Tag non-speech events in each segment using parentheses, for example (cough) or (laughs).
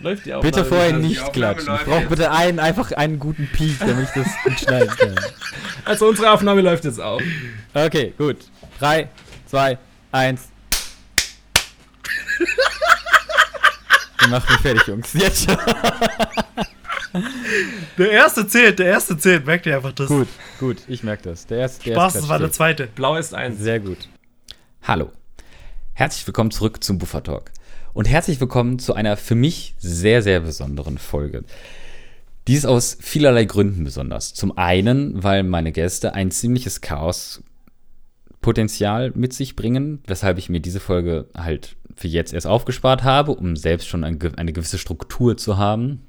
Läuft die Aufnahme? Bitte vorher nicht klatschen. Ich brauche bitte einen, einfach einen guten Peak, damit ich das gut schneiden kann. (laughs) Also unsere Aufnahme läuft jetzt auch. Okay, gut. 3, 2, 1. Ihr macht mich fertig, Jungs. Jetzt schon. (laughs) Der erste zählt, der erste zählt, merkt ihr einfach das. Gut, gut, ich merke das. Der erste, der Spaß, erste das war der zweite. Blau ist eins. Sehr gut. Hallo. Herzlich willkommen zurück zum Buffer Talk. Und herzlich willkommen zu einer für mich sehr, sehr besonderen Folge. Dies aus vielerlei Gründen besonders. Zum einen, weil meine Gäste ein ziemliches Chaos-Potenzial mit sich bringen, weshalb ich mir diese Folge halt für jetzt erst aufgespart habe, um selbst schon eine gewisse Struktur zu haben.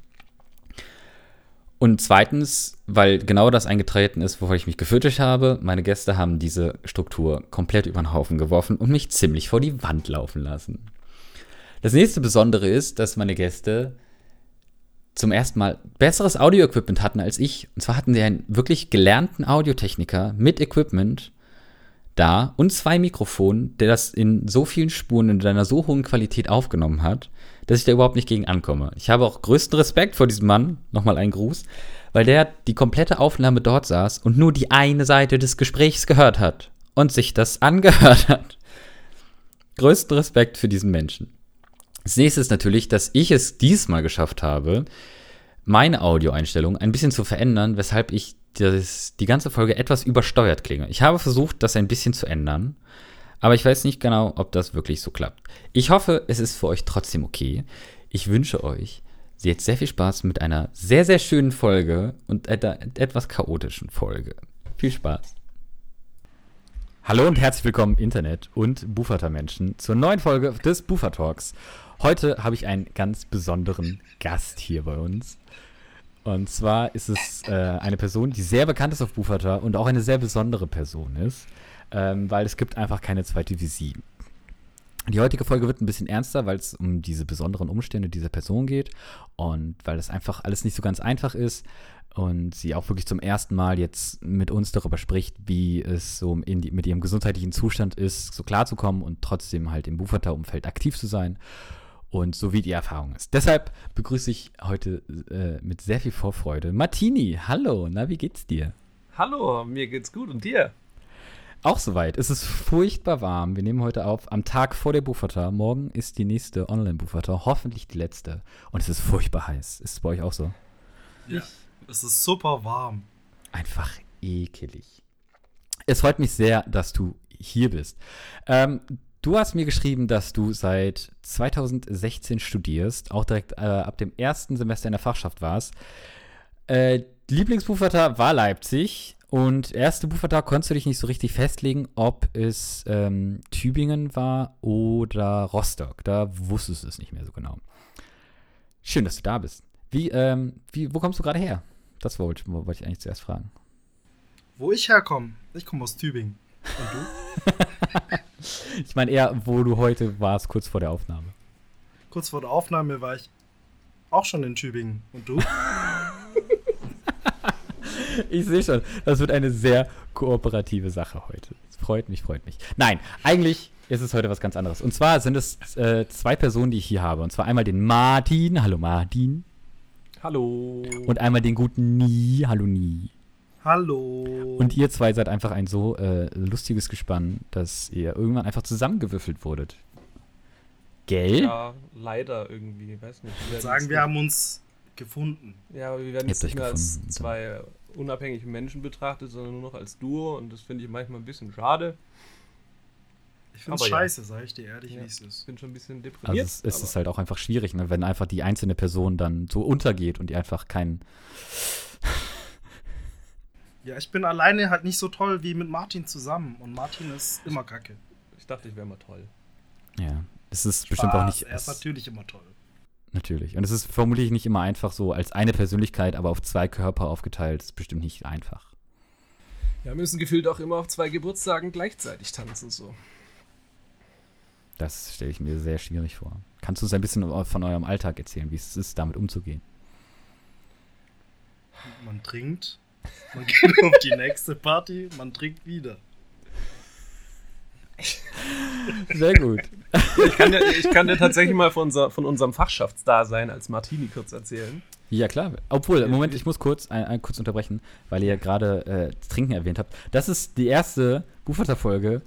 Und zweitens, weil genau das eingetreten ist, wovor ich mich gefürchtet habe, meine Gäste haben diese Struktur komplett über den Haufen geworfen und mich ziemlich vor die Wand laufen lassen. Das nächste Besondere ist, dass meine Gäste zum ersten Mal besseres Audio-Equipment hatten als ich. Und zwar hatten sie einen wirklich gelernten Audiotechniker mit Equipment da und zwei Mikrofonen, der das in so vielen Spuren in einer so hohen Qualität aufgenommen hat, dass ich da überhaupt nicht gegen ankomme. Ich habe auch größten Respekt vor diesem Mann, nochmal ein Gruß, weil der die komplette Aufnahme dort saß und nur die eine Seite des Gesprächs gehört hat und sich das angehört hat. Größten Respekt für diesen Menschen. Das nächste ist natürlich, dass ich es diesmal geschafft habe, meine Audioeinstellung ein bisschen zu verändern, weshalb ich das, die ganze Folge etwas übersteuert klinge. Ich habe versucht, das ein bisschen zu ändern, aber ich weiß nicht genau, ob das wirklich so klappt. Ich hoffe, es ist für euch trotzdem okay. Ich wünsche euch jetzt sehr viel Spaß mit einer sehr, sehr schönen Folge und etwas chaotischen Folge. Viel Spaß. Hallo und herzlich willkommen Internet und Buferter-Menschen zur neuen Folge des Bufer Talks. Heute habe ich einen ganz besonderen Gast hier bei uns. Und zwar ist es äh, eine Person, die sehr bekannt ist auf Buferter und auch eine sehr besondere Person ist, ähm, weil es gibt einfach keine zweite wie sie. Die heutige Folge wird ein bisschen ernster, weil es um diese besonderen Umstände dieser Person geht und weil es einfach alles nicht so ganz einfach ist und sie auch wirklich zum ersten Mal jetzt mit uns darüber spricht, wie es so die, mit ihrem gesundheitlichen Zustand ist, so klarzukommen und trotzdem halt im Buferter-Umfeld aktiv zu sein und so wie die Erfahrung ist. Deshalb begrüße ich heute äh, mit sehr viel Vorfreude Martini. Hallo, na, wie geht's dir? Hallo, mir geht's gut und dir? Auch soweit. Es ist furchtbar warm. Wir nehmen heute auf am Tag vor der Bufferta. Morgen ist die nächste Online-Bufferta, hoffentlich die letzte. Und es ist furchtbar heiß. Ist es bei euch auch so? Ja. Es ist super warm. Einfach ekelig. Es freut mich sehr, dass du hier bist. Ähm, du hast mir geschrieben, dass du seit 2016 studierst, auch direkt äh, ab dem ersten Semester in der Fachschaft warst. Äh, Lieblingsbuchvater war Leipzig und erste Buchvater konntest du dich nicht so richtig festlegen, ob es ähm, Tübingen war oder Rostock. Da wusstest du es nicht mehr so genau. Schön, dass du da bist. Wie, ähm, wie, wo kommst du gerade her? Das wollte, wollte ich eigentlich zuerst fragen. Wo ich herkomme? Ich komme aus Tübingen. Und du? (laughs) Ich meine eher, wo du heute warst, kurz vor der Aufnahme. Kurz vor der Aufnahme war ich auch schon in Tübingen. Und du? (laughs) Ich sehe schon, das wird eine sehr kooperative Sache heute. Das freut mich, freut mich. Nein, eigentlich ist es heute was ganz anderes. Und zwar sind es äh, zwei Personen, die ich hier habe. Und zwar einmal den Martin. Hallo Martin. Hallo. Und einmal den guten Nie. Hallo Nie. Hallo. Und ihr zwei seid einfach ein so äh, lustiges Gespann, dass ihr irgendwann einfach zusammengewürfelt wurdet. Gell? Ja, leider irgendwie, weiß nicht. ich würde sagen, wir haben uns gefunden. Ja, aber wir werden jetzt nicht mehr als zwei unabhängige Menschen betrachtet, sondern nur noch als Duo und das finde ich manchmal ein bisschen schade. Ich finde es Aber ja. scheiße, sag ich dir ehrlich, Ja. wie es ist. Ich bin schon ein bisschen Also deprimiert. es, es ist halt auch einfach schwierig, ne, wenn einfach die einzelne Person dann so untergeht und ihr einfach keinen. Ja, ich bin alleine halt nicht so toll wie mit Martin zusammen. Und Martin ist immer kacke. ich dachte, ich wäre mal toll. Ja. Es ist bestimmt auch Spaß, nicht. Er ist natürlich immer toll. Natürlich. Und es ist vermutlich nicht immer einfach so als eine Persönlichkeit, aber auf zwei Körper aufgeteilt. Das ist bestimmt nicht einfach. Wir müssen gefühlt auch immer auf zwei Geburtstagen gleichzeitig tanzen, so. Das stelle ich mir sehr schwierig vor. Kannst du uns ein bisschen von eurem Alltag erzählen, wie es ist, damit umzugehen? Man trinkt, man geht auf die nächste Party, man trinkt wieder. Sehr gut. Ich kann, dir, ich kann dir tatsächlich mal von, unser, von unserem Fachschaftsdasein als Martini kurz erzählen. Ja, klar. Obwohl, Moment, ich muss kurz, ein, ein, kurz unterbrechen, weil ihr ja gerade äh, Trinken erwähnt habt. Das ist die erste Buchvater-Folge,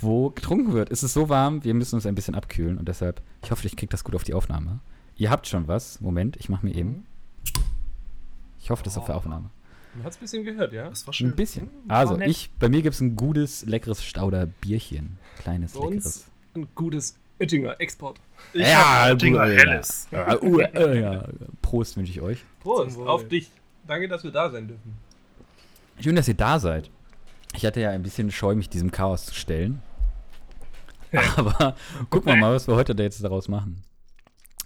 wo getrunken wird. Es ist so warm, wir müssen uns ein bisschen abkühlen und deshalb, ich hoffe, ich kriege das gut auf die Aufnahme. Ihr habt schon was. Moment, ich mache mir eben. Ich hoffe, das ist auf der Aufnahme. Man hat es ein bisschen gehört, ja? Das war schön. Ein bisschen. War Also, ich, bei mir gibt es ein gutes, leckeres Stauder-Bierchen. Kleines, Bei uns leckeres. ein gutes Oettinger Export. Ich Ja, hab Oettinger gut, Helles. Ja, uh, äh, ja. Prost wünsche ich euch. Prost, auf dich. Danke, dass wir da sein dürfen. Schön, dass ihr da seid. Ich hatte ja ein bisschen Scheu, mich diesem Chaos zu stellen. Aber gucken wir mal, was wir heute da jetzt daraus machen.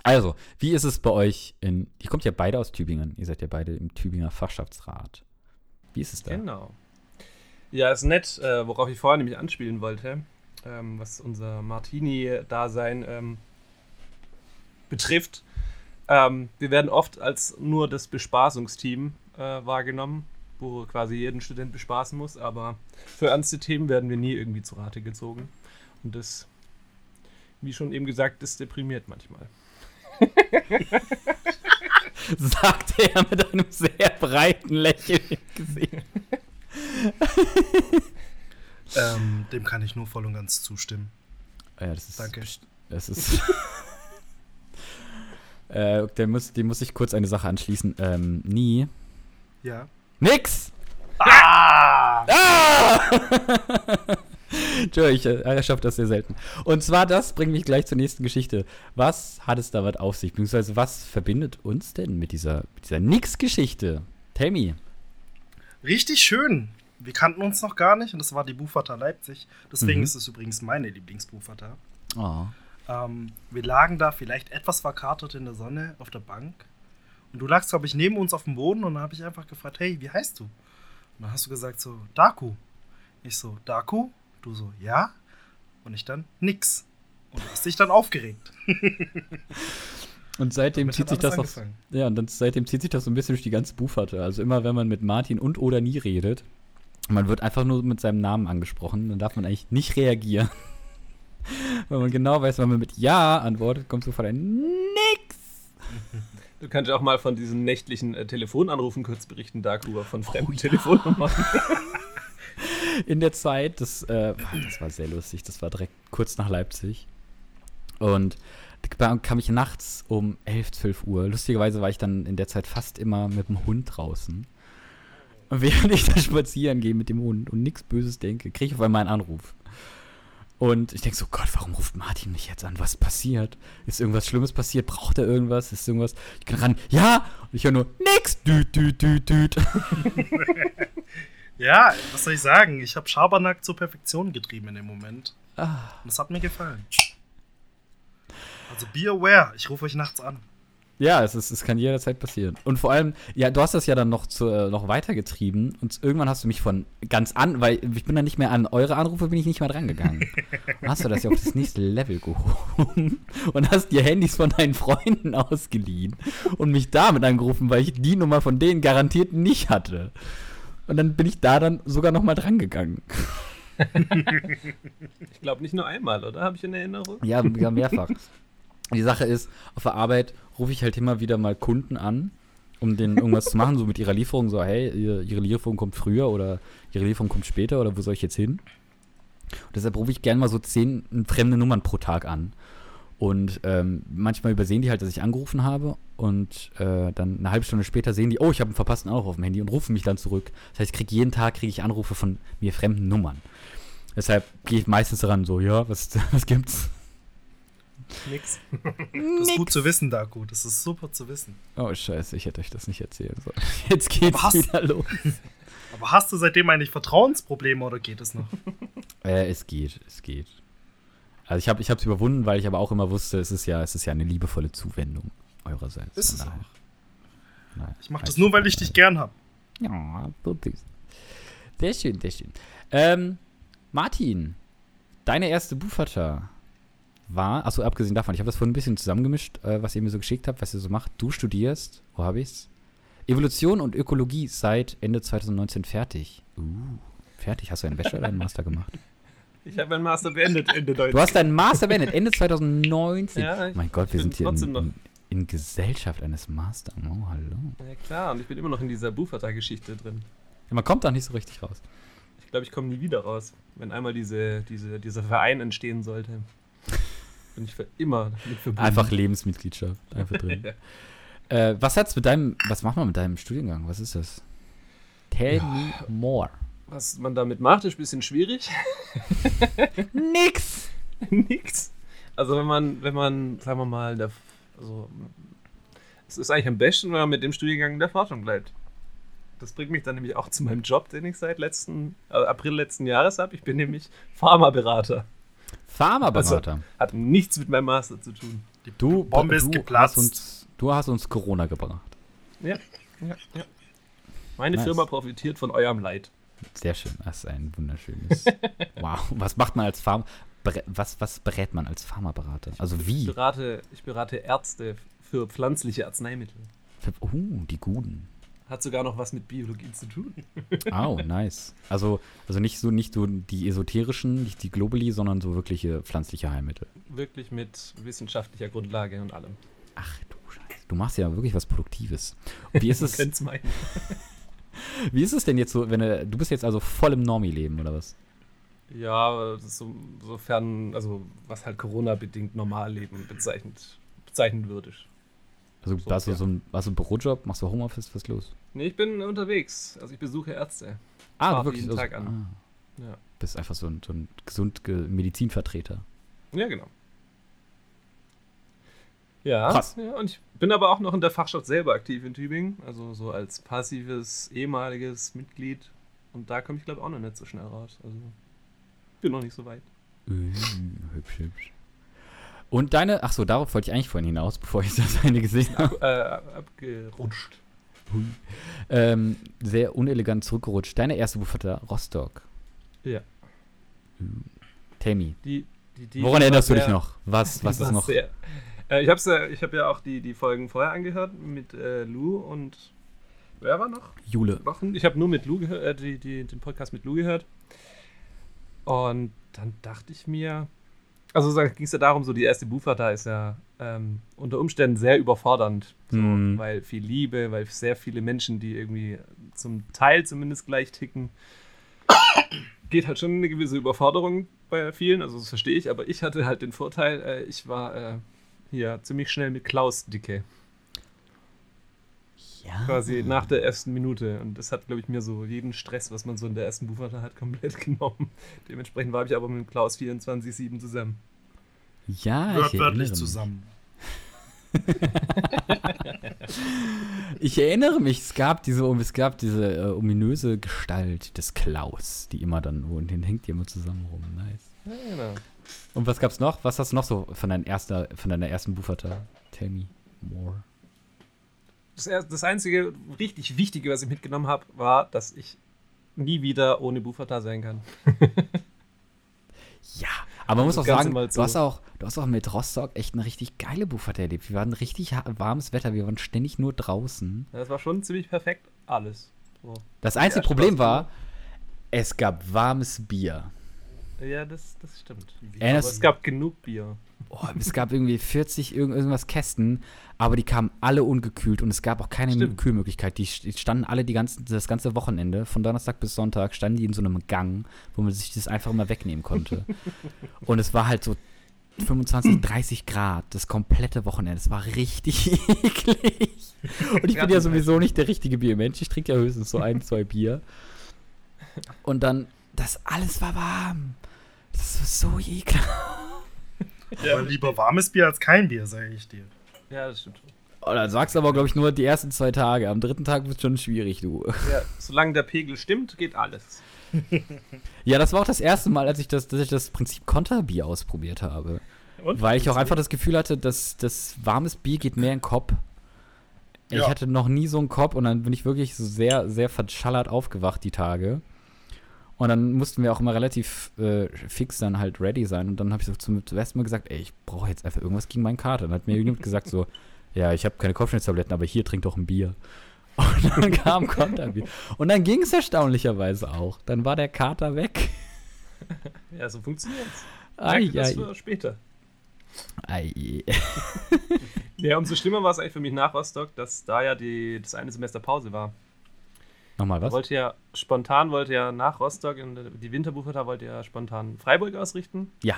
Also, wie ist es bei euch in. Ihr kommt ja beide aus Tübingen. Ihr seid ja beide im Tübinger Fachschaftsrat. Wie ist es da? Genau. Ja, ist nett, äh, worauf ich vorher nämlich anspielen wollte, ähm, was unser Martini-Dasein ähm, betrifft. Ähm, wir werden oft als nur das Bespaßungsteam äh, wahrgenommen, wo quasi jeden Student bespaßen muss, aber für ernste Themen werden wir nie irgendwie zu Rate gezogen. Und das, wie schon eben gesagt, das deprimiert manchmal. Sagte er mit einem sehr breiten Lächeln im Gesicht. Ähm, dem kann ich nur voll und ganz zustimmen. Ja, das ist. Danke. Das ist. (laughs) äh, der muss, dem muss ich kurz eine Sache anschließen. Ähm, nie. Ja. Nix! Ah! Ah! (laughs) Entschuldigung, ich äh, schaffe das sehr selten. Und zwar, das bringt mich gleich zur nächsten Geschichte. Was hat es damit auf sich? Beziehungsweise, was verbindet uns denn mit dieser, mit dieser Nix-Geschichte? Me. Richtig schön. Wir kannten uns noch gar nicht und das war die Buchvater Leipzig. Deswegen Mhm. ist es übrigens meine Lieblingsbuchvater. Oh. Ähm, wir lagen da vielleicht etwas verkatert in der Sonne auf der Bank. Und du lagst, glaube ich, neben uns auf dem Boden und dann habe ich einfach gefragt, hey, wie heißt du? Und dann hast du gesagt so, Daku. Ich so, Daku? Du so, ja? Und ich dann, nix. Und du hast dich dann aufgeregt. (laughs) Und seitdem Damit zieht sich das auch. Ja, und dann, seitdem zieht sich das so ein bisschen durch die ganze Buchfahrt. Also immer, wenn man mit Martin und oder nie redet, man wird einfach nur mit seinem Namen angesprochen, dann darf man eigentlich nicht reagieren. (laughs) Weil man genau weiß, wenn man mit Ja antwortet, kommt sofort ein Nix. Du kannst ja auch mal von diesen nächtlichen äh, Telefonanrufen kurz berichten, Darkuber, von fremden Telefonnummern. (laughs) in der Zeit, das, äh, das war sehr lustig, das war direkt kurz nach Leipzig. Und kam ich nachts um 11, 12 Uhr. Lustigerweise war ich dann in der Zeit fast immer mit dem Hund draußen. Und während ich da spazieren gehe mit dem Hund und nichts Böses denke, kriege ich auf einmal einen Anruf. Und ich denke so, Gott, warum ruft Martin mich jetzt an? Was passiert? Ist irgendwas Schlimmes passiert? Braucht er irgendwas? Ist irgendwas? Ich kann ran, ja! Und ich höre nur, nix! Düt, düt, düt, düt. (laughs) Ja, was soll ich sagen? Ich habe Schabernack zur Perfektion getrieben in dem Moment. Ah. Und das hat mir gefallen. Also be aware, ich rufe euch nachts an. Ja, es, ist, es kann jederzeit passieren. Und vor allem, ja, du hast das ja dann noch, zu, äh, noch weitergetrieben und irgendwann hast du mich von ganz an, weil ich bin dann nicht mehr an eure Anrufe, bin ich nicht mehr drangegangen. (laughs) Dann hast du das ja auf das nächste Level gehoben und hast dir Handys von deinen Freunden ausgeliehen und mich damit angerufen, weil ich die Nummer von denen garantiert nicht hatte. Und dann bin ich da dann sogar noch mal drangegangen. Ich glaube nicht nur einmal, oder? Habe ich in Erinnerung? Ja, ja, mehrfach. Die Sache ist, auf der Arbeit rufe ich halt immer wieder mal Kunden an, um denen irgendwas zu machen, so mit ihrer Lieferung, so, hey, ihr, ihre Lieferung kommt früher oder ihre Lieferung kommt später oder wo soll ich jetzt hin? Und deshalb rufe ich gerne mal so zehn fremde Nummern pro Tag an. Und ähm, manchmal übersehen die halt, dass ich angerufen habe und äh, dann eine halbe Stunde später sehen die, oh, ich habe einen verpassten Anruf auf dem Handy und rufen mich dann zurück. Das heißt, ich kriege jeden Tag kriege ich Anrufe von mir fremden Nummern. Deshalb gehe ich meistens daran so, ja, was, (laughs) was gibt's? Nix. (laughs) Das ist gut zu wissen, Daku. Das ist super zu wissen. Oh, scheiße, ich hätte euch das nicht erzählen sollen. (laughs) Jetzt geht's Was? wieder los. Aber hast du seitdem eigentlich Vertrauensprobleme oder geht es noch? Äh, es geht, es geht. Also ich habe ich es überwunden, weil ich aber auch immer wusste, es ist ja, es ist ja eine liebevolle Zuwendung eurerseits. Ist es auch. Nein, Ich mache das nur, weil ich dich gern habe. Ja, so süß. Sehr schön, sehr schön. Ähm, Martin, deine erste Buchvater war, achso, abgesehen davon, ich habe das vorhin ein bisschen zusammengemischt, äh, was ihr mir so geschickt habt, was ihr so macht. Du studierst, wo habe ich's? Evolution und Ökologie seit Ende 2019 fertig. Uh, fertig. Hast du einen Bachelor oder einen Master gemacht? (laughs) Ich habe meinen Master beendet Ende 19. Du hast deinen Master beendet, Ende (laughs) 2019. Ja, ich mein Gott, wir sind hier in, in Gesellschaft eines Master. Oh, hallo. Ja klar, und ich bin immer noch in dieser Bufata-Geschichte drin. Ja, man kommt da nicht so richtig raus. Ich glaube, ich komme nie wieder raus, wenn einmal diese, diese, dieser Verein entstehen sollte. (laughs) Bin ich für immer mit verbunden. Einfach Lebensmitgliedschaft. Einfach drin. (laughs) Ja. äh, was hat's mit deinem, was macht man mit deinem Studiengang? Was ist das? Tell me more. Was man damit macht, ist ein bisschen schwierig. (laughs) Nix! (laughs) Nix. Also wenn man, wenn man, sagen wir mal, der, also, es ist eigentlich am besten, wenn man mit dem Studiengang in der Forschung bleibt. Das bringt mich dann nämlich auch zu meinem Job, den ich seit letzten, äh, April letzten Jahres habe. Ich bin nämlich Pharmaberater. Pharmaberater. Hat nichts mit meinem Master zu tun. du, Bombe ist du geplatzt. Hast uns, du hast uns Corona gebracht. Ja, ja, ja. Meine Nice. Firma profitiert von eurem Leid. Sehr schön. Das ist ein wunderschönes. (laughs) wow. Was macht man als Pharma? Ber- Was, was berät man als Pharmaberater? Also Ich wie? berate, ich berate Ärzte für pflanzliche Arzneimittel. Oh, die Guten. Hat sogar noch was mit Biologie zu tun. Oh, nice. Also, also nicht so nicht so die esoterischen, nicht die Globally, sondern so wirkliche pflanzliche Heilmittel. Wirklich mit wissenschaftlicher Grundlage und allem. Ach du Scheiße. Du machst ja wirklich was Produktives. Und wie (laughs) ist es meinen. Wie ist es denn jetzt so, wenn du, du bist jetzt also voll im Normie-Leben oder was? Ja, so, sofern, also was halt Corona-bedingt Normalleben bezeichnet, bezeichnen würde. Also So, hast du ja. so ein, hast du einen Bürojob, machst du Homeoffice, was ist los? Nee, ich bin unterwegs. Also ich besuche Ärzte. Ah, Fahrt du wirklich jeden also, Tag an. Ah, Ja. bist einfach so ein, so ein gesund ge- Medizinvertreter. Ja, genau. Ja, Krass. ja, und ich bin aber auch noch in der Fachschaft selber aktiv in Tübingen, also so als passives ehemaliges Mitglied. Und da komme ich glaube auch noch nicht so schnell raus. Also bin noch nicht so weit. Äh, hübsch, hübsch. Und deine, ach so, darauf wollte ich eigentlich vorhin hinaus, bevor ich (laughs) das eine gesehen habe. Äh, abgerutscht. Ähm, sehr unelegant zurückgerutscht. Deine erste Buchvater, Rostock. Ja. Tell me. Die, die, die Woran erinnerst du dich noch? Was, was ist noch? Sehr, äh, ich habe ja, ich hab ja auch die, die Folgen vorher angehört mit äh, Lou und wer war noch? Jule. Wochen. Ich habe nur mit Lou gehört, äh, die, die, den Podcast mit Lou gehört. Und dann dachte ich mir, also da ging es ja darum, so die erste Buchvater ist ja ähm, unter Umständen sehr überfordernd. So, Mhm. Weil viel Liebe, weil sehr viele Menschen, die irgendwie zum Teil zumindest gleich ticken, geht halt schon eine gewisse Überforderung bei vielen, also das verstehe ich, aber ich hatte halt den Vorteil, äh, ich war äh, hier ziemlich schnell mit Klaus dicke Ja. quasi nach der ersten Minute. Und das hat, glaube ich, mir so jeden Stress, was man so in der ersten Buchwarte hat, komplett (laughs) genommen. Dementsprechend war ich aber mit Klaus 24-7 zusammen. Ja, ich Wörtwörtlich erinnere mich. zusammen. (laughs) Ich erinnere mich, es gab diese, es gab diese äh, ominöse Gestalt des Klaus, die immer dann, wo den hängt die immer zusammen rum. Nice. Ja, genau. Und was gab's noch? Was hast du noch so von, dein erster, von deiner ersten Buchvater? Tell me more. Das, das einzige richtig Wichtige, was ich mitgenommen habe, war, dass ich nie wieder ohne Buchvater sein kann. (laughs) Ja, aber man muss auch sagen, du hast auch, du hast auch mit Rostock echt eine richtig geile Buchfahrt erlebt. Wir hatten richtig warmes Wetter, wir waren ständig nur draußen. Das war schon ziemlich perfekt, alles. So. Das einzige Problem war, es gab warmes Bier. Ja, das, das stimmt. Aber Erinnerst- es gab genug Bier. Oh, es gab irgendwie 40 irgend- irgendwas Kästen, aber die kamen alle ungekühlt und es gab auch keine Stimmt. Kühlmöglichkeit. Die st- standen alle die ganzen, das ganze Wochenende, von Donnerstag bis Sonntag, standen die in so einem Gang, wo man sich das einfach immer wegnehmen konnte. (laughs) und es war halt so 25, 30 Grad, das komplette Wochenende. Es war richtig (laughs) eklig. Und ich bin ja sowieso nicht der richtige Biermensch. Ich trinke ja höchstens so ein, zwei Bier. Und dann, das alles war warm. Das war so ekelhaft. Aber lieber warmes Bier als kein Bier, sage ich dir. Ja, das stimmt schon. Oh, dann sagst du aber, glaube ich, nur die ersten zwei Tage. Am dritten Tag wird schon schwierig, du. Ja, solange der Pegel stimmt, geht alles. (laughs) Ja, das war auch das erste Mal, als ich das, dass ich das Prinzip Konterbier ausprobiert habe. Und? Weil ich auch einfach das Gefühl hatte, dass das warmes Bier geht mehr in den Kopf. Ich Ja. hatte noch nie so einen Kopf und dann bin ich wirklich so sehr, sehr verschallert aufgewacht die Tage. Und dann mussten wir auch immer relativ äh, fix dann halt ready sein. Und dann habe ich so zum, ersten Mal gesagt, ey, ich brauche jetzt einfach irgendwas gegen meinen Kater. Dann hat mir jemand gesagt so, ja, ich habe keine Kopfschmerztabletten, aber hier trink doch ein Bier. (laughs) Und dann kam Konterbier. Und dann ging es erstaunlicherweise auch. Dann war der Kater weg. (laughs) Ja, so funktioniert's. Ai, das für später. ai. (laughs) Ja, umso schlimmer war es eigentlich für mich nach Rostock, dass da ja die, das eine Semester Pause war. Nochmal was? wollte ja spontan wollte ja nach Rostock in die Winterbucheta wollte ja spontan Freiburg ausrichten. Ja.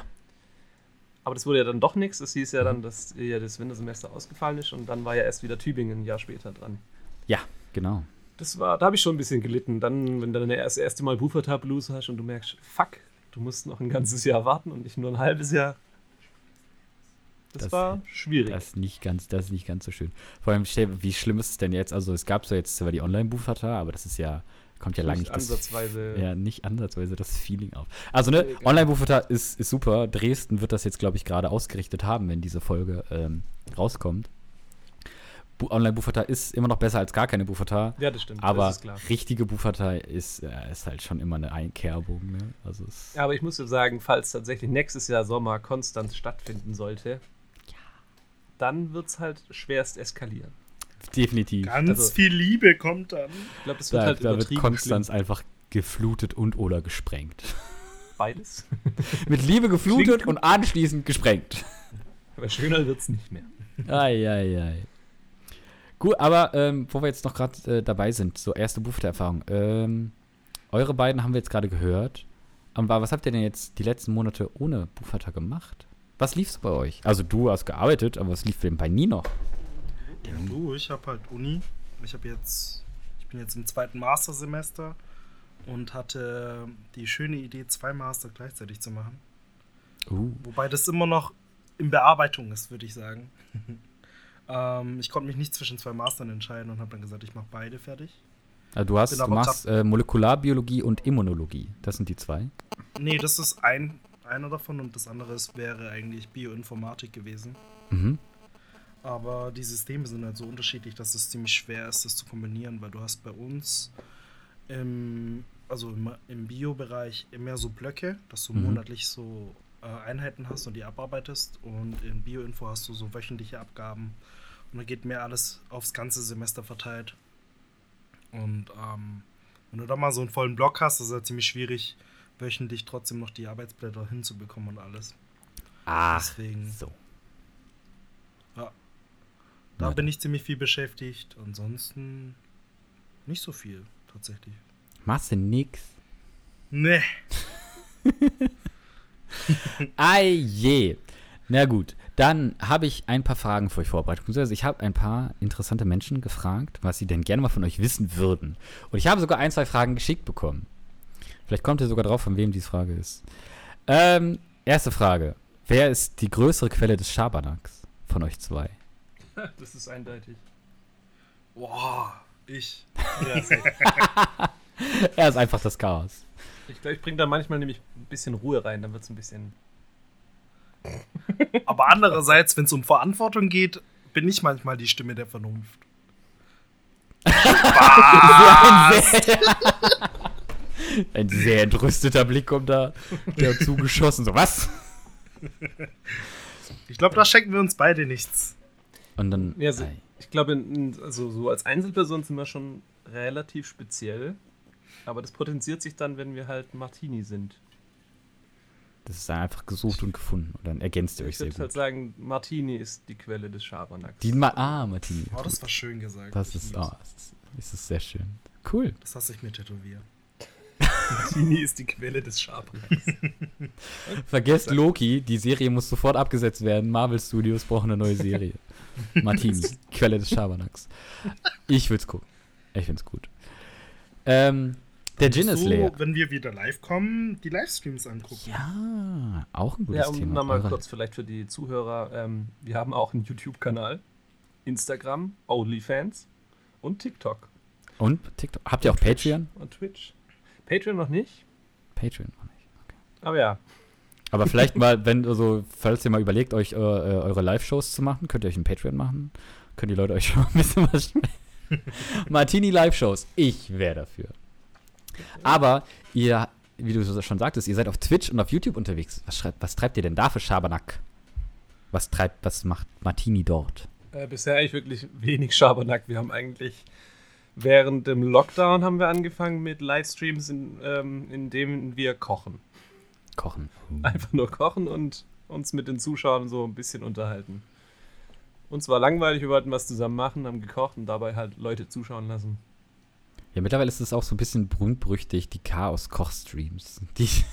Aber das wurde ja dann doch nichts. Es hieß ja dann, dass ja das Wintersemester ausgefallen ist und dann war ja erst wieder Tübingen ein Jahr später dran. Ja, genau. Das war, da habe ich schon ein bisschen gelitten. Dann, wenn du dann das erste Mal Buferta Blues hast und du merkst, fuck, du musst noch ein ganzes Jahr warten und nicht nur ein halbes Jahr. Das, Das- war schwierig. Das ist nicht ganz, das ist nicht ganz so schön. Vor allem, wie schlimm ist es denn jetzt? Also es gab so jetzt zwar die Online-Buchvater, aber das ist ja, kommt ja lange Nicht nicht das, ansatzweise. (laughs) ja, nicht ansatzweise das Feeling auf. Also ne, Online-Buchvater ist, ist super. Dresden wird das jetzt, glaube ich, gerade ausgerichtet haben, wenn diese Folge ähm, rauskommt. Bu Online-Buchvater ist immer noch besser als gar keine Buchvater. Ja, das stimmt. Aber das richtige Buchvater ist, äh, ist halt schon immer eine Einkerbung. Ne? Also Ja, aber ich muss dir sagen, falls tatsächlich nächstes Jahr Sommer konstant stattfinden sollte, dann wird es halt schwerst eskalieren. definitiv. Ganz Also- viel Liebe kommt dann. Ich glaube, das wird Da, halt da wird übertrieben Konstanz einfach geflutet und oder gesprengt. schlimm. Beides. (laughs) Mit Liebe geflutet Klingt und anschließend gesprengt. Aber schöner wird es nicht mehr. Eieiei. Gut, aber ähm, wo wir jetzt noch gerade äh, dabei sind, so erste Buchhaltererfahrung. Ähm, eure beiden haben wir jetzt gerade gehört. Aber was habt ihr denn jetzt die letzten Monate ohne Buchhalter gemacht? Was lief so bei euch? Also du hast gearbeitet, aber was lief denn bei Nino? Ja, du, ich habe halt Uni. Ich habe jetzt, ich bin jetzt im zweiten Mastersemester und hatte die schöne Idee, zwei Master gleichzeitig zu machen. Uh, Wobei das immer noch in Bearbeitung ist, würde ich sagen. (laughs) ähm, ich konnte mich nicht zwischen zwei Mastern entscheiden und habe dann gesagt, ich mache beide fertig. also du hast, du machst äh, Molekularbiologie und Immunologie. Das sind die zwei. Nee, das ist ein, einer davon und das andere ist, wäre eigentlich Bioinformatik gewesen. Mhm. Aber die Systeme sind halt so unterschiedlich, dass es ziemlich schwer ist, das zu kombinieren, weil du hast bei uns im, also im, im Bio-Bereich mehr so Blöcke, dass du Mhm. monatlich so äh, Einheiten hast und die abarbeitest und in Bioinfo hast du so wöchentliche Abgaben und dann geht mehr alles aufs ganze Semester verteilt. Und ähm, wenn du da mal so einen vollen Block hast, ist es halt ziemlich schwierig, wöchentlich trotzdem noch die Arbeitsblätter hinzubekommen und alles. Ach, Deswegen. so. Da Na bin ich ziemlich viel beschäftigt. Ansonsten nicht so viel, tatsächlich. Machst du nix? Nee. (laughs) Ei je. Na gut, dann habe ich ein paar Fragen für euch vorbereitet. Also ich habe ein paar interessante Menschen gefragt, was sie denn gerne mal von euch wissen würden. Und ich habe sogar ein, zwei Fragen geschickt bekommen. Vielleicht kommt ihr sogar drauf, von wem diese Frage ist. Ähm, erste Frage. Wer ist die größere Quelle des Schabernacks von euch zwei? (laughs) Das ist eindeutig. Boah, ich. Ja. (laughs) (laughs) Er ist einfach das Chaos. ich glaube, ich bringe da manchmal nämlich ein bisschen Ruhe rein, dann wird es ein bisschen. Aber andererseits, wenn es um Verantwortung geht, bin ich manchmal die Stimme der Vernunft. Ein sehr, ein sehr entrüsteter Blick kommt da dazu geschossen. So, was? Ich glaube, da schenken wir uns beide nichts. Und dann. Ja, so, ich glaube, also so als Einzelperson sind wir schon relativ speziell. Aber das potenziert sich dann, wenn wir halt Martini sind. Das ist dann einfach gesucht und gefunden. Und dann ergänzt ihr euch Ich sehr würde halt sagen, Martini ist die Quelle des Schabernacks. Die Ma ah, Martini. Oh, das war schön gesagt. Das Ich ist, oh, das ist, das ist sehr schön. Cool. Das lasse ich mir tätowieren. (laughs) Martini ist die Quelle des Schabernacks. (laughs) Vergesst Loki, die Serie muss sofort abgesetzt werden. Marvel Studios brauchen eine neue Serie. (laughs) Martini, Quelle des Schabernacks. Ich würde es gucken. Ich finde es gut. Ähm, der Gin ist so, leer. wenn wir wieder live kommen, die Livestreams angucken. Ja, auch ein gutes Ja, um Thema. nochmal kurz vielleicht für die Zuhörer. Ähm, wir haben auch einen YouTube-Kanal, Instagram, OnlyFans und TikTok. Und TikTok. Habt ihr auch Und Twitch Patreon? Und Twitch. Patreon noch nicht, Patreon noch nicht. aber ja. Aber vielleicht (laughs) mal, wenn also, falls ihr mal überlegt, euch äh, äh, eure Live-Shows zu machen, könnt ihr euch ein Patreon machen. Können die Leute euch (laughs) schon ein bisschen was (laughs) Martini Live-Shows. Ich wäre dafür. Aber ihr, wie du so schon sagtest, ihr seid auf Twitch und auf YouTube unterwegs. Was, schreibt, was treibt ihr denn da für Schabernack? Was treibt, was macht Martini dort? Äh, bisher eigentlich wirklich wenig Schabernack. Wir haben eigentlich während dem Lockdown haben wir angefangen mit Livestreams, in, ähm, in denen wir kochen. Kochen. Einfach nur kochen und uns mit den Zuschauern so ein bisschen unterhalten. Uns war langweilig, wir wollten was zusammen machen, haben gekocht und dabei halt Leute zuschauen lassen. Ja, mittlerweile ist es auch so ein bisschen berühmt-berüchtigt, die Chaos-Koch-Streams. (laughs)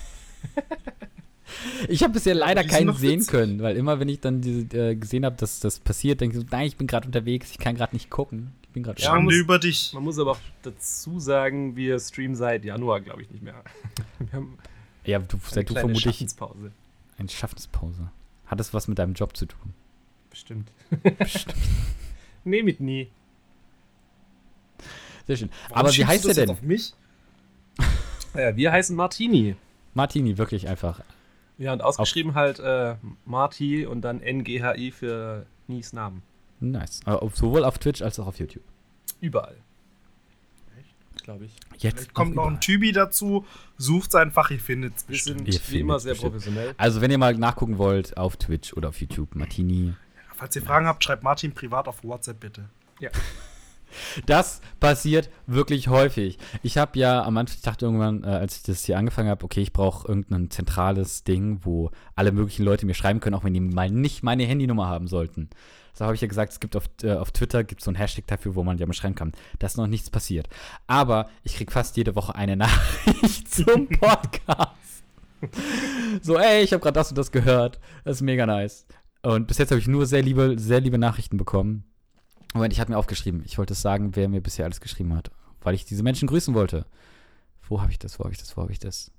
Ich habe bisher leider keinen sehen witzig. können, weil immer, wenn ich dann diese, äh, gesehen habe, dass das passiert, denke ich so, nein, ich bin gerade unterwegs, ich kann gerade nicht gucken. Ich bin gerade Schande muss- über dich. Man muss aber auch dazu sagen, wir streamen seit Januar, glaube ich, nicht mehr. (laughs) Wir haben ja, du, eine seit du vermutlich Schaffenspause. eine Schaffenspause. Hat das was mit deinem Job zu tun? Bestimmt. (laughs) nee, mit nie. Sehr schön. Warum Aber wie heißt du der denn? Auf mich? Ja, (laughs) wir heißen Martini. Martini, wirklich einfach. Ja, und ausgeschrieben halt äh, Marti und dann NGHI für Nies Namen. Nice. Auf- sowohl auf Twitch als auch auf YouTube. Überall. Glaube ich. Jetzt Vielleicht kommt noch ein überall. Typi dazu, sucht einfach, ihr findet es Wir sind bestimmt. Wie immer sehr bestimmt. professionell. Also, wenn ihr mal nachgucken wollt, auf Twitch oder auf YouTube, Martini. Falls ihr Fragen habt, schreibt Martin privat auf WhatsApp bitte. (laughs) Das passiert wirklich häufig. Ich habe ja am Anfang, ich dachte irgendwann, äh, als ich das hier angefangen habe, okay, ich brauche irgendein zentrales Ding, wo alle möglichen Leute mir schreiben können, auch wenn die mal nicht meine Handynummer haben sollten. So habe ich ja gesagt, es gibt auf, äh, auf Twitter gibt so ein Hashtag dafür, wo man ja mal schreiben kann. Da ist noch nichts passiert. Aber ich kriege fast jede Woche eine (laughs) Nachricht zum (laughs) Podcast. so, ey, ich habe gerade das und das gehört. Das ist mega nice. Und bis jetzt habe ich nur sehr liebe, sehr liebe Nachrichten bekommen. Moment, ich habe mir aufgeschrieben. Ich wollte es sagen, wer mir bisher alles geschrieben hat, weil ich diese Menschen grüßen wollte. Wo habe ich das? Wo habe ich das? Wo habe ich das?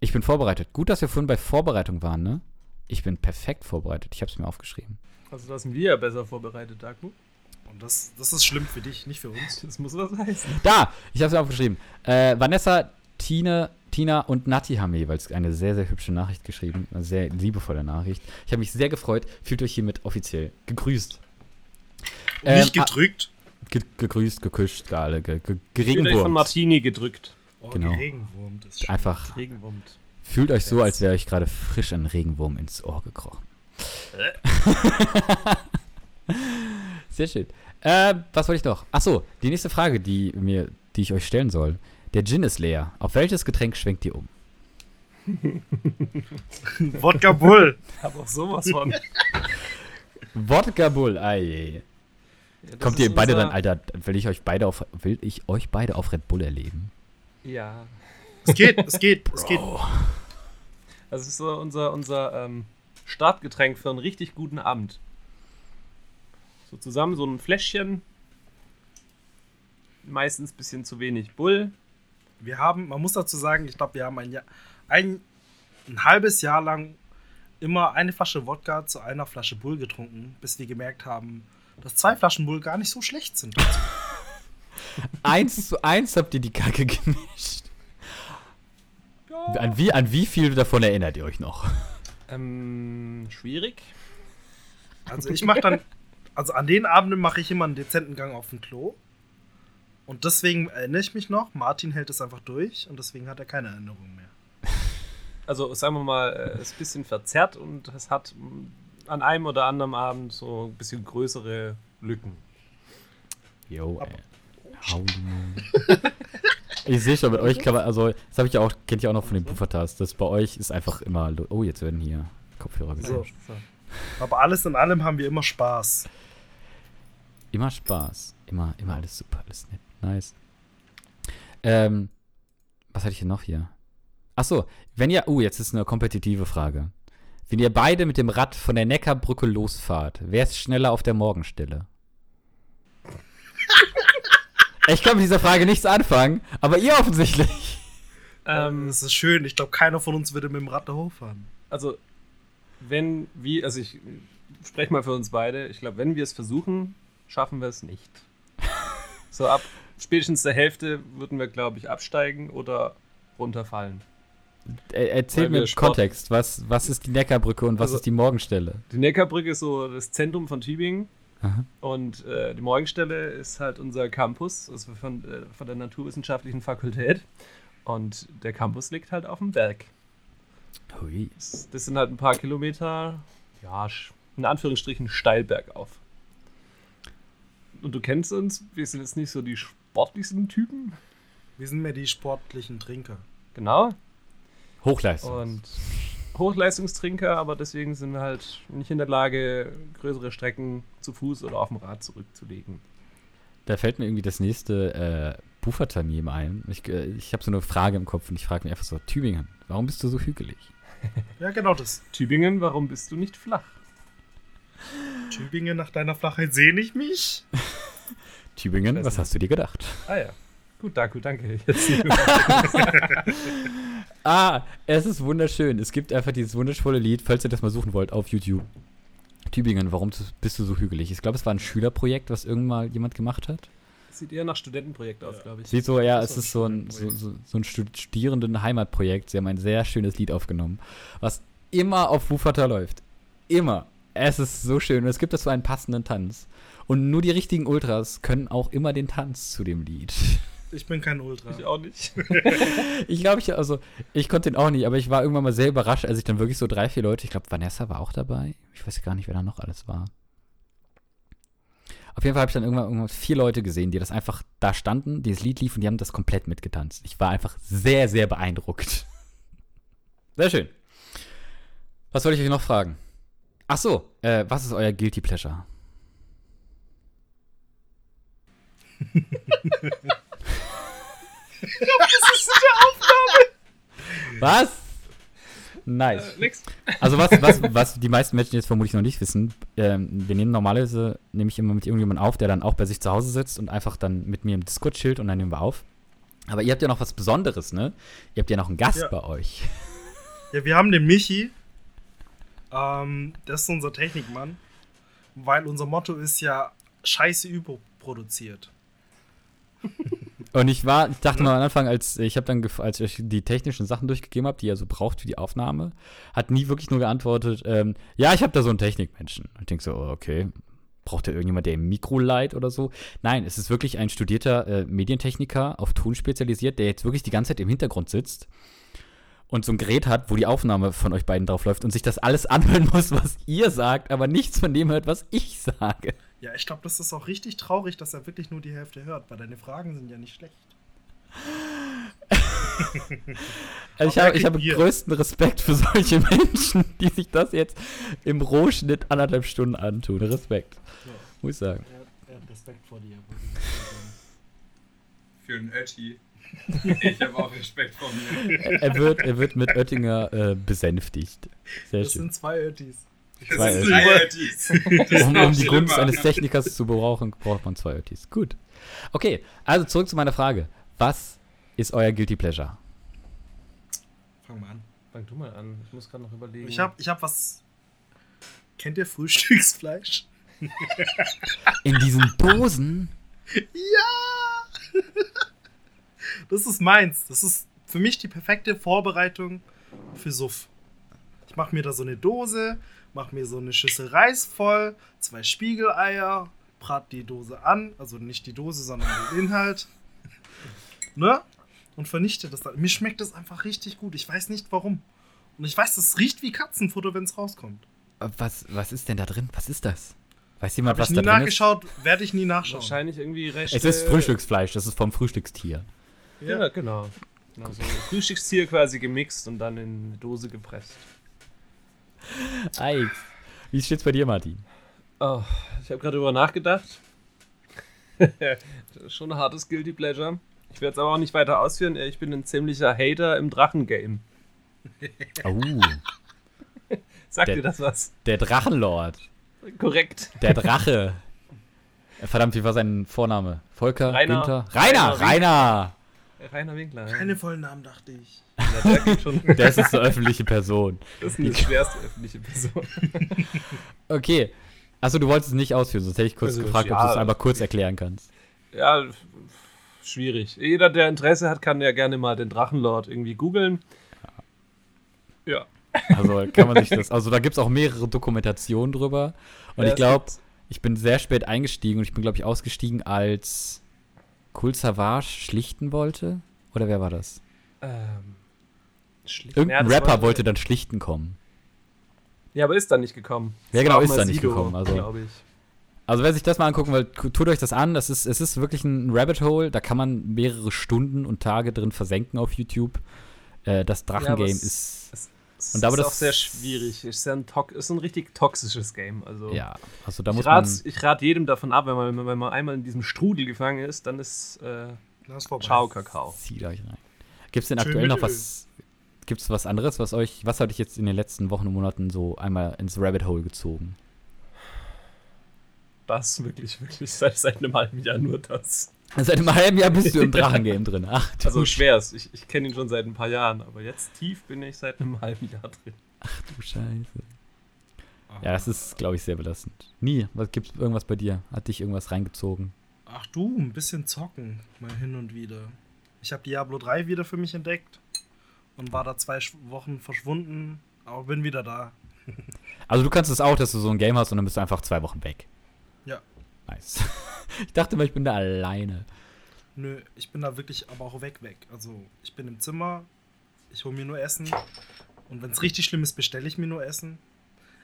Ich bin vorbereitet. Gut, dass wir vorhin bei Vorbereitung waren, ne? Ich bin perfekt vorbereitet. Ich habe es mir aufgeschrieben. Also das sind wir ja besser vorbereitet, Daku. Und das, das ist schlimm für dich, nicht für uns. Das muss was heißen. Da! Ich habe es mir aufgeschrieben. Äh, Vanessa, Tine, Tina und Nati haben mir jeweils eine sehr, sehr hübsche Nachricht geschrieben. Eine sehr liebevolle Nachricht. Ich habe mich sehr gefreut. Fühlt euch hiermit offiziell gegrüßt. Ähm, nicht gedrückt. Ge gegrüßt, geküscht, alle, ge ge euch von geregenwurmt. Martini gedrückt. Oh, genau. Ist schön. Einfach Regenwummt. Fühlt euch so, als wäre euch gerade frisch ein Regenwurm ins Ohr gekrochen. (laughs) Sehr schön. Äh, was wollte ich noch? Achso, die nächste Frage, die, mir, die ich euch stellen soll. Der Gin ist leer. Auf welches Getränk schwenkt ihr um? (laughs) Wodka Bull. Aber auch sowas von. (laughs) Wodka Bull, ei. Ja, Kommt ihr beide unser- dann, Alter, will ich euch beide auf, will ich euch beide auf Red Bull erleben? Ja. Es geht, es geht, es geht. Das ist so unser, unser ähm, Startgetränk für einen richtig guten Abend. So zusammen so ein Fläschchen. Meistens ein bisschen zu wenig Bull. Wir haben, man muss dazu sagen, ich glaube, wir haben ein, Jahr, ein, ein halbes Jahr lang immer eine Flasche Wodka zu einer Flasche Bull getrunken, bis wir gemerkt haben, dass zwei Flaschen Bull gar nicht so schlecht sind. (laughs) Eins zu eins habt ihr die Kacke gemischt. An wie, an wie viel davon erinnert ihr euch noch? Ähm, schwierig. Also ich mache dann, also an den Abenden mache ich immer einen dezenten Gang auf dem Klo. Und deswegen erinnere ich mich noch, Martin hält es einfach durch und deswegen hat er keine Erinnerung mehr. Also sagen wir mal, äh, ist ein bisschen verzerrt und es hat an einem oder anderen Abend so ein bisschen größere Lücken. Jo, ey. Holy moly. Ich sehe schon, mit euch kann man, also, das habe ich ja auch, kennt ihr auch noch von den Puffertas, das bei euch ist einfach immer, oh, jetzt werden hier Kopfhörer So. getauscht. Aber alles in allem haben wir immer Spaß. Immer Spaß. Immer, immer alles super, alles nett. Nice. Ähm, was hatte ich denn noch hier? Achso, wenn ihr, oh, jetzt ist eine kompetitive Frage. Wenn ihr beide mit dem Rad von der Neckarbrücke losfahrt, wer ist schneller auf der Morgenstelle? (laughs) ich kann mit dieser Frage nichts anfangen, aber ihr offensichtlich. Ähm, das ist schön. Ich glaube, keiner von uns würde mit dem Rad da hochfahren. also, wenn wir, also ich spreche mal für uns beide, ich glaube, wenn wir es versuchen, schaffen wir es nicht. (laughs) So ab spätestens der Hälfte würden wir, glaube ich, absteigen oder runterfallen. Er, erzähl mir Sport- Kontext, was, was ist die Neckarbrücke und was Also- ist die Morgenstelle? Die Neckarbrücke ist so das Zentrum von Tübingen Aha. und äh, die Morgenstelle ist halt unser Campus, also von, äh, von der Naturwissenschaftlichen Fakultät. Und der Campus liegt halt auf dem Berg. Hui. Das, das sind halt ein paar Kilometer, ja, in Anführungsstrichen steil bergauf. Und du kennst uns, wir sind jetzt nicht so die sportlichsten Typen. Wir sind mehr die sportlichen Trinker. Genau. Hochleistung. Und Hochleistungstrinker, aber deswegen sind wir halt nicht in der Lage, größere Strecken zu Fuß oder auf dem Rad zurückzulegen. Da fällt mir irgendwie das nächste äh, Bufertamim ein. Ich, äh, ich habe so eine Frage im Kopf und ich frage mich einfach so: Tübingen, warum bist du so hügelig? (laughs) Ja, genau das. Tübingen, warum bist du nicht flach? Tübingen, nach deiner Flachheit sehne ich mich. (laughs) Tübingen, was nicht. hast du dir gedacht? Ah ja. Gut, Daku, danke. (laughs) Ah, es ist wunderschön. Es gibt einfach dieses wundervolle Lied, falls ihr das mal suchen wollt, auf YouTube. Tübingen, warum bist du so hügelig? Ich glaube, es war ein Schülerprojekt, was irgendwann mal jemand gemacht hat. Sieht eher nach Studentenprojekt aus, glaube ich. Sieht so, ja, es ist so ein, so, so, so ein Stud- Studierenden-Heimatprojekt. Sie haben ein sehr schönes Lied aufgenommen, was immer auf Wufata läuft. Immer. Es ist so schön. Und es gibt dazu einen passenden Tanz. Und nur die richtigen Ultras können auch immer den Tanz zu dem Lied. (laughs) Ich bin kein Ultra. Ich auch nicht. (laughs) Ich glaube, ich, also, ich konnte den auch nicht, aber ich war irgendwann mal sehr überrascht, als ich dann wirklich so drei, vier Leute, ich glaube, Vanessa war auch dabei. Ich weiß gar nicht, wer da noch alles war. Auf jeden Fall habe ich dann irgendwann, irgendwann vier Leute gesehen, die das einfach da standen, dieses Lied lief und die haben das komplett mitgetanzt. Ich war einfach sehr, sehr beeindruckt. Sehr schön. Was soll ich euch noch fragen? Ach so, äh, was ist euer Guilty Pleasure? (laughs) (laughs) Was? Nice. Äh. Also was, was, was die meisten Menschen jetzt vermutlich noch nicht wissen, ähm, wir nehmen normalerweise, nehme ich immer mit irgendjemandem auf, der dann auch bei sich zu Hause sitzt und einfach dann mit mir im Discord chillt und dann nehmen wir auf. Aber ihr habt ja noch was Besonderes, ne? Ihr habt ja noch einen Gast Ja. bei euch. (laughs) Ja, wir haben den Michi. Ähm, das ist unser Technikmann. Weil unser Motto ist ja Scheiße überproduziert. (laughs) Und ich war, ich dachte mal am Anfang, als ich habe dann, als ich euch die technischen Sachen durchgegeben habe, die ihr so braucht für die Aufnahme, hat nie wirklich nur geantwortet, ähm, ja, ich habe da so einen Technikmenschen. Und ich denke so, okay, braucht da irgendjemand, der im Mikro leiht oder so? Nein, es ist wirklich ein studierter äh, Medientechniker auf Ton spezialisiert, der jetzt wirklich die ganze Zeit im Hintergrund sitzt und so ein Gerät hat, wo die Aufnahme von euch beiden drauf läuft und sich das alles (laughs) anhören muss, was ihr sagt, aber nichts von dem hört, was ich sage. Ja, ich glaube, das ist auch richtig traurig, dass er wirklich nur die Hälfte hört, weil deine Fragen sind ja nicht schlecht. Also ich er habe ich größten Respekt für solche (laughs) Menschen, die sich das jetzt im Rohschnitt anderthalb Stunden antun. Respekt, Ja. muss ich sagen. Er, er hat Respekt vor dir. Für einen Ötti. Ich habe auch Respekt vor mir. Er, er wird, er wird mit Oettinger äh, besänftigt. Sehr Das schön. sind zwei Öttis. (laughs) Das Zwei sind ist Um, um die Gunst eines Technikers zu brauchen, braucht man zwei Öttis. Gut. Okay, also zurück zu meiner Frage. Was ist euer Guilty Pleasure? Fang mal an. Fang du mal an. Ich muss gerade noch überlegen. Ich habe ich hab was. Kennt ihr Frühstücksfleisch? (laughs) In diesen Dosen? Ja! Das ist meins. Das ist für mich die perfekte Vorbereitung für Suff. Ich mache mir da so eine Dose, mache mir so eine Schüssel Reis voll, zwei Spiegeleier, brat die Dose an, also nicht die Dose, sondern den Inhalt. (laughs) Ne? Und vernichte das dann. Mir schmeckt das einfach richtig gut. Ich weiß nicht warum. Und ich weiß, das riecht wie Katzenfutter, wenn es rauskommt. Was, was ist denn da drin? Was ist das? Weiß jemand, Habe was ich da nie drin ist? nachgeschaut, werde ich nie nachschauen. Wahrscheinlich irgendwie Reste. Es ist Frühstücksfleisch, das ist vom Frühstückstier. Ja, genau. genau so. Frühstückstier quasi gemixt und dann in eine Dose gepresst. Eix. Wie steht's bei dir, Martin? Oh, ich habe gerade drüber nachgedacht. (laughs) schon ein hartes Guilty Pleasure. Ich werde es aber auch nicht weiter ausführen. Ich bin ein ziemlicher Hater im Drachengame. Oh, (laughs) Sagt Der- dir das was? der Drachenlord. Korrekt. Der Drache. Verdammt, wie war sein Vorname? Volker? Rainer. Günther? Rainer! Rainer Rainer! Rainer Winkler. Keine vollen Namen, dachte ich. Ja, der geht schon. (laughs) Der ist eine öffentliche Person. Das ist eine schwerste öffentliche Person. (laughs) Okay. Achso, du wolltest es nicht ausführen, sonst hätte ich kurz Also, gefragt, ob ja, du es einmal kurz erklären kannst. Ja, schwierig. Jeder, der Interesse hat, kann ja gerne mal den Drachenlord irgendwie googeln. Ja. Also kann man sich das. (laughs) Also da gibt es auch mehrere Dokumentationen drüber. Und Ja, ich glaube, ich bin sehr spät eingestiegen und ich bin, glaube ich, ausgestiegen, als Kul Savage schlichten wollte. Oder wer war das? Ähm, schlicht- Irgendein Ja, Rapper wollte dann schlichten kommen. Ja, aber ist dann nicht gekommen. Ja, genau, ist dann nicht Sido, gekommen, also- glaube ich. Also wer sich das mal angucken will, tu- tut euch das an. Das ist, es ist wirklich ein Rabbit Hole. Da kann man mehrere Stunden und Tage drin versenken auf YouTube. Äh, das Ja, Drachengame es- ist. Es Und aber ist das- auch sehr schwierig. Ist ja ein, tox ist ein richtig toxisches Game. Also Ja, also da ich muss man. rate ich rat jedem davon ab, wenn man, wenn man einmal in diesem Strudel gefangen ist, dann ist äh. Ciao Kakao. Zieht euch rein. Gibt es denn aktuell noch was? Gibt es was anderes, was euch, was hat euch jetzt in den letzten Wochen und Monaten so einmal ins Rabbit Hole gezogen? Das wirklich, wirklich seit, seit einem halben Jahr nur das. Seit einem halben Jahr bist du im (laughs) Drachengame drin. Ach, du, Also schwer's. Ich, ich kenne ihn schon seit ein paar Jahren, aber jetzt tief bin ich seit einem halben Jahr drin. du Scheiße. Ja, das ist, glaube ich, sehr belastend. Nie. Was gibt's irgendwas bei dir? Hat dich irgendwas reingezogen? Ach du, ein bisschen zocken, mal hin und wieder. Ich habe Diablo 3 wieder für mich entdeckt und war da zwei Wochen verschwunden, aber bin wieder da. (laughs) Also du kannst es auch, dass du so ein Game hast und dann bist du einfach zwei Wochen weg. Ja. Nice. (laughs) Ich dachte mal, ich bin da alleine. Nö, ich bin da wirklich aber auch weg, weg. Also ich bin im Zimmer, ich hole mir nur Essen und wenn es richtig schlimm ist, bestelle ich mir nur Essen.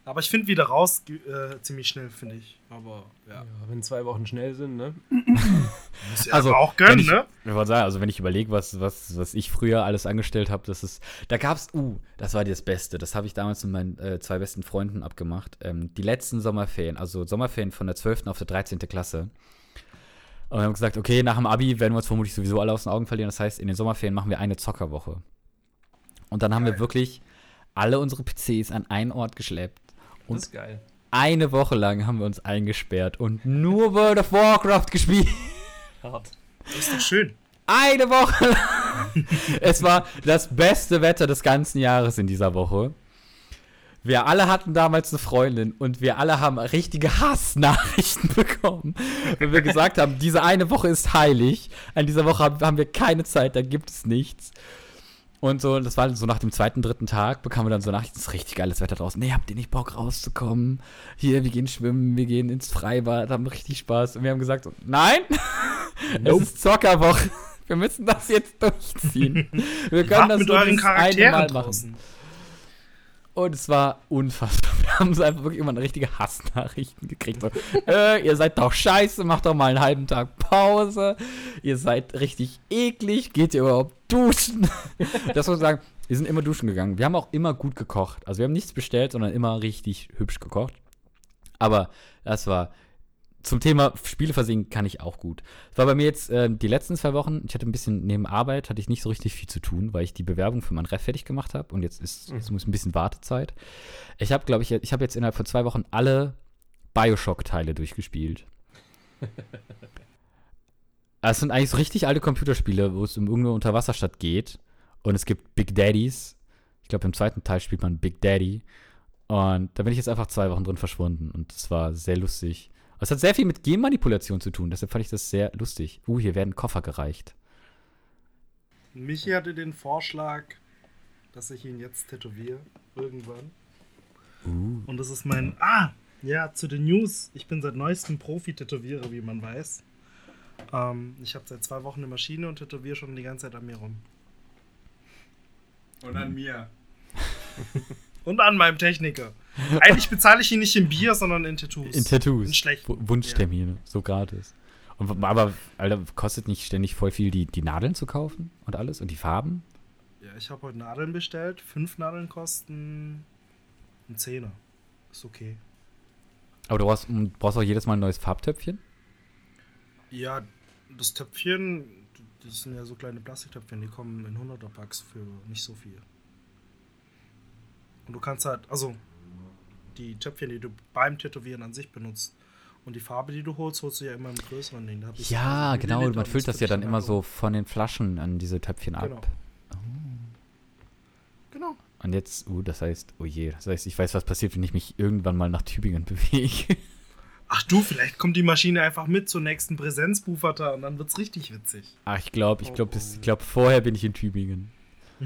Aber ich finde wieder raus äh, ziemlich schnell, finde ich. Aber ja. Ja, wenn zwei Wochen schnell sind, ne? (laughs) Muss ja Also, aber auch gönnen, ich- ne? Ich wollte sagen, also wenn ich überlege, was, was, was ich früher alles angestellt habe, das ist. Da gab's, uh, das war das Beste. Das habe ich damals mit meinen äh, zwei besten Freunden abgemacht. Ähm, die letzten Sommerferien, also Sommerferien von der 12. auf der 13. Klasse. Und wir haben gesagt, okay, nach dem Abi werden wir uns vermutlich sowieso alle aus den Augen verlieren. Das heißt, in den Sommerferien machen wir eine Zockerwoche. Und dann haben wir wirklich alle unsere PCs an einen Ort geschleppt. Das Und ist geil. eine Woche lang haben wir uns eingesperrt und nur World of Warcraft gespielt. Hart. Das ist doch schön. Eine Woche lang. es war das beste Wetter des ganzen Jahres in dieser Woche. Wir alle hatten damals eine Freundin und wir alle haben richtige Hassnachrichten (laughs) bekommen. Wenn wir gesagt haben, diese eine Woche ist heilig. An dieser Woche haben haben wir keine Zeit, da gibt es nichts. Und so, das war so nach dem zweiten, dritten Tag, bekamen wir dann so Nachrichten, es ist richtig geiles Wetter draußen. Nee, habt ihr nicht Bock rauszukommen? Hier, wir gehen schwimmen, wir gehen ins Freibad, haben richtig Spaß. Und wir haben gesagt, nein, (laughs) es ist Zockerwoche. Wir müssen das jetzt durchziehen. Wir können das mit nur euren dieses eine Charakteren Mal machen. Und es war unfassbar. Haben so einfach wirklich immer richtige Hassnachrichten gekriegt. So, äh, ihr seid doch scheiße, macht doch mal einen halben Tag Pause. Ihr seid richtig eklig. Geht ihr überhaupt duschen? (laughs) Das muss ich sagen, wir sind immer duschen gegangen. Wir haben auch immer gut gekocht. Also wir haben nichts bestellt, sondern immer richtig hübsch gekocht. Aber das war zum Thema Spiele versinken kann ich auch gut. Es war bei mir jetzt äh, die letzten zwei Wochen, ich hatte ein bisschen neben Arbeit, hatte ich nicht so richtig viel zu tun, weil ich die Bewerbung für mein Ref fertig gemacht habe und jetzt ist jetzt muss ein bisschen Wartezeit. Ich habe, glaube ich, ich habe jetzt innerhalb von zwei Wochen alle Bioshock-Teile durchgespielt. (laughs) Es sind eigentlich so richtig alte Computerspiele, wo es um irgendeine Unterwasserstadt geht und es gibt Big Daddies. Ich glaube, im zweiten Teil spielt man Big Daddy. Und da bin ich jetzt einfach zwei Wochen drin verschwunden und es war sehr lustig. Es hat sehr viel mit Genmanipulation zu tun, deshalb fand ich das sehr lustig. Uh, hier werden Koffer gereicht. Michi hatte den Vorschlag, dass ich ihn jetzt tätowiere. Irgendwann. Uh. Und das ist mein. Ah! Ja, zu den News. Ich bin seit neuestem Profi-Tätowierer, wie man weiß. Ähm, ich habe seit zwei Wochen eine Maschine und tätowiere schon die ganze Zeit an mir rum. Und an mir. Und an meinem Techniker. (laughs) Eigentlich bezahle ich ihn nicht in Bier, sondern in Tattoos. In Tattoos. In schlechten. W- Wunschtermine, so gratis. Und, aber, Alter, kostet nicht ständig voll viel, die, die Nadeln zu kaufen und alles und die Farben? Ja, ich habe heute Nadeln bestellt. Fünf Nadeln kosten einen Zehner. Ist okay. Aber du brauchst, m, brauchst auch jedes Mal ein neues Farbtöpfchen? Ja, das Töpfchen, das sind ja so kleine Plastiktöpfchen, die kommen in 100er Packs für nicht so viel. Und du kannst halt, also die Töpfchen, die du beim Tätowieren an sich benutzt. Und die Farbe, die du holst, holst du ja immer im größeren Ding. Ja, 20 genau, Milliliter man füllt das ja dann immer so von den Flaschen an diese Töpfchen ab. Genau. Genau. Und jetzt, uh, das heißt, oh je, das heißt, ich weiß, was passiert, wenn ich mich irgendwann mal nach Tübingen (laughs) bewege. Ach du, vielleicht kommt die Maschine einfach mit zur nächsten Präsenzbufferta und dann wird's richtig witzig. Ach, ich glaube, ich glaube, ich glaub, vorher bin ich in Tübingen.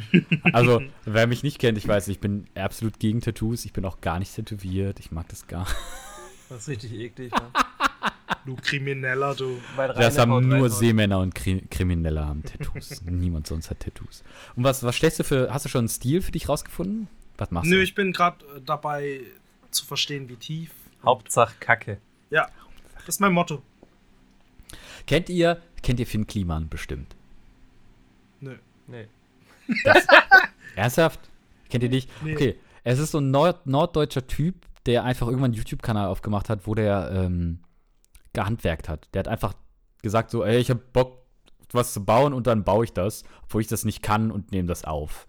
(laughs) Also, wer mich nicht kennt, ich weiß, ich bin absolut gegen Tattoos. Ich bin auch gar nicht tätowiert. Ich mag das gar nicht. (laughs) Das ist richtig eklig. Ja. Du Krimineller, du. Das Rainer haut haben nur reinhaut. Seemänner und Kri Kriminelle haben Tattoos. (laughs) Niemand sonst hat Tattoos. Und was, was stellst du für, hast du schon einen Stil für dich rausgefunden? Was machst Nö, du? ich bin gerade dabei zu verstehen, wie tief. Hauptsache Kacke. Ja, Das ist mein Motto. Kennt ihr, kennt ihr Finn Kliman bestimmt? Nö. Nee. (laughs) Ernsthaft? Kennt ihr nicht? Nee. Okay, es ist so ein Nord norddeutscher Typ, der einfach irgendwann einen YouTube-Kanal aufgemacht hat, wo der ähm, gehandwerkt hat. Der hat einfach gesagt so, ey, ich hab Bock, was zu bauen und dann baue ich das, obwohl ich das nicht kann und nehme das auf.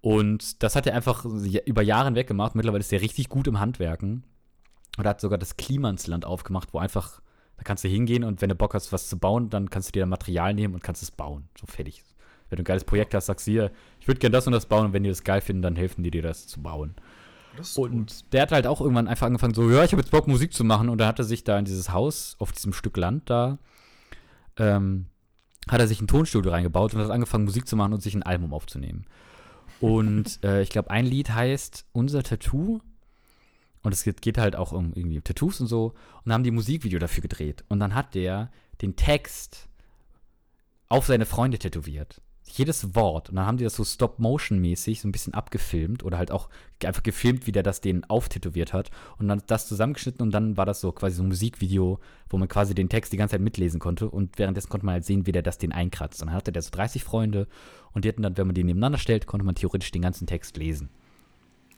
Und das hat er einfach über Jahre hinweg gemacht. Mittlerweile ist er richtig gut im Handwerken. Und hat sogar das Klimansland aufgemacht, wo einfach, da kannst du hingehen und wenn du Bock hast, was zu bauen, dann kannst du dir da Material nehmen und kannst es bauen. So fertig. Wenn du ein geiles Projekt hast, sagst du hier, ich würde gerne das und das bauen und wenn die das geil finden, dann helfen die dir das zu bauen. Das Und der hat halt auch irgendwann einfach angefangen, so, ja, ich habe jetzt Bock, Musik zu machen. Und dann hat er sich da in dieses Haus, auf diesem Stück Land da, ähm, hat er sich ein Tonstudio reingebaut und hat angefangen, Musik zu machen und sich ein Album aufzunehmen. Und (laughs) äh, ich glaube, ein Lied heißt Unser Tattoo. Und es geht, geht halt auch um irgendwie Tattoos und so. Und haben die Musikvideo dafür gedreht. Und dann hat der den Text auf seine Freunde tätowiert. Jedes Wort. Und dann haben die das so Stop-Motion-mäßig so ein bisschen abgefilmt oder halt auch einfach gefilmt, wie der das denen auftätowiert hat. Und dann das zusammengeschnitten und dann war das so quasi so ein Musikvideo, wo man quasi den Text die ganze Zeit mitlesen konnte. Und währenddessen konnte man halt sehen, wie der das den einkratzt. Und dann hatte der so 30 Freunde und die hatten dann, wenn man die nebeneinander stellt, konnte man theoretisch den ganzen Text lesen.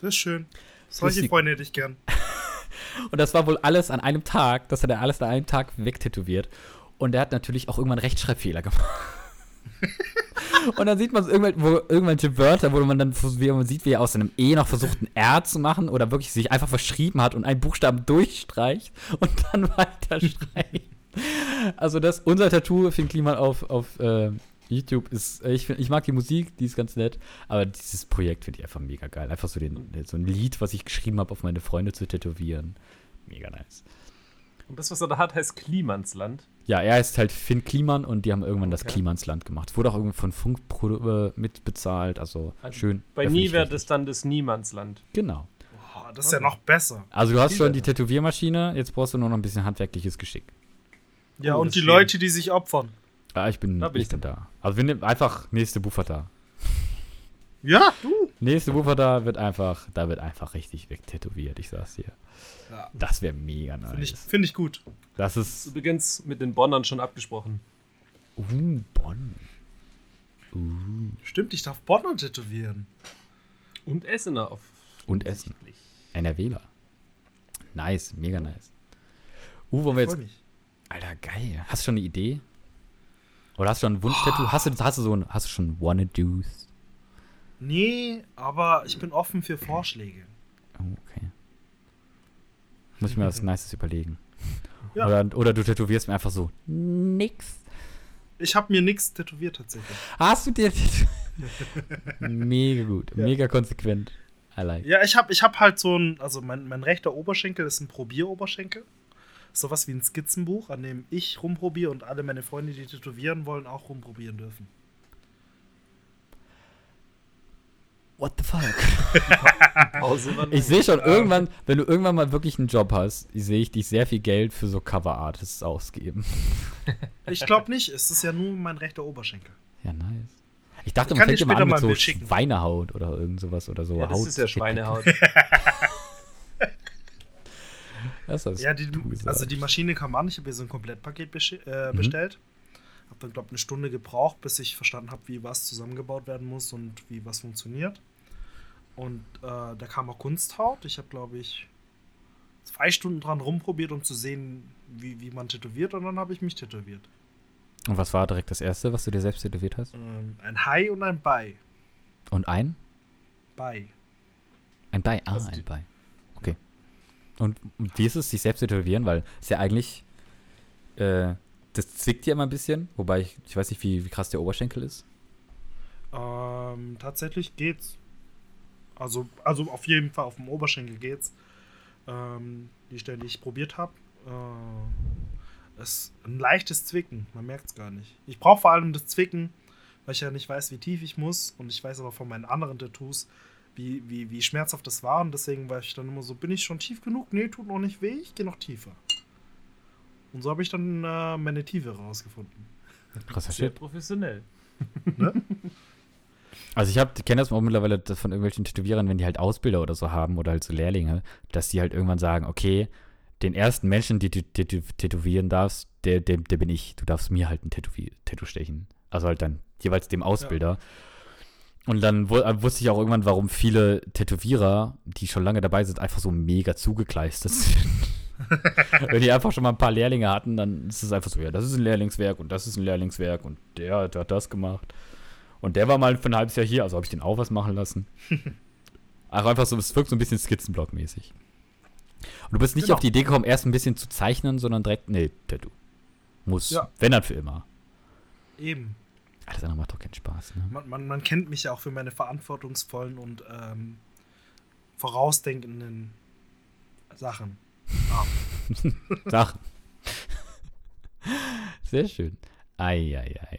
Das ist schön. Solche. Freunde hätte ich gern. (laughs) Und das war wohl alles an einem Tag. Das hat er alles an einem Tag wegtätowiert. Und er hat natürlich auch irgendwann Rechtschreibfehler gemacht. Und dann sieht man so irgendwelche Wörter, wo man dann wie man sieht, wie er aus einem E noch versucht, ein R zu machen oder wirklich sich einfach verschrieben hat und einen Buchstaben durchstreicht und dann (laughs) weiter schreibt. Also das, unser Tattoo fing Kliman auf, auf äh, YouTube ist, äh, ich, ich mag die Musik, die ist ganz nett, aber dieses Projekt finde ich einfach mega geil. Einfach so, den, so ein Lied, was ich geschrieben habe, auf meine Freunde zu tätowieren. Mega nice. Und das, was er da hat, heißt Klimansland. Ja, er ist halt Finn Kliman und die haben irgendwann das Okay. Klimansland gemacht. Wurde auch irgendwie von Funk äh, mitbezahlt, also Also schön. Bei Nie wäre das dann das Niemandsland. Genau. Boah, das ist ja noch besser. Also du hast schon die. Tätowiermaschine, jetzt brauchst du nur noch ein bisschen handwerkliches Geschick. Ja, Oh, und das die ist Leute, die sich opfern. Ah, ich bin, Da bin ich bin da. Also wir nehmen einfach nächste Buffer Ja, du. Nächste Buffer da wird einfach, da wird einfach richtig wegtätowiert, ich sag's dir. Ja. Das wäre mega nice. Finde ich, find ich gut. Das Das ist ist übrigens mit den Bonnern schon abgesprochen. uh, Bonn. Stimmt, ich darf Bonner tätowieren. Und Essener auf. Und Essen. NRWler. Nice, mega nice. Uh, wollen wir jetzt mich. Alter, geil. Hast du schon eine Idee? Oder hast du schon ein Wunschtattoo? Hast du, hast du so ein, hast du schon Wanna-Dos? Nee, aber ich bin offen für Vorschläge. Oh, okay. Muss ich mir was Nices überlegen. Ja. Oder, oder du tätowierst mir einfach so nix. Ich habe mir nichts tätowiert tatsächlich. Hast du dir (laughs) Mega gut, Ja. mega konsequent. I like. Ja, ich habe ich hab halt so ein, also mein, mein rechter Oberschenkel ist ein Probieroberschenkel. Sowas wie ein Skizzenbuch, an dem ich rumprobiere und alle meine Freunde, die tätowieren wollen, auch rumprobieren dürfen. What the fuck? (laughs) Ich sehe schon, irgendwann, wenn du irgendwann mal wirklich einen Job hast, sehe ich dich sehr viel Geld für so Cover-Artists ausgeben. (laughs) Ich glaube nicht, es ist ja nur mein rechter Oberschenkel. Ja, nice. Ich dachte, Ich man fängt immer an mal mit so schicken. Schweinehaut oder irgend sowas oder so. Ja, das Haut- ist ja Schweinehaut. (laughs) Das hast Ja, die, also die Maschine kam an, ich habe hier so ein Komplettpaket äh, Mhm. bestellt. Habe dann, glaube ich, eine Stunde gebraucht, bis ich verstanden habe, wie was zusammengebaut werden muss und wie was funktioniert. Und äh, da kam auch Kunsthaut. Ich habe, glaube ich, zwei Stunden dran rumprobiert, um zu sehen, wie, wie man tätowiert. Und dann habe ich mich tätowiert. Und was war direkt das erste, was du dir selbst tätowiert hast? Ähm, ein Hai und ein Bei. Und ein? Bei. Ein Bei. Ah, Also ein Bei. Okay. Und und wie ist es, sich selbst zu tätowieren? Weil es ja eigentlich, äh, das zwickt ja immer ein bisschen. Wobei ich, ich weiß nicht, wie, wie krass der Oberschenkel ist. Ähm, tatsächlich geht's. Also, also auf jeden Fall auf dem Oberschenkel geht's. Ähm, die Stelle, die ich probiert habe, äh, ist ein leichtes Zwicken. Man merkt es gar nicht. Ich brauche vor allem das Zwicken, weil ich ja nicht weiß, wie tief ich muss. Und ich weiß aber von meinen anderen Tattoos, wie, wie, wie schmerzhaft das war. Und deswegen war ich dann immer so, bin ich schon tief genug? Nee, tut noch nicht weh, ich gehe noch tiefer. Und so habe ich dann äh, meine Tiefe rausgefunden. Krasser Sehr Shit. professionell. (laughs) Also ich habe, kenne das auch mittlerweile das von irgendwelchen Tätowierern, wenn die halt Ausbilder oder so haben oder halt so Lehrlinge, dass die halt irgendwann sagen, okay, den ersten Menschen, die du tätow tätowieren darfst, der, der, der bin ich. Du darfst mir halt ein Tattoo, Tattoo stechen. Also halt dann jeweils dem Ausbilder. Und dann äh, wusste ich auch irgendwann, warum viele Tätowierer, die schon lange dabei sind, einfach so mega zugekleistert sind. (laughs) Wenn die einfach schon mal ein paar Lehrlinge hatten, dann ist es einfach so, ja, das ist ein Lehrlingswerk und das ist ein Lehrlingswerk und der, der hat das gemacht. Und der war mal für ein halbes Jahr hier, also habe ich den auch was machen lassen. (laughs) Ach, einfach so, es wirkt so ein bisschen Skizzenblock-mäßig. Und du bist nicht Genau. auf die Idee gekommen, erst ein bisschen zu zeichnen, sondern direkt, nee, Tattoo. Muss, Ja. wenn dann für immer. Eben. Alles andere macht doch keinen Spaß, ne? Man, man, man kennt mich ja auch für meine verantwortungsvollen und ähm, vorausdenkenden Sachen. Ah, (laughs) Sachen. Sehr schön. Eieiei.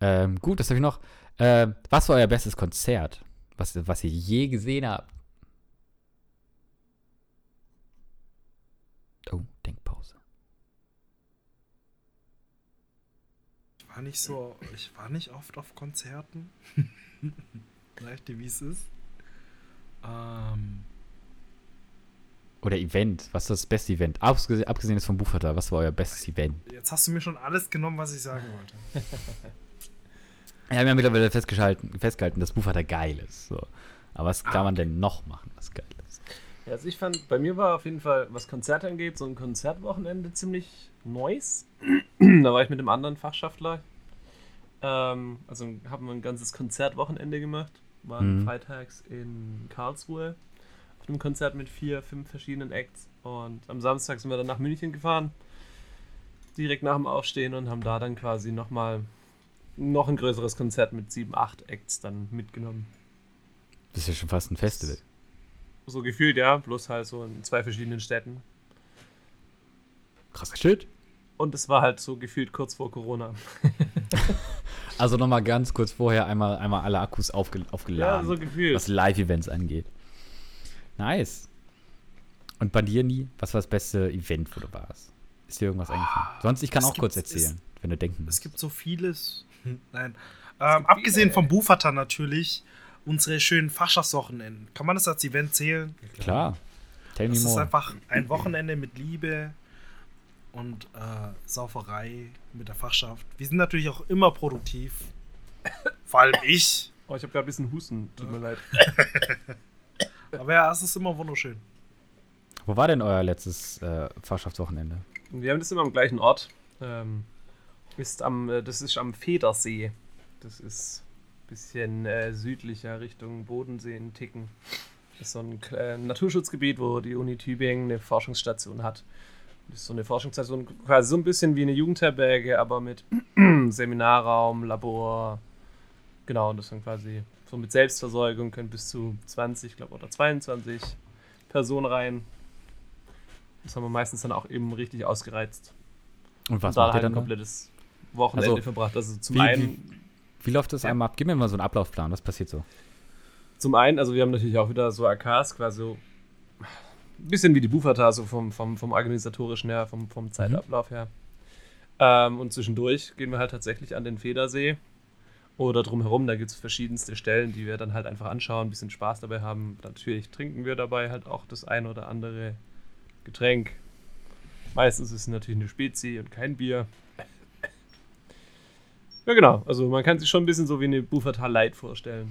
Ähm, gut, das habe ich noch. Äh, was war euer bestes Konzert, was, was ihr je gesehen habt? Oh, Denkpause. ich war nicht so, ich war nicht oft auf Konzerten. (laughs) Dir, wie es ist. Ähm, Oder Event. Was ist das beste Event? Abgesehen, abgesehen jetzt vom Buchvater, was war euer bestes Event? jetzt hast du mir schon alles genommen, was ich sagen wollte. (laughs) Ja, wir haben ja mittlerweile festgehalten, festgehalten dass Buchvater geil ist. So. Aber was kann Ah, man denn noch machen, was geil ist? Ja, also ich fand, bei mir war auf jeden Fall, was Konzerte angeht, so ein Konzertwochenende ziemlich nice. (clears throat) da war ich mit einem anderen Fachschaftler. Ähm, also haben wir ein ganzes Konzertwochenende gemacht. Waren Mhm. freitags in Karlsruhe auf einem Konzert mit vier, fünf verschiedenen Acts. Und am Samstag sind wir dann nach München gefahren. Direkt nach dem Aufstehen und haben da dann quasi nochmal noch ein größeres Konzert mit sieben, acht Acts dann mitgenommen. Das ist ja schon fast ein Festival. So gefühlt, ja, bloß halt so in zwei verschiedenen Städten. Krasser Shit. Und es war halt so gefühlt kurz vor Corona. (laughs) Also nochmal ganz kurz vorher einmal, einmal alle Akkus aufge, Ja, aufgeladen. so gefühlt. was Live-Events angeht. Nice. Und bei dir nie? Was war das beste Event, wo du warst? Ist dir irgendwas eingefallen? Sonst, ich kann es auch kurz es- erzählen, wenn du denken Es musst. gibt so vieles. (laughs) Nein. Ähm, abgesehen vom Buchvater natürlich, unsere schönen Fachschaftswochenenden. Kann man das als Event zählen? Klar. Tell me Das ist more. einfach ein Wochenende mit Liebe und äh, Sauferei mit der Fachschaft. Wir sind natürlich auch immer produktiv. (laughs) Vor allem ich. Oh, ich habe gerade ein bisschen Husten. Tut mir leid. (laughs) Aber ja, es ist immer wunderschön. Wo war denn euer letztes äh, Fachschaftswochenende? Wir haben das immer am gleichen Ort. Ähm, ist am, äh, das ist am Federsee. Das ist ein bisschen äh, südlicher Richtung Bodensee in Ticken. Das ist so ein äh, Naturschutzgebiet, wo die Uni Tübingen eine Forschungsstation hat. Das ist so eine Forschungsstation, quasi so ein bisschen wie eine Jugendherberge, aber mit (clears throat) Seminarraum, Labor. Genau, und das dann quasi so mit Selbstversorgung können bis zu 20, glaube oder 22 Personen rein. Das haben wir meistens dann auch eben richtig ausgereizt. Und was und da macht ihr halt dann ein komplettes Wochenende Also, verbracht. Also zum wie- einen, Wie läuft das Ja. einmal ab? Gib mir mal so einen Ablaufplan. Was passiert so? zum einen, also wir haben natürlich auch wieder so AKs, quasi so ein bisschen wie die Bufata, so vom, vom, vom organisatorischen her, vom, vom Zeitablauf her. Ähm, und zwischendurch gehen wir halt tatsächlich an den Federsee oder drumherum, da gibt es verschiedenste Stellen, die wir dann halt einfach anschauen, ein bisschen Spaß dabei haben. Natürlich trinken wir dabei halt auch das ein oder andere Getränk. Meistens ist es natürlich eine Spezi und kein Bier. Ja, genau. Also man kann sich schon ein bisschen so wie eine Bufata Light vorstellen.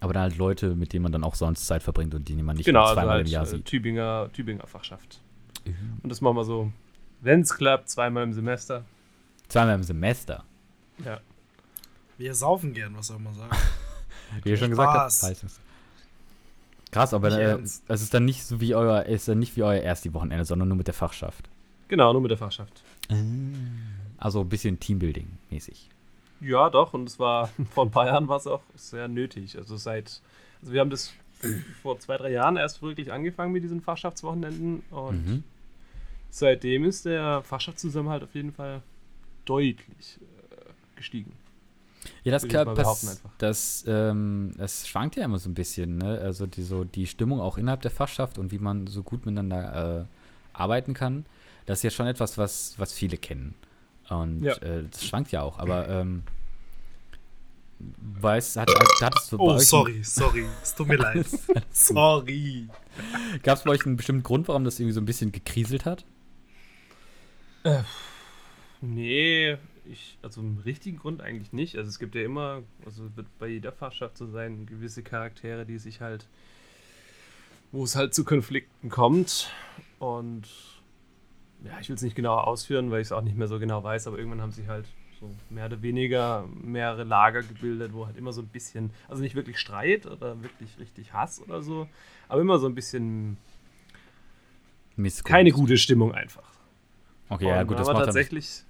Aber dann halt Leute, mit denen man dann auch sonst Zeit verbringt und die man nicht genau, also zweimal halt im Jahr äh, sieht. Tübinger, Tübinger Fachschaft. Mhm. Und das machen wir so, wenn es klappt, zweimal im Semester. Zweimal im Semester. Ja. Wir saufen gern, was soll man sagen. (laughs) Wie ihr schon gesagt habt. Heißt es. Krass, aber äh, es ist dann nicht so wie euer, ist dann nicht wie euer erstes Wochenende, sondern nur mit der Fachschaft. Genau, nur mit der Fachschaft. Also ein bisschen Teambuilding-mäßig. Ja, doch. Und es war, (laughs) vor ein paar Jahren war es auch sehr nötig. Also seit, also wir haben das vor zwei, drei Jahren erst wirklich angefangen mit diesen Fachschaftswochenenden. Und Mhm. seitdem ist der Fachschaftszusammenhalt auf jeden Fall deutlich äh, gestiegen. Ja, das, kann, einfach. das, ähm, das schwankt ja immer so ein bisschen, ne? Also die, so die Stimmung auch innerhalb der Fachschaft und wie man so gut miteinander äh, arbeiten kann. Das ist ja schon etwas, was, was viele kennen. Und Ja. äh, das schwankt ja auch. Aber (laughs) ähm, weißt, hat, hat, du bei Oh, euch sorry, sorry. Es tut mir (laughs) leid. sorry. Gab es bei euch einen bestimmten Grund, warum das irgendwie so ein bisschen gekriselt hat? Nee, ich, also einen richtigen Grund eigentlich nicht. Also es gibt ja immer, also wird bei jeder Fachschaft so sein, gewisse Charaktere, die sich halt, wo es halt zu Konflikten kommt. Und ja, ich will es nicht genauer ausführen, weil ich es auch nicht mehr so genau weiß, aber irgendwann haben sich halt so mehr oder weniger mehrere Lager gebildet, wo halt immer so ein bisschen, also nicht wirklich Streit oder wirklich richtig Hass oder so, aber immer so ein bisschen Missgunst. keine gute Stimmung einfach. Okay, ja, Und gut, das aber macht dann- tatsächlich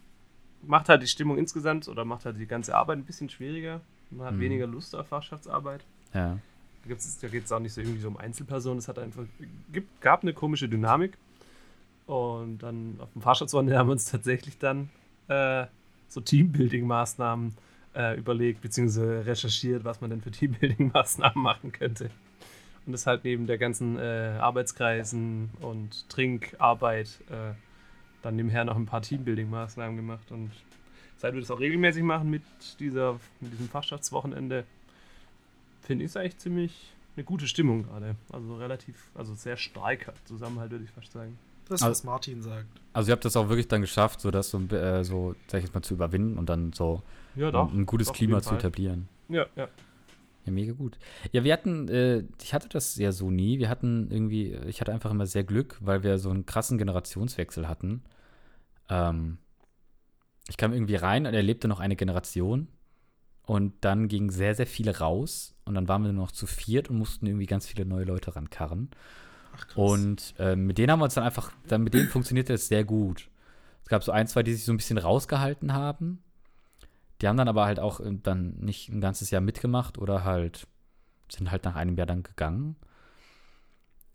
macht halt die Stimmung insgesamt oder macht halt die ganze Arbeit ein bisschen schwieriger. Man hat Mhm. weniger Lust auf Fachschaftsarbeit. Ja. Da, da geht es auch nicht so irgendwie so um Einzelpersonen. Es hat einfach gibt, gab eine komische Dynamik. Und dann auf dem Fachschaftswochenende (laughs) haben wir uns tatsächlich dann äh, so Teambuilding-Maßnahmen äh, überlegt, beziehungsweise recherchiert, was man denn für (laughs) Teambuilding-Maßnahmen machen könnte. Und das halt neben der ganzen äh, Arbeitskreisen und Trinkarbeit äh, dann nebenher noch ein paar Teambuilding-Maßnahmen gemacht. Und seit wir das auch regelmäßig machen mit, dieser, mit diesem Fachschaftswochenende, finde ich es eigentlich ziemlich eine gute Stimmung gerade. Also relativ, also sehr starker Zusammenhalt, würde ich fast sagen. Das, Also- was Martin sagt. Also ihr habt das auch wirklich dann geschafft, so das so, äh, so sag ich jetzt mal, zu überwinden und dann so Ja, ein, ein gutes Doch, Klima zu etablieren. Ja, ja. Ja, mega gut. Ja, wir hatten, äh, ich hatte das ja so nie. Wir hatten irgendwie, ich hatte einfach immer sehr Glück, weil wir so einen krassen Generationswechsel hatten. Ähm, ich kam irgendwie rein und erlebte noch eine Generation. Und dann gingen sehr, sehr viele raus. Und dann waren wir nur noch zu viert und mussten irgendwie ganz viele neue Leute rankarren. Ach, krass. Und ähm, mit denen haben wir uns dann einfach, dann mit denen funktionierte es sehr gut. Es gab so ein, zwei, die sich so ein bisschen rausgehalten haben. Die haben dann aber halt auch ähm, dann nicht ein ganzes Jahr mitgemacht oder halt sind halt nach einem Jahr dann gegangen.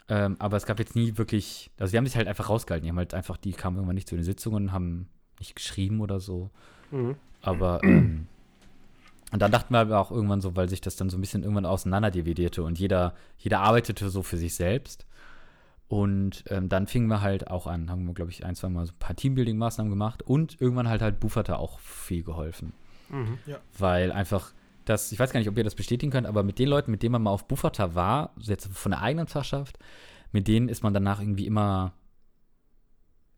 Ähm, aber es gab jetzt nie wirklich, also die haben sich halt einfach rausgehalten. Die haben halt einfach, die kamen irgendwann nicht zu den Sitzungen, haben nicht geschrieben oder so. Mhm. Aber ähm, und dann dachten wir aber auch irgendwann so, weil sich das dann so ein bisschen irgendwann auseinanderdividierte und jeder, jeder arbeitete so für sich selbst. Und ähm, dann fingen wir halt auch an, haben wir, glaube ich, ein, zwei Mal so ein paar Teambuilding-Maßnahmen gemacht und irgendwann halt halt Buffata auch viel geholfen. Mhm. Weil einfach das, ich weiß gar nicht, ob ihr das bestätigen könnt, aber mit den Leuten, mit denen man mal auf Buffata war, so jetzt von der eigenen Fachschaft, mit denen ist man danach irgendwie immer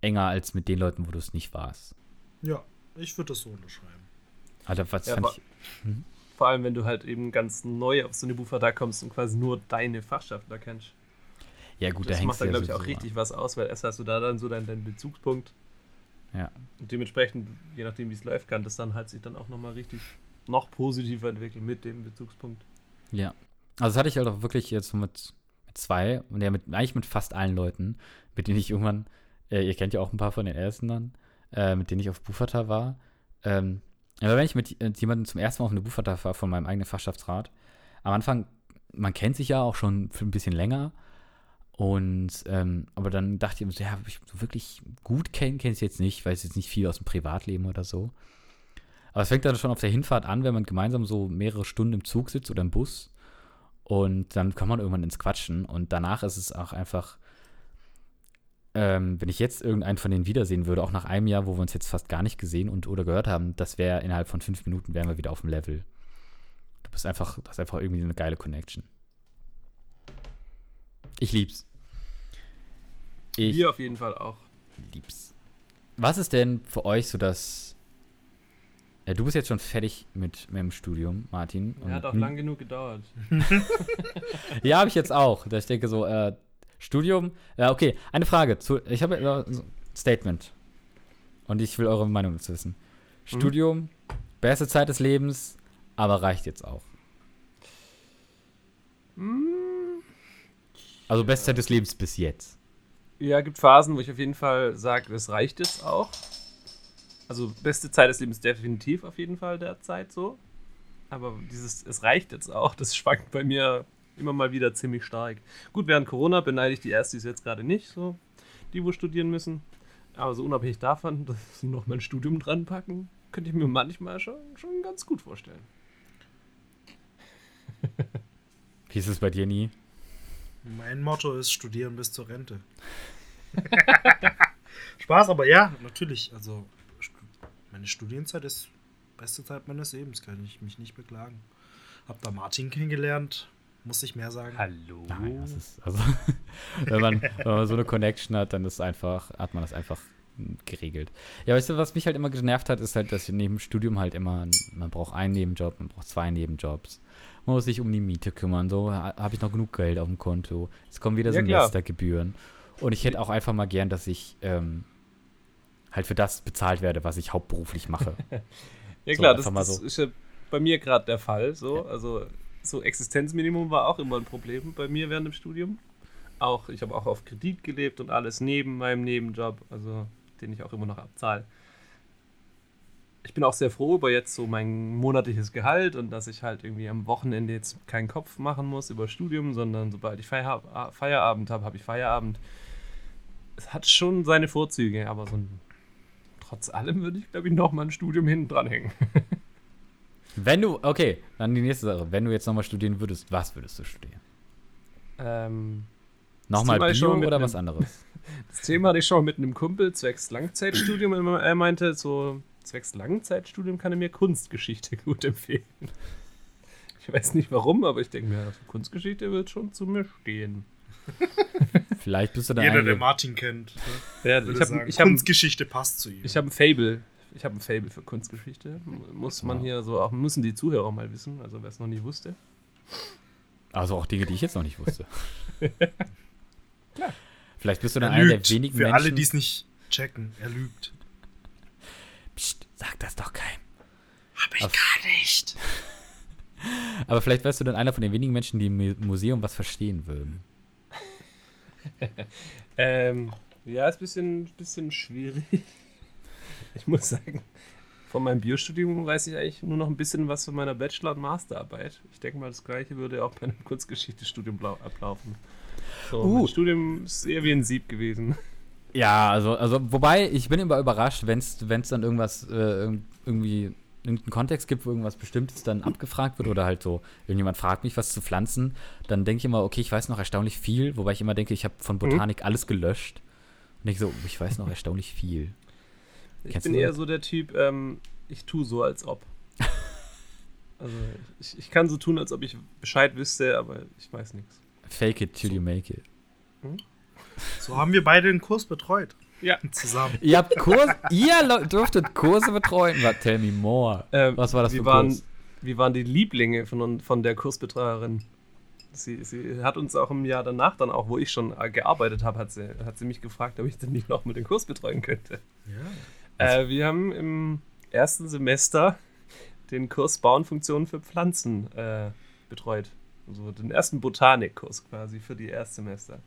enger als mit den Leuten, wo du es nicht warst. Ja, ich würde das so unterschreiben. Also, was Ja, fand aber- Vor allem, wenn du halt eben ganz neu auf so eine Buffer kommst und quasi nur deine Fachschaft da kennst. ja gut, da das hängt macht dann, glaube ich, auch richtig was aus, weil erst hast du da dann so deinen, deinen Bezugspunkt. Ja. Und dementsprechend, je nachdem, wie es läuft, kann das dann halt sich dann auch nochmal richtig noch positiver entwickeln mit dem Bezugspunkt. Ja. Also das hatte ich halt auch wirklich jetzt mit, mit zwei und ja, mit, eigentlich mit fast allen Leuten, mit denen ich irgendwann, äh, ihr kennt ja auch ein paar von den ersten dann, äh, mit denen ich auf Bufata war. Ähm, aber wenn ich mit äh, jemandem zum ersten Mal auf eine Bufata war, von meinem eigenen Fachschaftsrat, am Anfang, man kennt sich ja auch schon für ein bisschen länger. Und, ähm, aber dann dachte ich ja, ich wirklich gut kennen, kenne ich jetzt nicht, weil es jetzt nicht viel aus dem Privatleben oder so. Aber es fängt dann schon auf der Hinfahrt an, wenn man gemeinsam so mehrere Stunden im Zug sitzt oder im Bus. Und dann kommt man irgendwann ins Quatschen. Und danach ist es auch einfach, ähm, wenn ich jetzt irgendeinen von denen wiedersehen würde, auch nach einem Jahr, wo wir uns jetzt fast gar nicht gesehen und oder gehört haben, das wäre innerhalb von fünf Minuten wären wir wieder auf dem Level. Du bist einfach, das ist einfach irgendwie eine geile Connection. Ich lieb's. Ich Wir auf jeden Fall auch. lieb's. Was ist denn für euch so das. Ja, du bist jetzt schon fertig mit, mit dem Studium, Martin. Ja, hat auch Und- lang genug gedauert. (laughs) (laughs) Ja, habe ich jetzt auch. Da ich denke so, äh, Studium. Ja, okay. Eine Frage. Zu, ich habe ein Statement. Und ich will eure Meinung dazu wissen. Mhm. Studium, beste Zeit des Lebens, aber reicht jetzt auch. Also beste Zeit des Lebens bis jetzt. Ja, gibt Phasen, wo ich auf jeden Fall sage, das reicht jetzt auch. Also beste Zeit des Lebens definitiv auf jeden Fall der Zeit so. Aber dieses, es reicht jetzt auch, das schwankt bei mir immer mal wieder ziemlich stark. Gut, während Corona beneide ich die Erstis jetzt gerade nicht, so die, wo studieren müssen. Aber so unabhängig davon, (laughs) dass sie noch mein Studium dran packen, könnte ich mir manchmal schon, schon ganz gut vorstellen. (laughs) Wie ist es bei dir nie? Mein Motto ist studieren bis zur Rente. (laughs) Spaß, aber ja, natürlich. Also meine Studienzeit ist beste Zeit meines Lebens, kann ich mich nicht beklagen. Hab da Martin kennengelernt, muss ich mehr sagen. Hallo. Nein, das ist, also, (laughs) wenn man, wenn man so eine Connection hat, dann ist einfach, hat man das einfach geregelt. Ja, weißt du, was mich halt immer genervt hat, ist halt, dass neben dem Studium halt immer, man braucht einen Nebenjob, man braucht zwei Nebenjobs. Man muss sich um die Miete kümmern, so ha- habe ich noch genug Geld auf dem Konto. Es kommen wieder Ja. Semestergebühren. Und ich hätte auch einfach mal gern, dass ich ähm, halt für das bezahlt werde, was ich hauptberuflich mache. (laughs) Ja So, klar, das, einfach mal das so. ist ja bei mir gerade der Fall. So. Also so Existenzminimum war auch immer ein Problem bei mir während dem Studium. Auch, ich habe auch auf Kredit gelebt und alles neben meinem Nebenjob, also den ich auch immer noch abzahle. Ich bin auch sehr froh über jetzt so mein monatliches Gehalt und dass ich halt irgendwie am Wochenende jetzt keinen Kopf machen muss über Studium, sondern sobald ich Feierab Feierabend habe, habe ich Feierabend. Es hat schon seine Vorzüge, aber so ein, trotz allem würde ich, glaube ich, noch mal ein Studium hinten dranhängen. (laughs) Wenn du, okay, dann die nächste Sache. Wenn du jetzt nochmal studieren würdest, was würdest du studieren? Ähm, Nochmal Bio oder einem- was anderes? (laughs) das Thema hatte ich schon mit einem Kumpel zwecks Langzeitstudium. Er meinte, so zwecks Langzeitstudium kann er mir Kunstgeschichte (laughs) gut empfehlen. Ich weiß nicht warum, aber ich denke mir, also Kunstgeschichte wird schon zu mir stehen. (laughs) Vielleicht bist du dann Jeder, der Martin kennt, ne, Ja, ich habe sagen, ich hab, Kunstgeschichte passt zu ihm. ich hab ein Fable. Ich habe ein Fable für Kunstgeschichte. Muss man hier so auch, müssen die Zuhörer mal wissen, also wer es noch nie wusste. also auch Dinge, die ich jetzt noch nicht wusste. (laughs) Vielleicht bist du dann er einer der wenigen Für Menschen. alle, die es nicht checken, er lügt. Psst, sag das doch keinem. Hab ich Auf- gar nicht. (laughs) Aber vielleicht wärst du dann einer von den wenigen Menschen, die im Mu- Museum was verstehen würden. (laughs) Ähm, ja, ist ein bisschen, bisschen schwierig. Ich muss sagen, von meinem Biostudium weiß ich eigentlich nur noch ein bisschen was von meiner Bachelor- und Masterarbeit. Ich denke mal, das gleiche würde auch bei einem Kurzgeschichtestudium blau- ablaufen. So, Uh. mein Studium ist eher wie ein Sieb gewesen. Ja, also, also wobei, ich bin immer überrascht, wenn es dann irgendwas, äh, irg- irgendwie irgendeinen Kontext gibt, wo irgendwas Bestimmtes dann abgefragt wird oder halt so, irgendjemand fragt mich was zu Pflanzen, dann denke ich immer, okay, ich weiß noch erstaunlich viel, wobei ich immer denke, ich habe von Botanik alles gelöscht. Und denke so, ich weiß noch erstaunlich viel. Ich Kennst bin eher so der Typ, ähm, ich tue so, als ob. (laughs) Also, ich, ich kann so tun, als ob ich Bescheid wüsste, aber ich weiß nichts. Fake it till you make it. So haben wir beide den Kurs betreut. Ja. (laughs) Zusammen. Ihr habt Kurs, ihr (laughs) durftet Kurse betreuen. Wa- Tell me more. Ähm, Was war das für ein waren, Kurs? Wie waren die Lieblinge von, von der Kursbetreuerin? Sie, sie hat uns auch im Jahr danach, dann auch, wo ich schon äh, gearbeitet habe, hat sie, hat sie mich gefragt, ob ich denn nicht noch mit den Kurs betreuen könnte. Ja. Äh, wir haben im ersten Semester den Kurs Bauernfunktionen für Pflanzen äh, betreut. Also den ersten Botanikkurs quasi für die Erstsemester.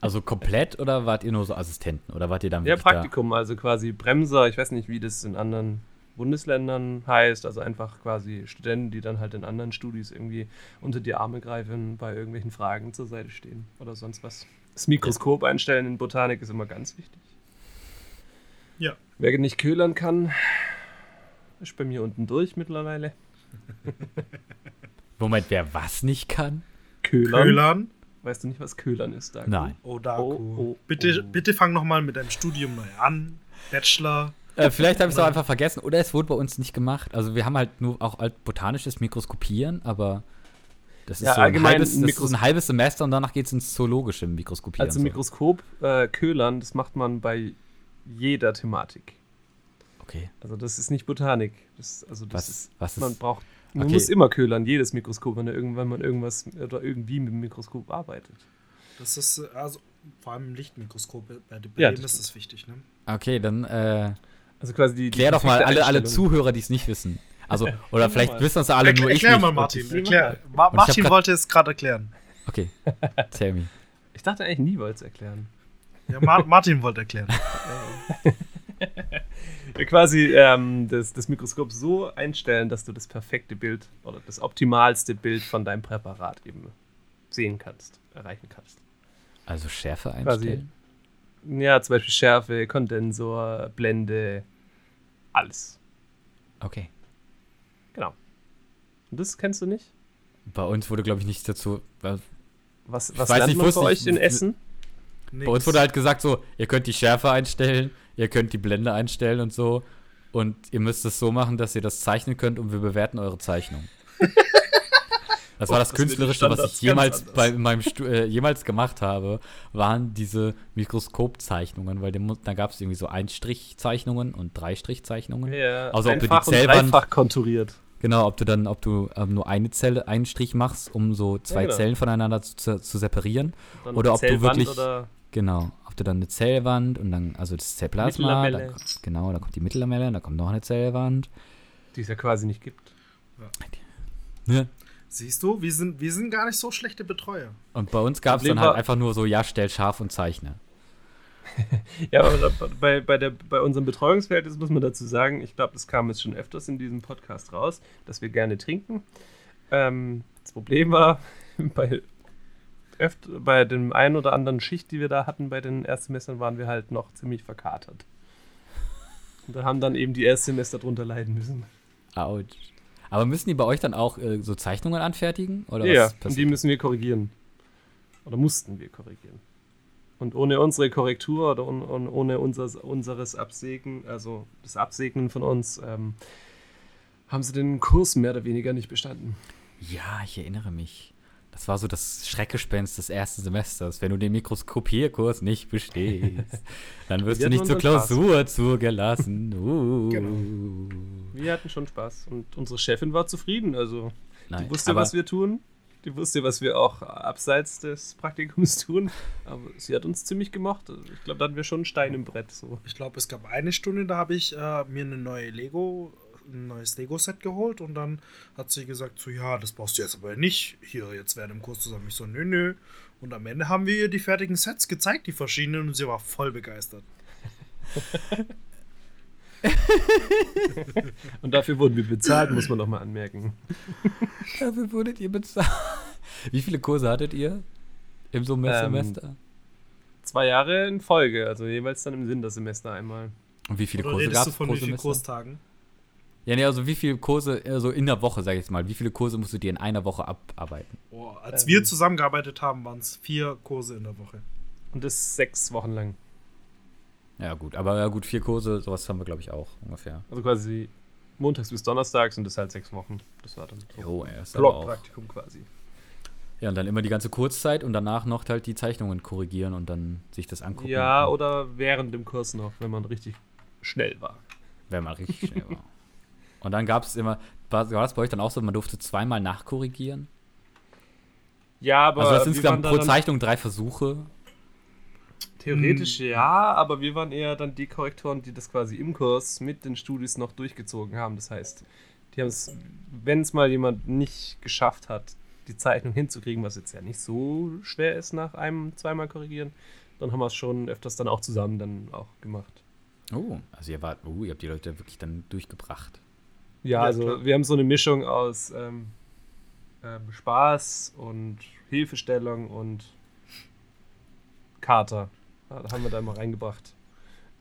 Also komplett oder wart ihr nur so Assistenten? Oder wart ihr dann Ja, wirklich da? Praktikum, also quasi Bremser. Ich weiß nicht, wie das in anderen Bundesländern heißt. Also einfach quasi Studenten, die dann halt in anderen Studis irgendwie unter die Arme greifen, bei irgendwelchen Fragen zur Seite stehen oder sonst was. Das Mikroskop einstellen in Botanik ist immer ganz wichtig. Ja. Wer nicht köhlern kann, ist bei mir unten durch mittlerweile. (laughs) Moment, wer was nicht kann? Köhlern? Köhlern. Weißt du nicht, was Köhlern ist, Dago? Nein. Oh, Daku. Oh, oh, bitte, oh. bitte fang noch mal mit deinem Studium neu an. Bachelor. Äh, vielleicht habe ich es auch einfach vergessen. Oder es wurde bei uns nicht gemacht. Also wir haben halt nur auch alt botanisches Mikroskopieren, aber das ist, Ja, so, ein allgemein halbes, das ist ein halbes Semester und danach geht es ins zoologische Mikroskopieren. Also so. Mikroskop äh, Köhlern, das macht man bei jeder Thematik. Okay. Also das ist nicht Botanik. Das, also das Was, ist, was man ist. braucht, man Okay. muss immer köhlern, jedes Mikroskop, wenn, irgendwann man irgendwas oder irgendwie mit dem Mikroskop arbeitet. Das ist also vor allem im Lichtmikroskop. Bei, Ja, dem das ist das wichtig, ne? Okay, dann äh, Also quasi die. die klär doch mal alle, alle. Zuhörer, die es nicht wissen. Also, (laughs) oder vielleicht wissen es alle nur ich erklär mal, Martin. Erklär. Ma Martin grad- wollte es gerade erklären. Okay, (laughs) tell me. Ich dachte eigentlich nie wollte es erklären. Ja, Ma Martin wollte erklären. (laughs) Quasi ähm, das, das Mikroskop so einstellen, dass du das perfekte Bild oder das optimalste Bild von deinem Präparat eben sehen kannst, erreichen kannst. Also Schärfe Quasi. einstellen? Ja, zum Beispiel Schärfe, Kondensor, Blende, alles. Okay. Und das kennst du nicht? Bei uns wurde, glaube ich, nichts dazu. Bei Was, was weiß lernt nicht, man bei ich- euch in Essen? Nix. uns wurde halt gesagt so, ihr könnt die Schärfe einstellen, ihr könnt die Blende einstellen und so. Und ihr müsst es so machen, dass ihr das zeichnen könnt und wir bewerten eure Zeichnung. (laughs) Das war das das Künstlerischste, was ich jemals bei in meinem Stu äh, jemals gemacht habe, waren diese Mikroskopzeichnungen, weil dem da gab es irgendwie so Einstrichzeichnungen und Dreistrichzeichnungen. Ja, Also ob du die einfach und Zellwand- dreifach konturiert. Genau, ob du dann, ob du ähm, nur eine Zelle, einen Strich machst, um so zwei genau. Zellen voneinander zu, zu, zu separieren. Dann Oder ob du wirklich- Oder Genau. Ob du dann eine Zellwand und dann, also das Zellplasma, dann, genau, da kommt die Mittellamelle, da kommt noch eine Zellwand. die es ja quasi nicht gibt. Ne? Siehst du, wir sind, wir sind gar nicht so schlechte Betreuer. Und bei uns gab es dann halt einfach nur so, ja, stell scharf und zeichne. (laughs) Ja, aber bei, bei, der, bei unserem Betreuungsverhältnis muss man dazu sagen, ich glaube, das kam jetzt schon öfters in diesem Podcast raus, dass wir gerne trinken. Ähm, das Problem war, (laughs) bei, öft, bei dem einen oder anderen Schicht, die wir da hatten bei den Erstsemestern, waren wir halt noch ziemlich verkatert. Und da haben dann eben die Erstsemester drunter leiden müssen. Autsch. Aber müssen die bei euch dann auch äh, so Zeichnungen anfertigen? Oder ja, was und die müssen wir korrigieren. Oder mussten wir korrigieren. Und ohne unsere Korrektur oder un, un, ohne unseres, unseres Absegnen, also das Absegnen von uns, ähm, haben sie den Kurs mehr oder weniger nicht bestanden. Ja, ich erinnere mich. Das war so das Schreckgespenst des ersten Semesters. Wenn du den Mikroskopierkurs nicht bestehst, (laughs) dann wirst Wir du nicht zur unseren Spaß. Klausur zugelassen. (laughs) Uh. Genau. Wir hatten schon Spaß und unsere Chefin war zufrieden. Also, Nein, die wusste, was wir tun. Die wusste, was wir auch abseits des Praktikums tun. Aber sie hat uns ziemlich gemocht. Ich glaube, da hatten wir schon einen Stein im Brett. So. Ich glaube, es gab eine Stunde, da habe ich äh, mir eine neue Lego, ein neues Lego-Set geholt und dann hat sie gesagt, so ja, das brauchst du jetzt aber nicht hier jetzt während dem Kurs zusammen. Ich so, nö, nö. Und am Ende haben wir ihr die fertigen Sets gezeigt, die verschiedenen, und sie war voll begeistert. (laughs) (laughs) Und dafür wurden wir bezahlt, muss man noch mal anmerken. (laughs) dafür wurdet ihr bezahlt. Wie viele Kurse hattet ihr im so Ähm, Semester? Zwei Jahre in Folge, also jeweils dann im Wintersemester einmal. Und wie viele Oder Kurse gab du es von pro Semester? Kurstagen? Ja, nee, also wie viele Kurse, also in der Woche, sag ich jetzt mal, wie viele Kurse musst du dir in einer Woche abarbeiten? Boah, als Ähm. wir zusammengearbeitet haben, waren es vier Kurse in der Woche. Und das sechs Wochen lang. Ja, gut, aber ja, gut, vier Kurse, sowas haben wir, glaube ich, auch ungefähr. Also quasi montags bis donnerstags und das halt sechs Wochen. Das war dann so Jo. Blockpraktikum quasi. Ja, und dann immer die ganze Kurzzeit und danach noch halt die Zeichnungen korrigieren und dann sich das angucken. Ja, oder während dem Kurs noch, wenn man richtig schnell war. Wenn man richtig schnell war. (laughs) Und dann gab es immer, war, war das bei euch dann auch so, man durfte zweimal nachkorrigieren? Ja, aber also das wir insgesamt pro Zeichnung drei Versuche. Theoretisch ja, aber wir waren eher dann die Korrektoren, die das quasi im Kurs mit den Studis noch durchgezogen haben. Das heißt, die haben es, wenn es mal jemand nicht geschafft hat, die Zeichnung hinzukriegen, was jetzt ja nicht so schwer ist nach einem zweimal korrigieren, dann haben wir es schon öfters dann auch zusammen dann auch gemacht. Oh, also ihr wart, oh, ihr habt die Leute wirklich dann durchgebracht. Ja, Ja, also klar. wir haben so eine Mischung aus ähm, ähm, Spaß und Hilfestellung und Kater. Haben wir da immer reingebracht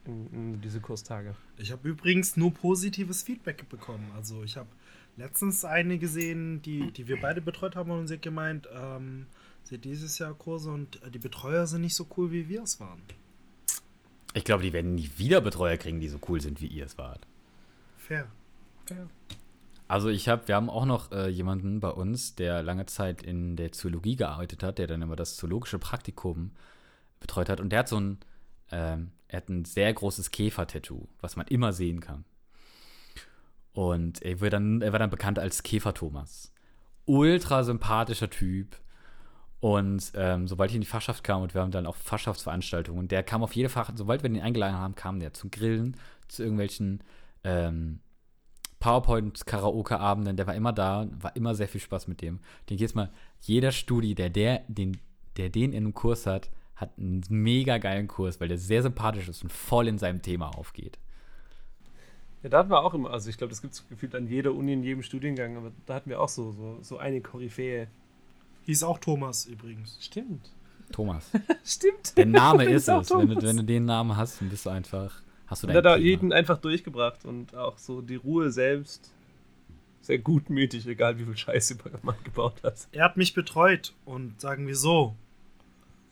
in, in diese Kurstage. Ich habe übrigens nur positives Feedback bekommen. Also ich habe letztens eine gesehen, die, die wir beide betreut haben und sie hat gemeint, ähm, sie hat dieses Jahr Kurse und äh, die Betreuer sind nicht so cool, wie wir es waren. Ich glaube, die werden nie wieder Betreuer kriegen, die so cool sind, wie ihr es wart. Fair. Also ich habe, wir haben auch noch äh, jemanden bei uns, der lange Zeit in der Zoologie gearbeitet hat, der dann immer das zoologische Praktikum betreut hat. Und der hat so ein, ähm, er hat ein sehr großes Käfer-Tattoo, was man immer sehen kann. Und er, wird dann, er war dann bekannt als Käfer-Thomas. Ultra sympathischer Typ. Und ähm, sobald ich in die Fachschaft kam und wir haben dann auch Fachschaftsveranstaltungen, der kam auf jede Fach, sobald wir den eingeladen haben, kam der zum Grillen, zu irgendwelchen ähm, PowerPoint-Karaoke-Abenden, der war immer da, war immer sehr viel Spaß mit dem. Den jetzt mal, jeder Studi, der, der, den, der den in einem Kurs hat, hat einen mega geilen Kurs, weil der sehr sympathisch ist und voll in seinem Thema aufgeht. Ja, da hatten wir auch immer, also ich glaube, das gibt es gefühlt an jeder Uni, in jedem Studiengang, aber da hatten wir auch so, so, so eine Koryphäe. Hieß auch Thomas übrigens. Stimmt. Thomas. (laughs) Stimmt. Der Name (laughs) ist auch es. Wenn du, Thomas. wenn du den Namen hast, dann bist du einfach, hast du Und dein der hat da jeden einfach durchgebracht und auch so die Ruhe selbst. Sehr gutmütig, egal wie viel Scheiße man gebaut hat. Er hat mich betreut und sagen wir so,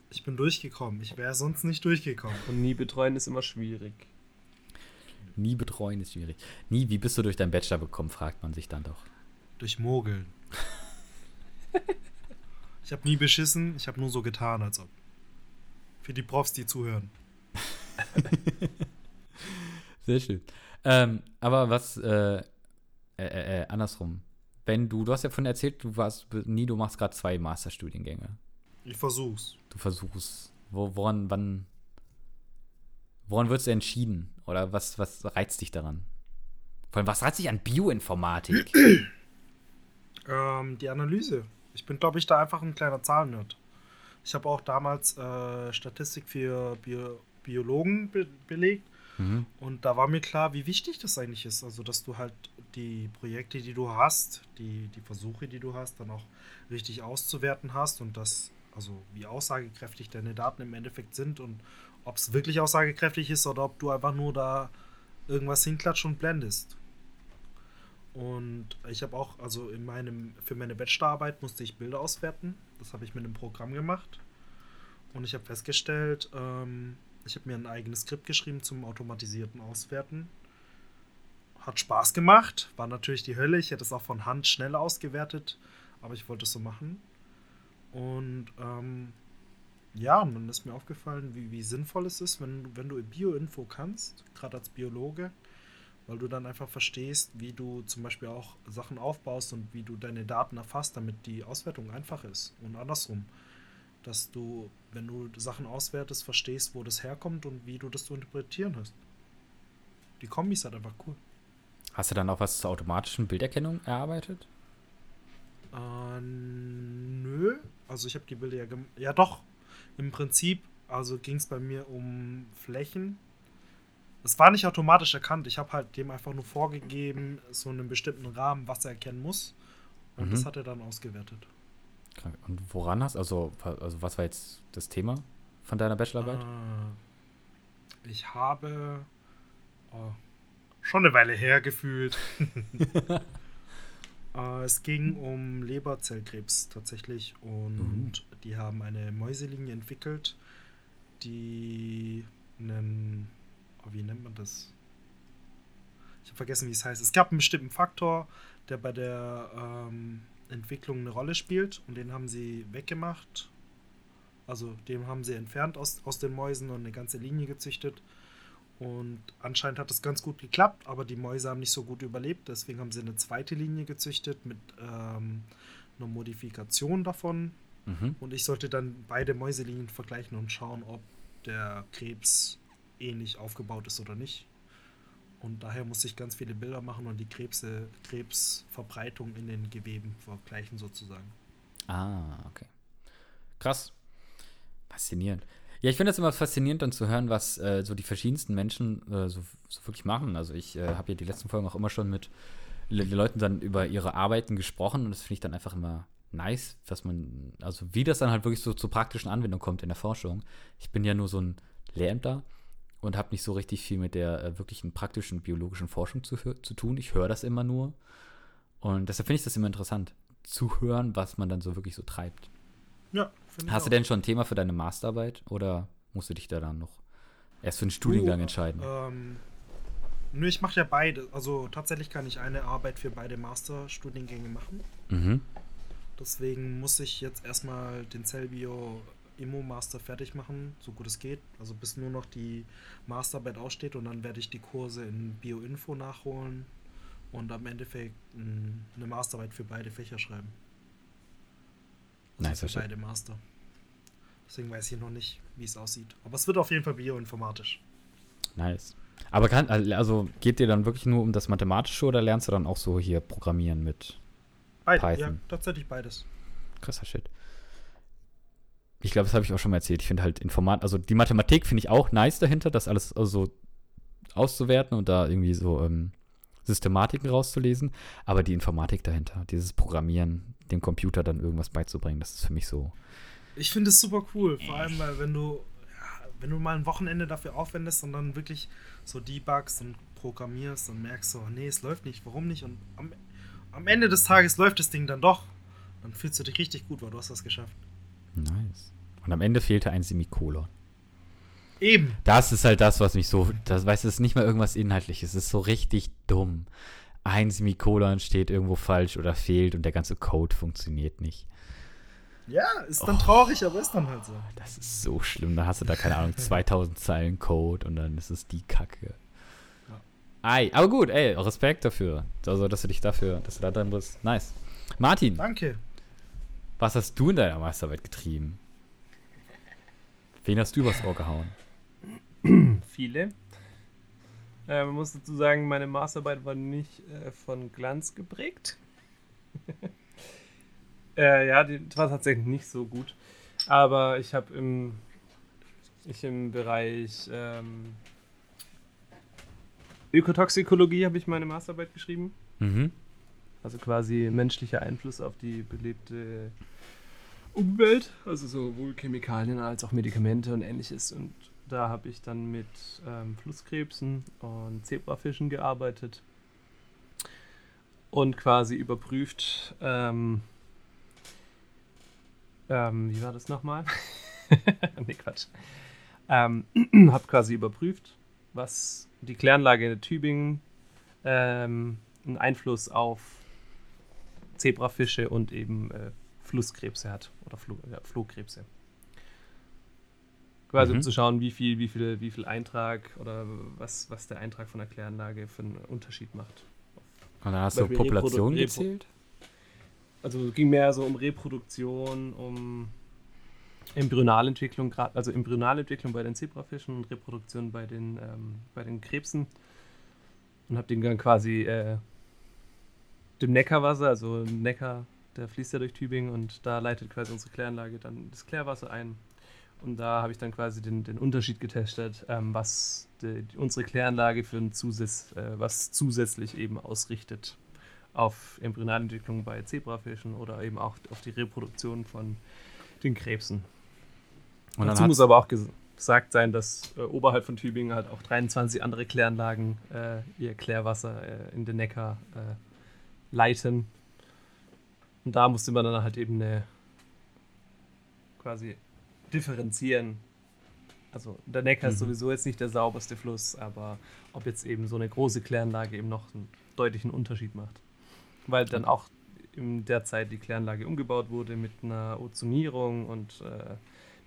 ich bin durchgekommen. Ich wäre sonst nicht durchgekommen. Und nie betreuen ist immer schwierig. Nie betreuen ist schwierig. Nie, wie bist du durch deinen Bachelor bekommen, fragt man sich dann doch. Durch Mogeln. (laughs) ich habe nie beschissen, ich habe nur so getan, als ob. Für die Profs, die zuhören. (laughs) Sehr schön. Ähm, aber was, äh, äh, äh, andersrum. Wenn du, du hast ja von erzählt, du warst nie, du machst gerade zwei Masterstudiengänge. Ich versuch's. Du versuchst. Wo, woran, wann, woran wird es entschieden? Oder was, was reizt dich daran? Vor allem, was reizt dich an Bioinformatik? (clears throat) Ähm, die Analyse. Ich bin, glaube ich, da einfach ein kleiner Zahlennerd. Ich habe auch damals äh, Statistik für Bio Biologen be belegt. Mhm. Und da war mir klar, wie wichtig das eigentlich ist. Also, dass du halt die Projekte, die du hast, die, die Versuche, die du hast, dann auch richtig auszuwerten hast und das, also wie aussagekräftig deine Daten im Endeffekt sind und ob es wirklich aussagekräftig ist oder ob du einfach nur da irgendwas hinklatscht und blendest. Und ich habe auch, also in meinem, für meine Bachelorarbeit musste ich Bilder auswerten. Das habe ich mit einem Programm gemacht. Und ich habe festgestellt, ähm, ich habe mir ein eigenes Skript geschrieben zum automatisierten Auswerten. Hat Spaß gemacht, war natürlich die Hölle. Ich hätte es auch von Hand schnell ausgewertet, aber ich wollte es so machen. Und ähm, ja, und dann ist mir aufgefallen, wie, wie sinnvoll es ist, wenn, wenn du Bioinfo kannst, gerade als Biologe, weil du dann einfach verstehst, wie du zum Beispiel auch Sachen aufbaust und wie du deine Daten erfasst, damit die Auswertung einfach ist. Und andersrum, dass du, wenn du Sachen auswertest, verstehst, wo das herkommt und wie du das zu interpretieren hast. Die Kombi ist halt einfach cool. Hast du dann auch was zur automatischen Bilderkennung erarbeitet? Äh, nö. Also ich habe die Bilder ja gem Ja doch. Im Prinzip, also ging es bei mir um Flächen. Es war nicht automatisch erkannt. Ich habe halt dem einfach nur vorgegeben, so einen bestimmten Rahmen, was er erkennen muss. Und Mhm. das hat er dann ausgewertet. Krank. Und woran hast also, also was war jetzt das Thema von deiner Bachelorarbeit? Äh, ich habe oh, schon eine Weile her gefühlt. (laughs) (laughs) äh, es ging um Leberzellkrebs tatsächlich und die haben eine Mäuselinie entwickelt, die einen, oh, wie nennt man das? Ich habe vergessen, wie es heißt. Es gab einen bestimmten Faktor, der bei der ähm, Entwicklung eine Rolle spielt und den haben sie weggemacht. Also den haben sie entfernt aus, aus den Mäusen und eine ganze Linie gezüchtet. Und anscheinend hat das ganz gut geklappt, aber die Mäuse haben nicht so gut überlebt. Deswegen haben sie eine zweite Linie gezüchtet mit ähm, einer Modifikation davon. Mhm. Und ich sollte dann beide Mäuselinien vergleichen und schauen, ob der Krebs ähnlich aufgebaut ist oder nicht. Und daher musste ich ganz viele Bilder machen und die Krebse, Krebsverbreitung in den Geweben vergleichen sozusagen. Ah, okay. Krass. Faszinierend. Ja, ich finde das immer faszinierend, dann zu hören, was äh, so die verschiedensten Menschen äh, so, so wirklich machen. Also ich äh, habe ja die letzten Folgen auch immer schon mit Le Leuten dann über ihre Arbeiten gesprochen und das finde ich dann einfach immer nice, dass man, also wie das dann halt wirklich so zur praktischen Anwendung kommt in der Forschung. Ich bin ja nur so ein Lehrämter und habe nicht so richtig viel mit der äh, wirklichen praktischen biologischen Forschung zu, zu tun. Ich höre das immer nur und deshalb finde ich das immer interessant, zu hören, was man dann so wirklich so treibt. Ja, finde Hast du auch. denn schon ein Thema für deine Masterarbeit oder musst du dich da dann noch erst für den Studiengang Du, entscheiden? Ähm, nö, ich mache ja beide. Also tatsächlich kann ich eine Arbeit für beide Masterstudiengänge machen. Mhm. Deswegen muss ich jetzt erstmal den Cellbio Immo Master fertig machen, so gut es geht. Also bis nur noch die Masterarbeit aussteht und dann werde ich die Kurse in Bioinfo nachholen und am Endeffekt eine Masterarbeit für beide Fächer schreiben. Also Nice, für beide Master. Deswegen weiß ich noch nicht, wie es aussieht. Aber es wird auf jeden Fall bioinformatisch. Nice. Aber kann, also geht dir dann wirklich nur um das Mathematische oder lernst du dann auch so hier Programmieren mit Beide, Python. ja, tatsächlich beides. krasser Shit? Ich glaube, das habe ich auch schon mal erzählt. Ich finde halt Informat, also die Mathematik finde ich auch nice dahinter, das alles also auszuwerten und da irgendwie so ähm, Systematiken rauszulesen. Aber die Informatik dahinter, dieses Programmieren, dem Computer dann irgendwas beizubringen, das ist für mich so. Ich finde es super cool, vor allem, weil wenn du, ja, wenn du mal ein Wochenende dafür aufwendest und dann wirklich so debugst und programmierst und merkst so, nee, es läuft nicht, warum nicht? Und am, am Ende des Tages läuft das Ding dann doch. Dann fühlst du dich richtig gut, weil du hast das geschafft. Nice. Und am Ende fehlte ein Semikolon. Eben. Das ist halt das, was mich so, das weißt du, es ist nicht mal irgendwas Inhaltliches, es ist so richtig dumm. Ein Semikolon steht irgendwo falsch oder fehlt und der ganze Code funktioniert nicht. Ja, ist dann traurig, aber ist dann halt so. Das ist so schlimm. Da hast du da, keine Ahnung, (laughs) 2000 Zeilen Code und dann ist es die Kacke. Ja. Ei, aber gut, ey, Respekt dafür. Also, dass du dich dafür, dass du da drin bist. Nice. Martin, Danke. was hast du in deiner Meisterarbeit getrieben? Wen hast du übers Ohr gehauen? (clears throat) Viele. Äh, man muss dazu sagen, meine Masterarbeit war nicht äh, von Glanz geprägt. (laughs) äh, ja, die das war tatsächlich nicht so gut. Aber ich habe im, ich im Bereich ähm, Ökotoxikologie habe ich meine Masterarbeit geschrieben. Mhm. Also quasi menschlicher Einfluss auf die belebte Umwelt, also sowohl Chemikalien als auch Medikamente und ähnliches. Und da habe ich dann mit ähm, Flusskrebsen und Zebrafischen gearbeitet und quasi überprüft, ähm, ähm, wie war das nochmal? (laughs) nee, Quatsch. Ähm, (clears throat) habe quasi überprüft, was die Kläranlage in Tübingen ähm, einen Einfluss auf Zebrafische und eben äh, Flusskrebse hat. Oder Flo ja, Flohkrebse. Quasi Mhm. um zu schauen, wie viel, wie viel, wie viel Eintrag oder was, was der Eintrag von der Kläranlage für einen Unterschied macht. Und dann hast du Beispiel Populationen Reprodu- Repro- gezählt? Also ging mehr so um Reproduktion, um Embryonalentwicklung, also Embryonalentwicklung bei den Zebrafischen und Reproduktion bei den, ähm, bei den Krebsen. Und habe den dann quasi äh, dem Neckarwasser, also Neckar, der fließt ja durch Tübingen und da leitet quasi unsere Kläranlage dann das Klärwasser ein. Und da habe ich dann quasi den, den Unterschied getestet, ähm, was die, unsere Kläranlage für ein Zusatz, äh, was zusätzlich eben ausrichtet auf Embryonalentwicklung bei Zebrafischen oder eben auch auf die Reproduktion von den Krebsen. Und Dazu muss aber auch ges gesagt sein, dass äh, oberhalb von Tübingen halt auch 23 andere Kläranlagen äh, ihr Klärwasser äh, in den Neckar äh, leiten. Und da musste man dann halt eben eine quasi differenzieren. Also der Neckar ist Mhm. sowieso jetzt nicht der sauberste Fluss, aber ob jetzt eben so eine große Kläranlage eben noch einen deutlichen Unterschied macht. Weil dann auch in der Zeit die Kläranlage umgebaut wurde mit einer Ozonierung und äh,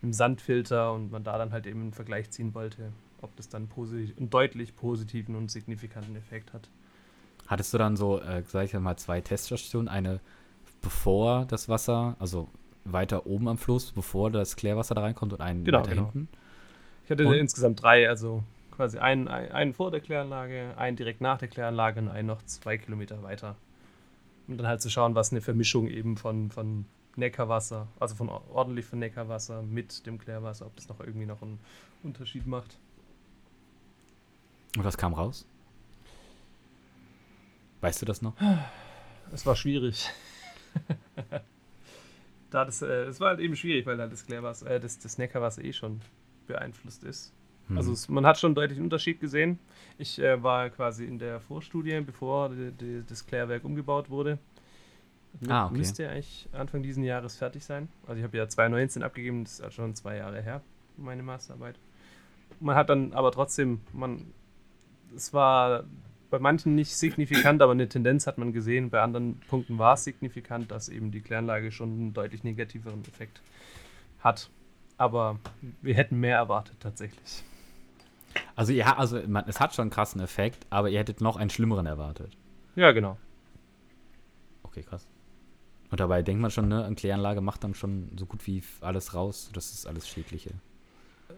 einem Sandfilter und man da dann halt eben einen Vergleich ziehen wollte, ob das dann posit einen deutlich positiven und signifikanten Effekt hat. Hattest du dann so, äh, sag ich mal, zwei Teststationen? Eine bevor das Wasser, also weiter oben am Fluss, bevor das Klärwasser da reinkommt und einen Genau, weiter genau. hinten? Ich hatte Und? insgesamt drei, also quasi einen, ein- einen vor der Kläranlage, einen direkt nach der Kläranlage und einen noch zwei Kilometer weiter. Um dann halt zu schauen, was eine Vermischung eben von, von Neckarwasser, also von or- ordentlich von Neckarwasser mit dem Klärwasser, ob das noch irgendwie noch einen Unterschied macht. Und was kam raus? Weißt du das noch? (sighs) Es war schwierig. (laughs) da das, äh, es war halt eben schwierig, weil halt das Klärwasser, äh, das, das Neckarwasser eh schon beeinflusst ist. Hm. Also es, man hat schon einen deutlichen Unterschied gesehen. Ich äh, war quasi in der Vorstudie, bevor die, die, das Klärwerk umgebaut wurde. Ah, okay. Müsste eigentlich Anfang diesen Jahres fertig sein. Also ich habe ja 2019 abgegeben, das ist ja schon zwei Jahre her, meine Masterarbeit. Man hat dann aber trotzdem, man, es war bei manchen nicht signifikant, aber eine Tendenz hat man gesehen. Bei anderen Punkten war es signifikant, dass eben die Kläranlage schon einen deutlich negativeren Effekt hat. Aber wir hätten mehr erwartet tatsächlich. Also ja, also man, es hat schon einen krassen Effekt, aber ihr hättet noch einen schlimmeren erwartet. Ja, genau. Okay, krass. Und dabei denkt man schon, ne, eine Kläranlage macht dann schon so gut wie alles raus. Das ist alles Schädliche.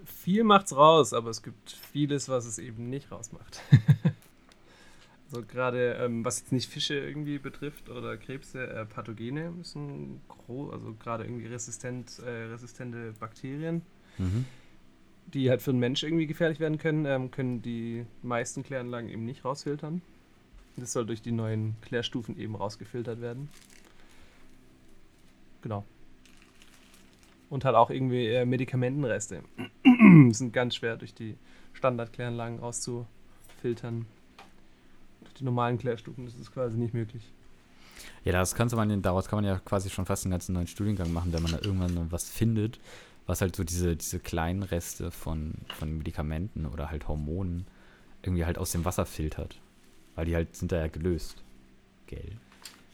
Viel macht's raus, aber es gibt vieles, was es eben nicht rausmacht. (laughs) also gerade ähm, was jetzt nicht Fische irgendwie betrifft oder Krebse, äh, Pathogene müssen groß, also gerade irgendwie resistent, äh, resistente Bakterien, Mhm. Die halt für den Mensch irgendwie gefährlich werden können, ähm, können die meisten Kläranlagen eben nicht rausfiltern. Das soll durch die neuen Klärstufen eben rausgefiltert werden. Genau. Und halt auch irgendwie äh, Medikamentenreste. (clears throat) sind ganz schwer durch die Standardkläranlagen rauszufiltern. Durch die normalen Klärstufen ist es quasi nicht möglich. Ja, das kannst man, daraus kann man ja quasi schon fast einen ganzen neuen Studiengang machen, wenn man da irgendwann was findet, was halt so diese, diese kleinen Reste von, von Medikamenten oder halt Hormonen irgendwie halt aus dem Wasser filtert. Weil die halt sind da ja gelöst. Gell.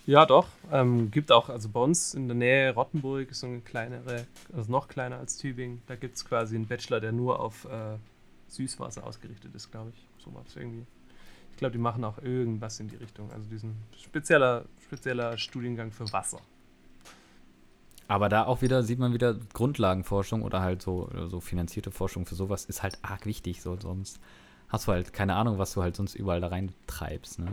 Ja, doch. Ähm, gibt auch, also bei uns in der Nähe Rottenburg ist so eine kleinere, also noch kleiner als Tübingen. Da gibt es quasi einen Bachelor, der nur auf äh, Süßwasser ausgerichtet ist, glaube ich. So war das irgendwie. Ich glaube, die machen auch irgendwas in die Richtung. Also diesen spezieller, spezieller Studiengang für Wasser. Aber da auch wieder sieht man wieder Grundlagenforschung oder halt so, so finanzierte Forschung für sowas ist halt arg wichtig. So, sonst hast du halt keine Ahnung, was du halt sonst überall da rein treibst. Ne?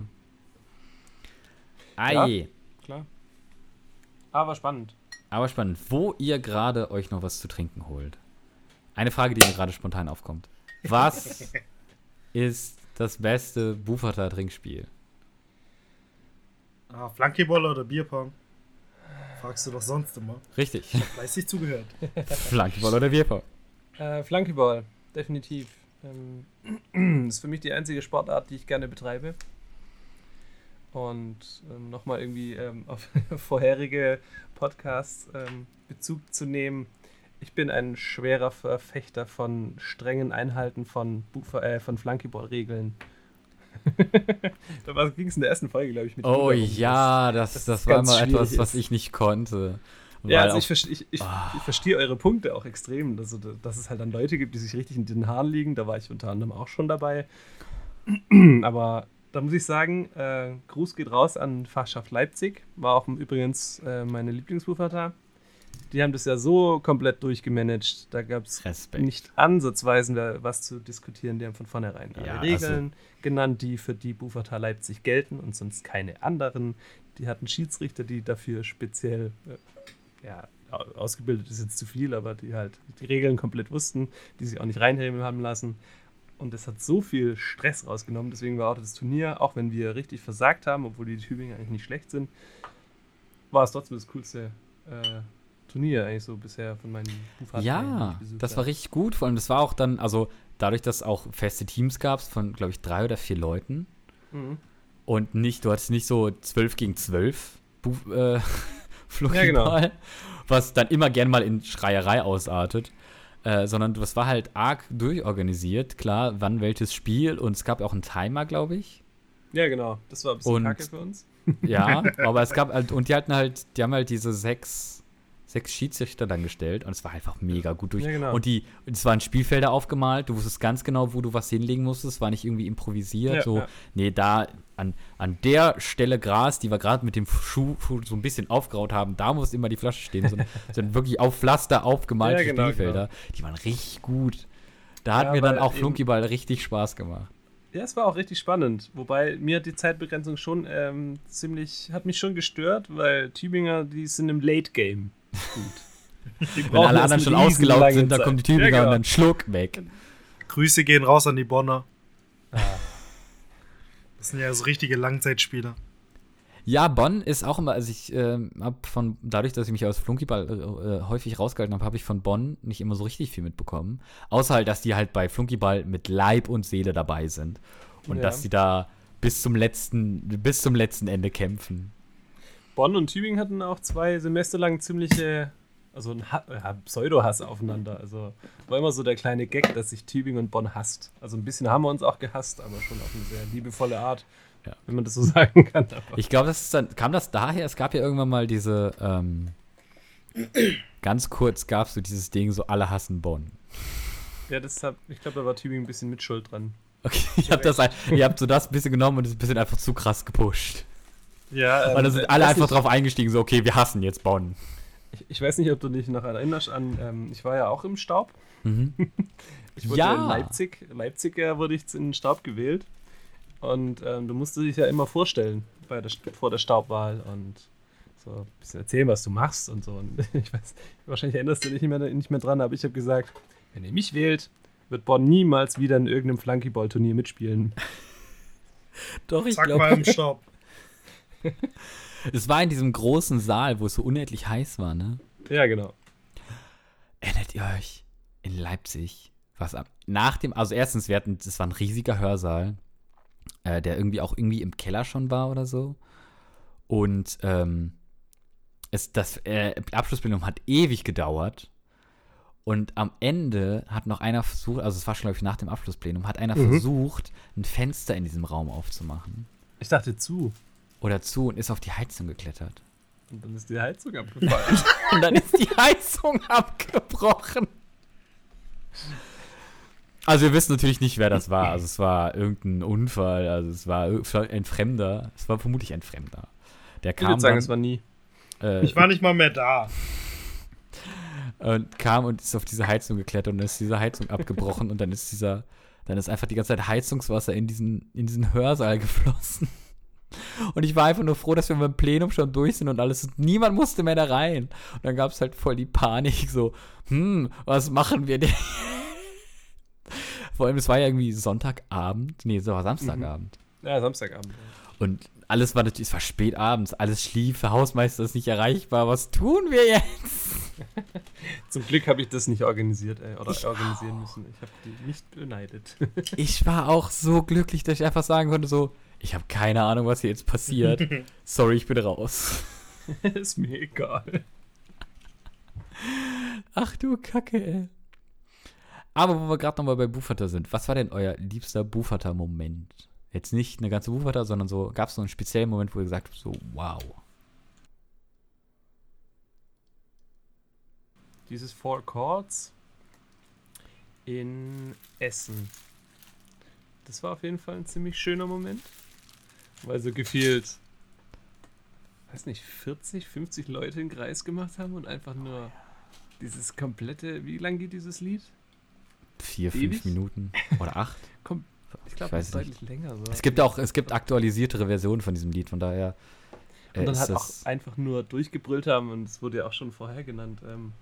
Ei. Klar. Aber spannend. Aber spannend, wo ihr gerade euch noch was zu trinken holt. Eine Frage, die mir gerade spontan aufkommt. Was (laughs) ist das beste Bufferter Trinkspiel? Ah, Flankeball oder Bierpong? Fragst du doch sonst immer. Richtig. Fleißig zugehört. (laughs) Flankeball oder Bierpong? Äh, Flankeball, definitiv. Ähm, (clears throat) ist für mich die einzige Sportart, die ich gerne betreibe. Und ähm, nochmal irgendwie ähm, auf (laughs) vorherige Podcasts ähm, Bezug zu nehmen. Ich bin ein schwerer Verfechter von strengen Einhalten von, Bufa äh, von Flankeball-Regeln. Da ging es in der ersten Folge, glaube ich, mit Oh ja, das, das, das war mal etwas, was ich nicht konnte. Ja, also ich, ich, ich, oh. ich, verstehe eure Punkte auch extrem. Also, dass es halt dann Leute gibt, die sich richtig in den Haaren liegen. Da war ich unter anderem auch schon dabei. (clears throat) Aber da muss ich sagen, äh, Gruß geht raus an Fachschaft Leipzig. War auch übrigens äh, meine Lieblingsbuchvater. Die haben das ja so komplett durchgemanagt. Da gab es nicht ansatzweise was zu diskutieren. Die haben von vornherein ja, Regeln also genannt, die für die Buchvater Leipzig gelten und sonst keine anderen. Die hatten Schiedsrichter, die dafür speziell äh, ja, ausgebildet ist jetzt zu viel, aber die halt die Regeln komplett wussten, die sich auch nicht reinheben haben lassen. Und das hat so viel Stress rausgenommen. Deswegen war auch das Turnier, auch wenn wir richtig versagt haben, obwohl die Tübingen eigentlich nicht schlecht sind, war es trotzdem das coolste äh, Turnier eigentlich so bisher von meinen Buchfahrten. Ja, das war richtig gut. Vor allem, das war auch dann, also dadurch, dass auch feste Teams gab von, glaube ich, drei oder vier Leuten. Mhm. Und nicht, du hattest nicht so zwölf gegen zwölf äh, (laughs) ja, genau. was dann immer gern mal in Schreierei ausartet. Äh, sondern das war halt arg durchorganisiert, klar, wann welches Spiel und es gab auch einen Timer, glaube ich. Ja, genau. Das war ein bisschen und, kacke für uns. Ja, (laughs) aber es gab halt, und die hatten halt, die haben halt diese sechs, sechs Schiedsrichter dann gestellt und es war einfach mega gut durch. Ja, genau. Und die, es waren Spielfelder aufgemalt, du wusstest ganz genau, wo du was hinlegen musstest, es war nicht irgendwie improvisiert. Ja, so, ja. nee, da an, an der Stelle Gras, die wir gerade mit dem Schuh so ein bisschen aufgraut haben, da muss immer die Flasche stehen. So, sind (laughs) wirklich auf Pflaster aufgemalte ja, genau, Spielfelder. Genau. Die waren richtig gut. Da hat mir dann auch Flunkyball richtig Spaß gemacht. Ja, es war auch richtig spannend. Wobei mir die Zeitbegrenzung schon ähm, ziemlich, hat mich schon gestört, weil Tübinger, die sind im Late Game gut. Wenn alle anderen schon ausgelaugt sind, dann kommen die Tübinger ja, genau. und dann Schluck weg. Grüße gehen raus an die Bonner. Ah. Das sind ja so richtige Langzeitspieler. Ja, Bonn ist auch immer, also ich äh, habe von, dadurch, dass ich mich aus Flunkyball äh, häufig rausgehalten habe, habe ich von Bonn nicht immer so richtig viel mitbekommen. Außer halt, dass die halt bei Flunkyball mit Leib und Seele dabei sind. Und ja. dass die da bis zum letzten, bis zum letzten Ende kämpfen. Bonn und Tübingen hatten auch zwei Semester lang ziemliche, also ein ja, Pseudo-Hass aufeinander. Also war immer so der kleine Gag, dass sich Tübingen und Bonn hasst. Also ein bisschen haben wir uns auch gehasst, aber schon auf eine sehr liebevolle Art. Ja. Wenn man das so (laughs) sagen kann. Aber. Ich glaube, das dann, kam das daher, es gab ja irgendwann mal diese, ähm, ganz kurz gab es so dieses Ding, so alle hassen Bonn. Ja, das hab, ich glaube, da war Tübingen ein bisschen mit Schuld dran. Okay, (laughs) ihr habt, das, ihr habt so das ein bisschen genommen und es ein bisschen einfach zu krass gepusht. Ja, ähm, Und dann sind alle einfach nicht, drauf eingestiegen, so, okay, wir hassen jetzt Bonn. Ich, ich, weiß nicht, ob du dich noch erinnerst an, ähm, ich war ja auch im Staub. Mhm. (laughs) ich wurde ja. in Leipzig, Leipziger wurde ich in den Staub gewählt. Und ähm, du musst dich ja immer vorstellen bei der, vor der Staubwahl und so ein bisschen erzählen, was du machst und so. Und (laughs) ich weiß, wahrscheinlich erinnerst du dich nicht mehr, nicht mehr dran, aber ich habe gesagt, wenn ihr mich wählt, wird Bonn niemals wieder in irgendeinem Flunkyball-Turnier mitspielen. (laughs) Doch, ich glaube. mal im Staub. Es war in diesem großen Saal, wo es so unendlich heiß war, ne? Ja, genau. Erinnert ihr euch in Leipzig, was ab, nach dem, also erstens, wir hatten, das war ein riesiger Hörsaal äh, der irgendwie auch irgendwie im Keller schon war oder so. Und ähm, es, das äh, Abschlussbildung hat ewig gedauert. Und am Ende hat noch einer versucht, also es war schon, glaube ich, nach dem Abschlussplenum, hat einer Mhm. versucht, ein Fenster in diesem Raum aufzumachen. Ich dachte zu. Oder zu und ist auf die Heizung geklettert. Und dann ist die Heizung abgefallen. (laughs) Und dann ist die Heizung abgebrochen. Also wir wissen natürlich nicht, wer das war. Also es war irgendein Unfall, also es war ein Fremder. Es war vermutlich ein Fremder. Der ich kam würde sagen, dann, es war nie. äh, Ich war nicht mal mehr da. und kam und ist auf diese Heizung geklettert und dann ist diese Heizung abgebrochen und dann ist dieser, dann ist einfach die ganze Zeit Heizungswasser in diesen, in diesen Hörsaal geflossen. Und ich war einfach nur froh, dass wir beim Plenum schon durch sind und alles. Niemand musste mehr da rein. Und dann gab es halt voll die Panik, so, hm, was machen wir denn? (laughs) Vor allem, es war ja irgendwie Sonntagabend, nee, es war Samstagabend. Ja, Samstagabend. Und alles war natürlich, es war spät abends, alles schlief, der Hausmeister ist nicht erreichbar. Was tun wir jetzt? (laughs) Zum Glück habe ich das nicht organisiert äh, oder organisieren müssen. Ich habe die nicht beneidet. Ich war auch so glücklich, dass ich einfach sagen konnte, so, ich habe keine Ahnung, was hier jetzt passiert. (laughs) Sorry, ich bin raus. (laughs) ist mir egal. Ach du Kacke, ey. Aber wo wir gerade nochmal bei Buchvater sind, was war denn euer liebster Buchvater-Moment? Jetzt nicht eine ganze Buchvater, sondern so, gab es so einen speziellen Moment, wo ihr gesagt habt, so, wow. Dieses Four Chords in Essen. Das war auf jeden Fall ein ziemlich schöner Moment. Weil so gefühlt, weiß nicht, 40, 50 Leute einen Kreis gemacht haben und einfach nur dieses komplette, wie lang geht dieses Lied? Vier, Ewig? fünf Minuten oder acht. (laughs) Komm, ich glaube, das ist nicht. deutlich länger. So. Es gibt auch, es gibt aktualisiertere Versionen von diesem Lied, von daher. Und dann halt das- auch einfach nur durchgebrüllt haben und es wurde ja auch schon vorher genannt. Ähm,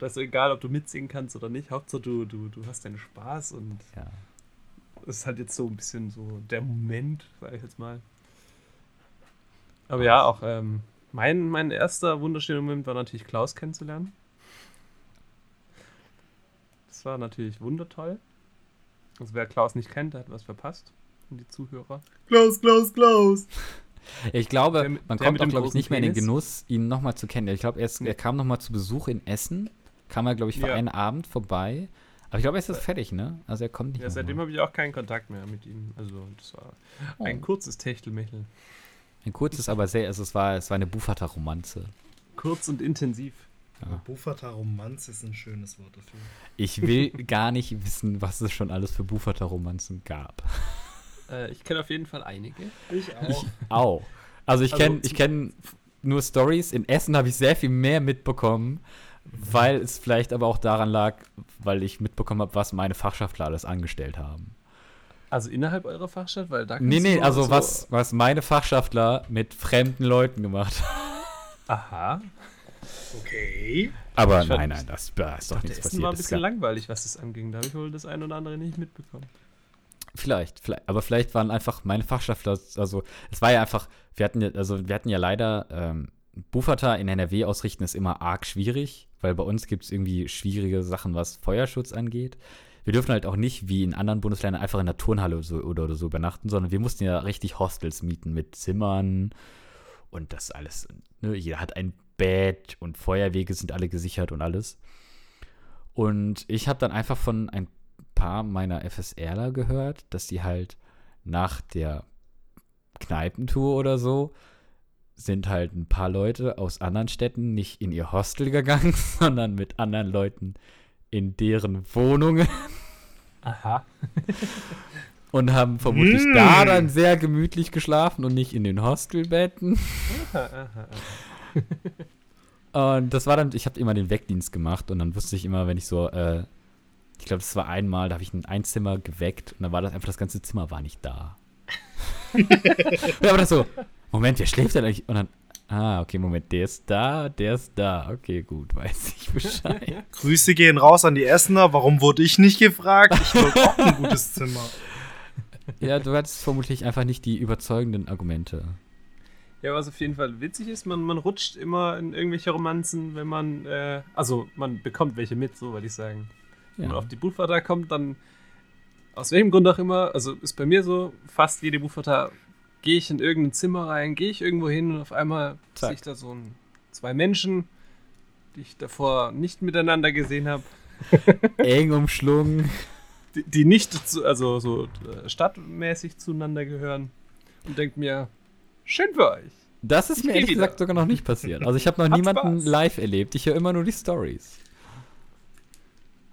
da ist egal, ob du mitsingen kannst oder nicht. Hauptsache du, du, du hast deinen Spaß und ja. Das ist halt jetzt so ein bisschen so der Moment, sag ich jetzt mal. Aber ja, auch ähm, mein, mein erster wunderschöner Moment war natürlich Klaus kennenzulernen. Das war natürlich wundertoll. Also wer Klaus nicht kennt, der hat was verpasst. Und die Zuhörer. Klaus, Klaus, Klaus. (laughs) Ich glaube, Der man der kommt mit auch, glaube ich, nicht mehr in den? Genuss, ihn nochmal zu kennen. Ich glaube, er, ist- er kam nochmal zu Besuch in Essen. Kam er, glaube ich, für Ja. einen Abend vorbei. Aber ich glaube, er ist jetzt fertig, ne? Also er kommt nicht Ja, seitdem habe ich auch keinen Kontakt mehr mit ihm. Also das war ein Oh. kurzes Techtelmechtel. Ein kurzes, aber sehr, also es war, es war eine Buchvater-Romanze. Kurz und intensiv. Ja. Buffata Romanz ist ein schönes Wort dafür. Ich will gar nicht wissen, was es schon alles für Buchvater-Romanzen gab. Äh, ich kenne auf jeden Fall einige. Ich auch. Au. Also ich Also kenne ich kenn nur Stories. In Essen habe ich sehr viel mehr mitbekommen, weil es vielleicht aber auch daran lag, weil ich mitbekommen habe, was meine Fachschaftler alles angestellt haben. Also innerhalb eurer Fachstadt, weil da Nee, nee, also so- was, was meine Fachschaftler mit fremden Leuten gemacht haben. Aha. Okay. Aber nein, nein, das, da ist doch nichts Essen passiert. war ein Das bisschen langweilig, was das anging. Da habe ich wohl das ein oder andere nicht mitbekommen. Vielleicht, vielleicht, aber vielleicht waren einfach meine Fachschaftler, also es war ja einfach, wir hatten ja, also wir hatten ja leider, ähm, Bufata in NRW ausrichten ist immer arg schwierig, weil bei uns gibt es irgendwie schwierige Sachen, was Feuerschutz angeht. Wir dürfen halt auch nicht wie in anderen Bundesländern einfach in der Turnhalle oder so, oder so übernachten, sondern wir mussten ja richtig Hostels mieten mit Zimmern und das alles. Ne? Jeder hat ein Bett und Feuerwege sind alle gesichert und alles. Und ich habe dann einfach von ein paar meiner FSRler gehört, dass die halt nach der Kneipentour oder so sind halt ein paar Leute aus anderen Städten nicht in ihr Hostel gegangen, (laughs) sondern mit anderen Leuten in deren Wohnungen Aha. (laughs) und haben vermutlich Mm. da dann sehr gemütlich geschlafen und nicht in den Hostelbetten. Und das war dann, ich habe immer den Wegdienst gemacht und dann wusste ich immer, wenn ich so, äh, ich glaube, das war einmal, da habe ich ein Einzimmer geweckt und dann war das einfach, das ganze Zimmer war nicht da. (laughs) ja, aber das so, Moment, wer schläft denn eigentlich? Und dann, ah, okay, Moment, der ist da, der ist da. Okay, gut, (laughs) weiß ich Bescheid. Grüße gehen raus an die Essener. Warum wurde ich nicht gefragt? Ich wollte auch ein gutes Zimmer. (laughs) ja, du hattest vermutlich einfach nicht die überzeugenden Argumente. Ja, was auf jeden Fall witzig ist, man, man rutscht immer in irgendwelche Romanzen, wenn man, äh, also man bekommt welche mit, so würde ich sagen. Wenn man Ja. auf die Buchvater kommt, dann aus welchem Grund auch immer, also ist bei mir so, fast jede Buchvater gehe ich in irgendein Zimmer rein, gehe ich irgendwo hin und auf einmal sehe ich da so ein, zwei Menschen die ich davor nicht miteinander gesehen habe, (laughs) Eng umschlungen. die, die nicht zu, also so äh, stadtmäßig zueinander gehören und denke mir, schön für euch. Das ist Ich mir ehrlich wieder. gesagt sogar noch nicht passiert. Also ich habe noch (laughs) niemanden Spaß. live erlebt. Ich höre immer nur die Stories.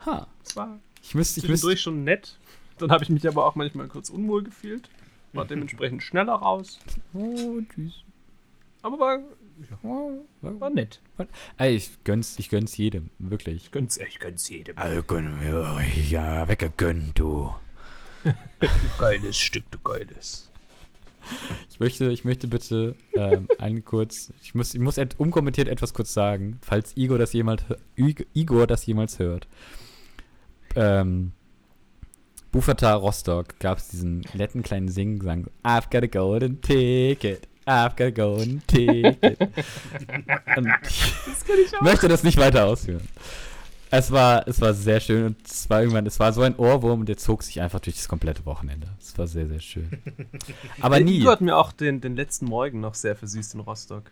Ha. Es war Ich müsste, ich müsste. schon nett. Dann habe ich mich aber auch manchmal kurz unwohl gefühlt. War dementsprechend schneller raus. Oh, tschüss. Aber war, Oh, war nett. Ey, ich gönn's, ich gönn's jedem, wirklich. Ich gönn's, ich gönn's jedem. Also ja, weggegönnt, du. Geiles Stück, du geiles. Ich möchte, ich möchte bitte ähm, (laughs) einen kurz, ich muss, ich muss unkommentiert etwas kurz sagen, falls Igor das jemals, Ig- Igor das jemals hört. Ähm, Bufata Rostock gab es diesen netten kleinen Singsang. I've got a golden ticket. I've got a golden ticket. (laughs) Und ich möchte das nicht weiter ausführen. Es war, es war sehr schön und es war irgendwann, es war so ein Ohrwurm und der zog sich einfach durch das komplette Wochenende. Es war sehr, sehr schön. (laughs) Aber Der nie. Igor hat mir auch den, den letzten Morgen noch sehr versüßt in Rostock.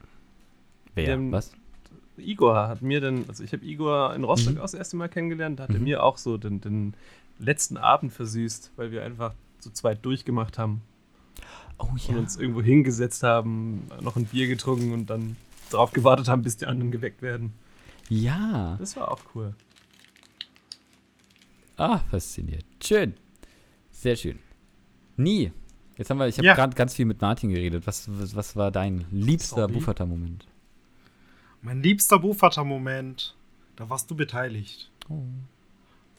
Wer? dem- Was? Igor hat mir dann, also ich habe Igor in Rostock Mhm. auch das erste Mal kennengelernt, da hat er Mhm. mir auch so den, den letzten Abend versüßt, weil wir einfach zu zweit durchgemacht haben Oh und uns irgendwo hingesetzt haben, noch ein Bier getrunken und dann darauf gewartet haben, bis die anderen geweckt werden. Ja. Das war auch cool. Ah, fasziniert. Schön. Sehr schön. Nie. Jetzt haben wir, ich habe Ja. gerade ganz viel mit Martin geredet. Was, was, was war dein liebster Sorry. Bufferter-Moment? Mein liebster Buchvater-Moment, da warst du beteiligt. Oh.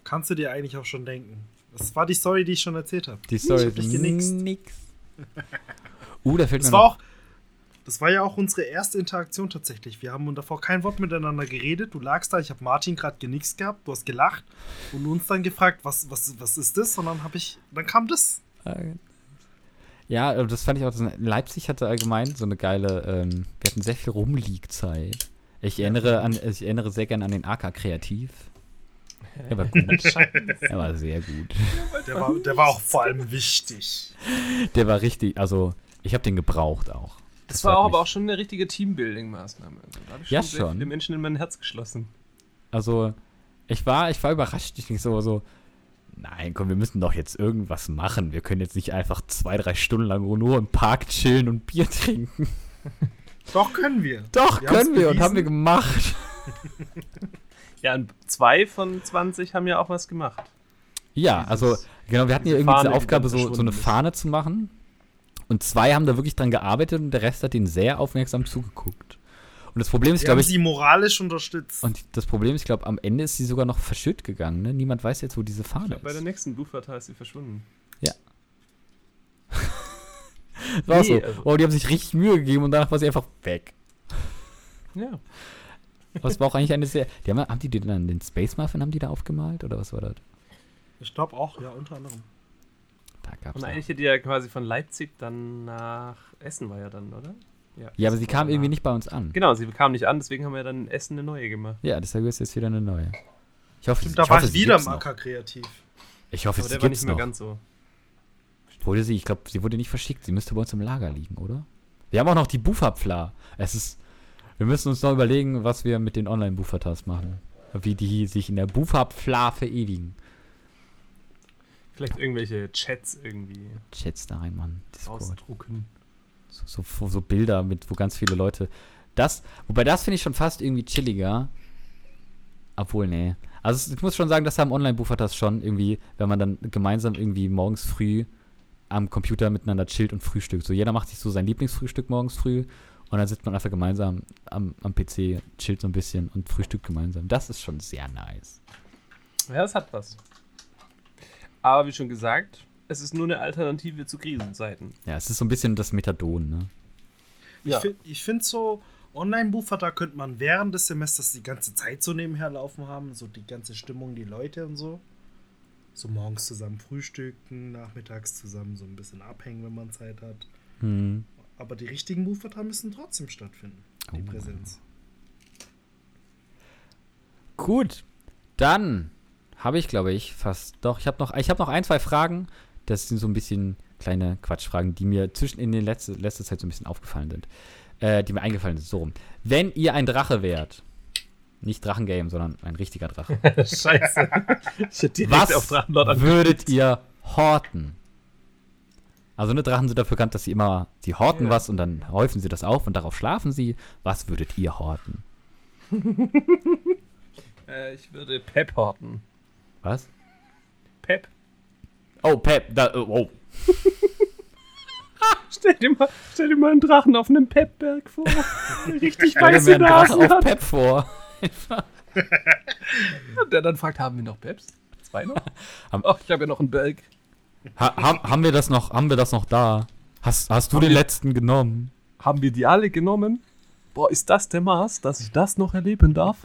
Kannst du dir eigentlich auch schon denken. Das war die Story, die ich schon erzählt habe. Die Story hab dich genickst. nix. Uh, da fällt Das mir war noch. auch, das war ja auch unsere erste Interaktion tatsächlich. Wir haben davor kein Wort miteinander geredet. Du lagst da, ich habe Martin gerade genickst gehabt, du hast gelacht und uns dann gefragt, was, was, was ist das? Und dann habe ich, dann kam das. Ja, äh, das fand ich auch. Leipzig hatte allgemein so eine geile. Ähm, wir hatten sehr viel Rumliegzeit. Ich erinnere, an, ich erinnere sehr gerne an den AK Kreativ. Er war gut. (laughs) er war sehr gut. Der war, der war auch vor allem wichtig. Der war richtig, also ich habe den gebraucht auch. Das, war hat auch aber auch schon eine richtige Teambuilding-Maßnahme. Also, da habe ich Ja, schon sehr schon. viele Menschen in mein Herz geschlossen. Also, ich war, ich war überrascht. Ich denke so, so, nein, komm, wir müssen doch jetzt irgendwas machen. Wir können jetzt nicht einfach zwei, drei Stunden lang nur im Park chillen und Bier trinken. Doch, können wir. Doch, Wir können wir und bewiesen. haben wir gemacht. (laughs) Ja, und zwei von 20 haben ja auch was gemacht. Ja, Dieses- also, genau, wir hatten ja irgendwie Fahne, diese die Aufgabe, so, so eine verschwunden ist. Fahne zu machen. Und zwei haben da wirklich dran gearbeitet und der Rest hat ihnen sehr aufmerksam zugeguckt. Und das Problem ist, glaube haben ich, sie moralisch unterstützt. und das Problem ist, ich glaube, am Ende ist sie sogar noch verschütt gegangen. Ne? Niemand weiß jetzt, wo diese Ich Fahne glaub, bei der ist. nächsten Buchverteil ist sie verschwunden. Das (laughs) war Nee, so. also- Oh, die haben sich richtig Mühe gegeben und danach war sie einfach weg. Ja. Es war auch eigentlich eine sehr. Die haben, haben die den dann den Space Muffin haben die da aufgemalt oder was war das? Ich glaube auch, ja, unter anderem. Da gab's Und auch. eigentlich hätte die ja quasi von Leipzig dann nach Essen war ja dann, oder? Ja, aber sie kam irgendwie nicht bei uns an. Genau, sie kam nicht an, deswegen haben wir dann in Essen eine neue gemacht. Ja, deshalb ist jetzt wieder eine neue. Ich hoffe, Stimmt, ich da war hoffe, ich wieder im. AK kreativ. Ich hoffe, Aber sie der war gibt's nicht mehr noch. ganz so. Wurde sie, ich glaube, sie wurde nicht verschickt. Sie müsste bei uns im Lager liegen, oder? Wir haben auch noch die Bufferpfla. Es ist. Wir müssen uns noch überlegen, was wir mit den Online-Buffertas machen. Wie die sich in der Bufferpfla verewigen. Vielleicht irgendwelche Chats irgendwie Chats da rein, Mann. Discord. ausdrucken. So, so, so Bilder mit, wo ganz viele Leute. Das, wobei das finde ich schon fast irgendwie chilliger. Obwohl, nee. Also ich muss schon sagen, das haben Online-Buffertas schon irgendwie, wenn man dann gemeinsam irgendwie morgens früh am Computer miteinander chillt und frühstückt. So jeder macht sich so sein Lieblingsfrühstück morgens früh und dann sitzt man einfach gemeinsam am, am PC, chillt so ein bisschen und frühstückt gemeinsam. Das ist schon sehr nice. Ja, es hat was. Aber wie schon gesagt, es ist nur eine Alternative zu Krisenzeiten. Ja, es ist so ein bisschen das Methadon, ne? Ja. Ich, fi- ich finde so, Online-Buffer, da könnte man während des Semesters die ganze Zeit so nebenher laufen haben. So die ganze Stimmung, die Leute und so. So morgens zusammen frühstücken, nachmittags zusammen so ein bisschen abhängen, wenn man Zeit hat. Hm. Aber die richtigen Buffer müssen trotzdem stattfinden. Die Oh. Präsenz. Gut, dann habe ich, glaube ich, fast. Doch, ich habe noch, ich habe noch ein, zwei Fragen. Das sind so ein bisschen kleine Quatschfragen, die mir zwischen in der letzte, letzter Zeit so ein bisschen aufgefallen sind. Äh, die mir eingefallen sind. So rum. Wenn ihr ein Drache wärt, Nicht Drachengame, sondern ein richtiger Drache. (laughs) Scheiße. Was würdet ihr horten? Also ne, Drachen sind dafür bekannt, dass sie immer, die horten Ja. was und dann häufen sie das auf und darauf schlafen sie. Was würdet ihr horten? (laughs) Äh, ich würde Pep horten. Was? Pep. Oh, Pep, da, oh. (laughs) Stell dir mal, stell dir mal einen Drachen auf einem Pepberg vor. Der (laughs) richtig Stell dir weiße mir einen Drachen auf. Pep vor. Der dann fragt, haben wir noch Peps? Zwei noch? Ach, ich habe ja noch einen Berg. Ha, haben, haben wir das noch, haben wir das noch da? Hast, hast du Haben den wir- letzten genommen? Haben wir die alle genommen? Boah, ist das der Maß, dass ich das noch erleben darf?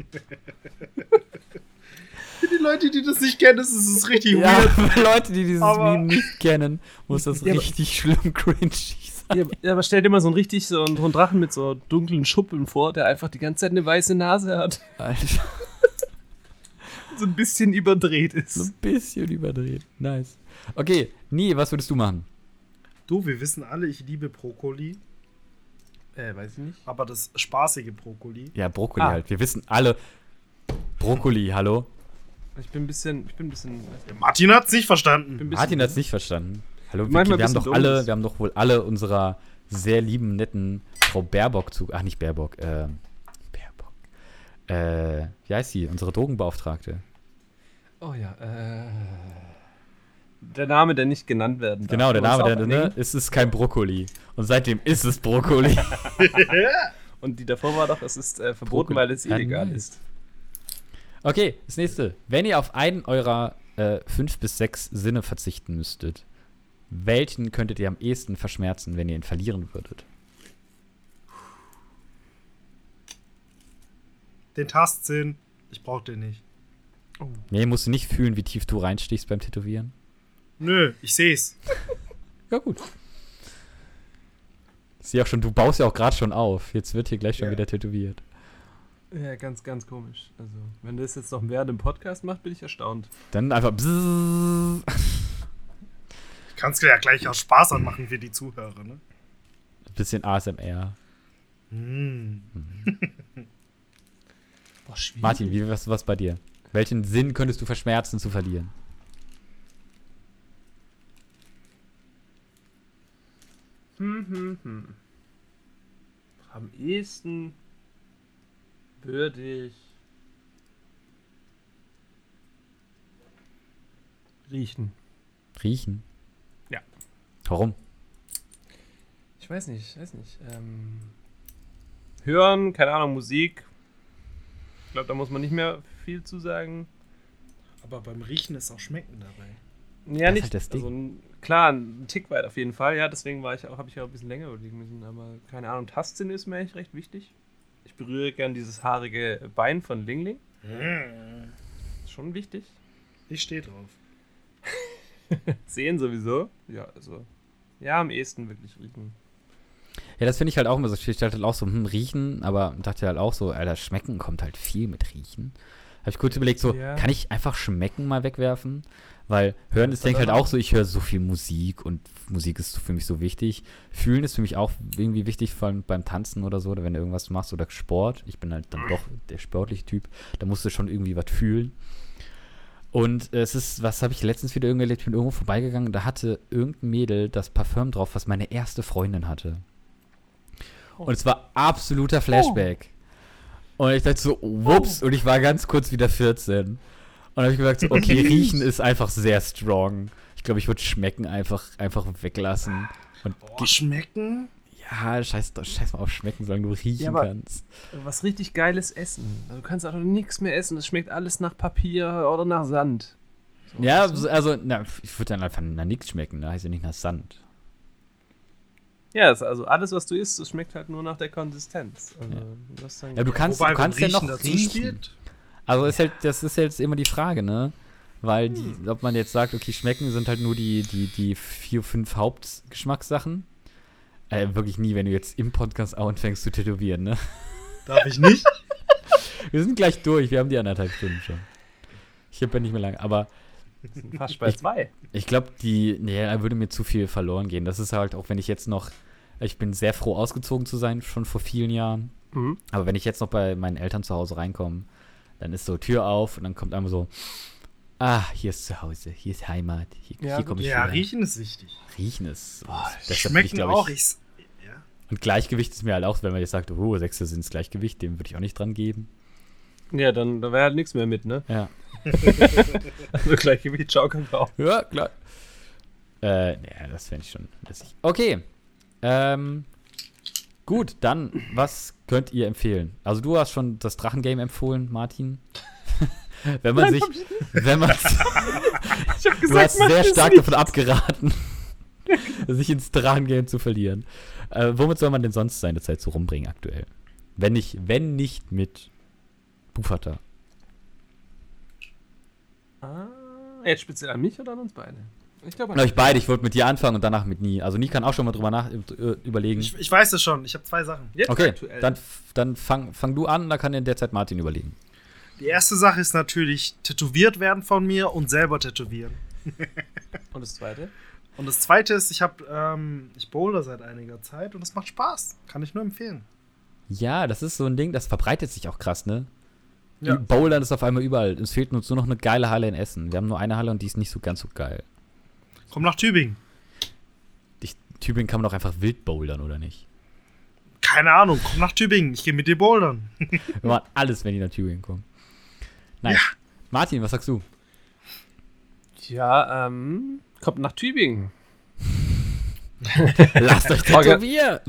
Für die Leute, die das nicht kennen, ist es richtig Ja, weird. für Leute, die dieses Aber- Meme nicht kennen, muss das (laughs) Ja, aber- richtig schlimm cringy sein. Ja, ja, aber stell dir mal so einen richtig so einen, so einen Drachen mit so dunklen Schuppeln vor, der einfach die ganze Zeit eine weiße Nase hat. (laughs) Alter, So ein bisschen überdreht so ist. ein bisschen überdreht. Nice. Okay, Nie, was würdest du machen? Du, wir wissen alle, ich liebe Brokkoli, Äh, weiß ich nicht. aber das spaßige Brokkoli. Ja, Brokkoli Ah. halt. Wir wissen alle. Brokkoli, hallo? Ich bin ein bisschen, ich bin ein bisschen. Martin hat's nicht verstanden. Martin hat es nicht verstanden. Hallo, wir, Manchmal wir haben doch alle, dumm. wir haben doch wohl alle unserer sehr lieben, netten Frau Baerbock zu. Ach, nicht Baerbock, ähm, Baerbock. Äh, wie heißt sie? Unsere Drogenbeauftragte. Oh ja, äh. Der Name, der nicht genannt werden darf. Genau, der Name, ist der, ne? eng. Es ist kein Brokkoli. Und seitdem ist es Brokkoli. (laughs) Und die davor war doch, es ist äh, verboten, Brokkoli. weil es Ja, illegal nice. ist. Okay, das nächste. Wenn ihr auf einen eurer äh, fünf bis sechs Sinne verzichten müsstet, welchen könntet ihr am ehesten verschmerzen, wenn ihr ihn verlieren würdet? Den Tastsinn, ich brauch den nicht. Nee, musst du nicht fühlen, wie tief du reinstichst beim Tätowieren. Nö, ich seh's. Ja, gut. Ich sehe auch schon, du baust ja auch gerade schon auf. Jetzt wird hier gleich schon Ja. wieder tätowiert. Ja, ganz, ganz komisch. Also, wenn das jetzt noch während dem Podcast macht, bin ich erstaunt. Dann einfach bzzz. Ich kann's ja gleich aus Spaß anmachen für die Zuhörer, ne? Bisschen ASMR. Hm. (laughs) Boah. Martin, wie was was bei dir? Welchen Sinn könntest du verschmerzen zu verlieren? Hm, hm, hm. Am ehesten würde ich riechen. Riechen? Ja. Warum? Ich weiß nicht, ich weiß nicht. Ähm, hören, keine Ahnung, Musik. Ich glaube, da muss man nicht mehr viel zu sagen. Aber beim Riechen ist auch Schmecken dabei. Ja, Das ist nicht. halt das Ding. Also, ein- klar, ein Tick weit auf jeden Fall. Ja, deswegen war ich auch, habe ich auch ein bisschen länger überlegen müssen. Aber keine Ahnung, Tastsinn ist mir eigentlich recht wichtig. Ich berühre gern dieses haarige Bein von Lingling. Hm. Ist schon wichtig. Ich stehe drauf. (laughs) Sehen sowieso. Ja, also. Ja, am ehesten wirklich riechen. Ja, das finde ich halt auch immer so. Ich dachte halt auch so, hm, riechen, aber dachte halt auch so, Alter, schmecken kommt halt viel mit riechen. Habe ich kurz überlegt, so, Ja. kann ich einfach schmecken mal wegwerfen? Weil hören ist, denke ich halt auch- so, ich höre so viel Musik und Musik ist für mich so wichtig. Fühlen ist für mich auch irgendwie wichtig, vor allem beim Tanzen oder so, oder wenn du irgendwas machst oder Sport. Ich bin halt dann doch der sportliche Typ. Da musst du schon irgendwie was fühlen. Und es ist, was habe ich letztens wieder irgendwo erlebt, ich bin irgendwo vorbeigegangen, da hatte irgendein Mädel das Parfüm drauf, was meine erste Freundin hatte. Und es war absoluter Flashback. Und ich dachte so, whoops, und ich war ganz kurz wieder 14. Und dann habe ich gesagt, so, okay, (laughs) riechen ist einfach sehr strong. Ich glaube, ich würde schmecken einfach, einfach weglassen. Und Boah, schmecken? ja, scheiß, scheiß mal auf schmecken, solange du riechen Ja, kannst. Was richtig geiles Essen. Also, du kannst auch nichts mehr essen. Es schmeckt alles nach Papier oder nach Sand. So, Ja, also, na, ich würde dann einfach nach nichts schmecken, da heißt ja nicht nach Sand. Ja, also alles, was du isst, das schmeckt halt nur nach der Konsistenz. Also, Ja, du kannst, Wobei, du kannst ja noch Riechen spielt. Also ist halt, das ist jetzt immer die Frage, ne? Weil die, ob man jetzt sagt, okay, schmecken sind halt nur die, die, die vier, fünf Hauptgeschmackssachen. Äh, wirklich nie, wenn du jetzt im Podcast auch anfängst zu tätowieren, ne? Darf ich nicht? (laughs) Wir sind gleich durch, wir haben die anderthalb Stunden schon. Ich habe ja nicht mehr lange, aber sind fast bei zwei. ich glaube, die, nee, da würde mir zu viel verloren gehen. Das ist halt auch, wenn ich jetzt noch, ich bin sehr froh ausgezogen zu sein, schon vor vielen Jahren. Mhm. Aber wenn ich jetzt noch bei meinen Eltern zu Hause reinkomme, Dann ist so Tür auf und dann kommt einmal so, ah, hier ist zu Hause, hier ist Heimat, hier, Ja, hier komme ich Ja, wieder. riechen ist wichtig. Riechen ist. Boah, bin ich, Schmecken glaub auch. Ich, Ich, ja. und Gleichgewicht ist mir halt auch, wenn man jetzt sagt, oh, Sechste sind Gleichgewicht, dem würde ich auch nicht dran geben. Ja, dann da wäre halt nichts mehr mit, ne? Ja. (laughs) Also Gleichgewicht, schaukeln wir auch. Ja, klar. Äh, ja, das fände ich schon lässig. Okay. Ähm, gut, dann, was könnt ihr empfehlen? Also du hast schon das Drachengame empfohlen, Martin. (laughs) wenn man sich, wenn man, (laughs) Ich hab du hast sehr stark davon abgeraten, sich ins Drachengame zu verlieren. Äh, womit soll man denn sonst seine Zeit so rumbringen aktuell? Wenn nicht, wenn nicht mit Bufata. Ah, jetzt speziell an mich oder an uns beide? Ich glaube, Na, ich beide, ich wollte mit dir anfangen und danach mit Nie. Also Nie kann auch schon mal drüber nach, äh, überlegen. Ich, ich weiß es schon. Ich habe zwei Sachen. Jetzt Okay, aktuell. dann, dann fang, fang du an, da kann in der Zeit Martin überlegen. Die erste Sache ist natürlich tätowiert werden von mir und selber tätowieren. (laughs) Und das zweite? Und das zweite ist, ich habe, ähm, ich boulder seit einiger Zeit und es macht Spaß. Kann ich nur empfehlen. Ja, das ist so ein Ding, das verbreitet sich auch krass, ne? Ja. Die Bouldern ist auf einmal überall. Es fehlt uns nur noch eine geile Halle in Essen. Wir haben nur eine Halle und die ist nicht so ganz so geil. Komm nach Tübingen. Ich, Tübingen kann man doch einfach wild bouldern, oder nicht? Keine Ahnung, komm nach Tübingen. Ich gehe mit dir bouldern. (laughs) Wir machen alles, wenn die nach Tübingen kommen. Nice. Martin, was sagst du? Ja, ähm, kommt nach Tübingen. (laughs) Lasst euch tätowieren!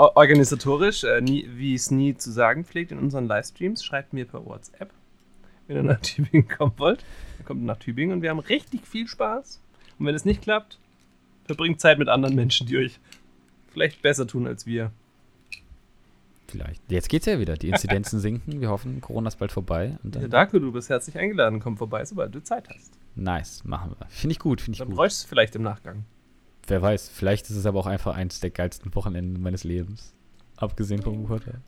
Organisatorisch, äh, nie, wie es nie zu sagen pflegt in unseren Livestreams, schreibt mir per WhatsApp, wenn ihr nach Tübingen kommen wollt. Dann kommt nach Tübingen und wir haben richtig viel Spaß. Und wenn es nicht klappt, verbringt Zeit mit anderen Menschen, die euch vielleicht besser tun als wir. Vielleicht. Jetzt geht's ja wieder. Die Inzidenzen (laughs) sinken. Wir hoffen, Corona ist bald vorbei. Und Ja, dann, Darko, du bist herzlich eingeladen. Komm vorbei, sobald du Zeit hast. nice, machen wir. Finde ich gut, finde ich Dann gut. bräuchst du es vielleicht im Nachgang. Wer weiß, vielleicht ist es aber auch einfach eins der geilsten Wochenenden meines Lebens. Abgesehen vom Hotel.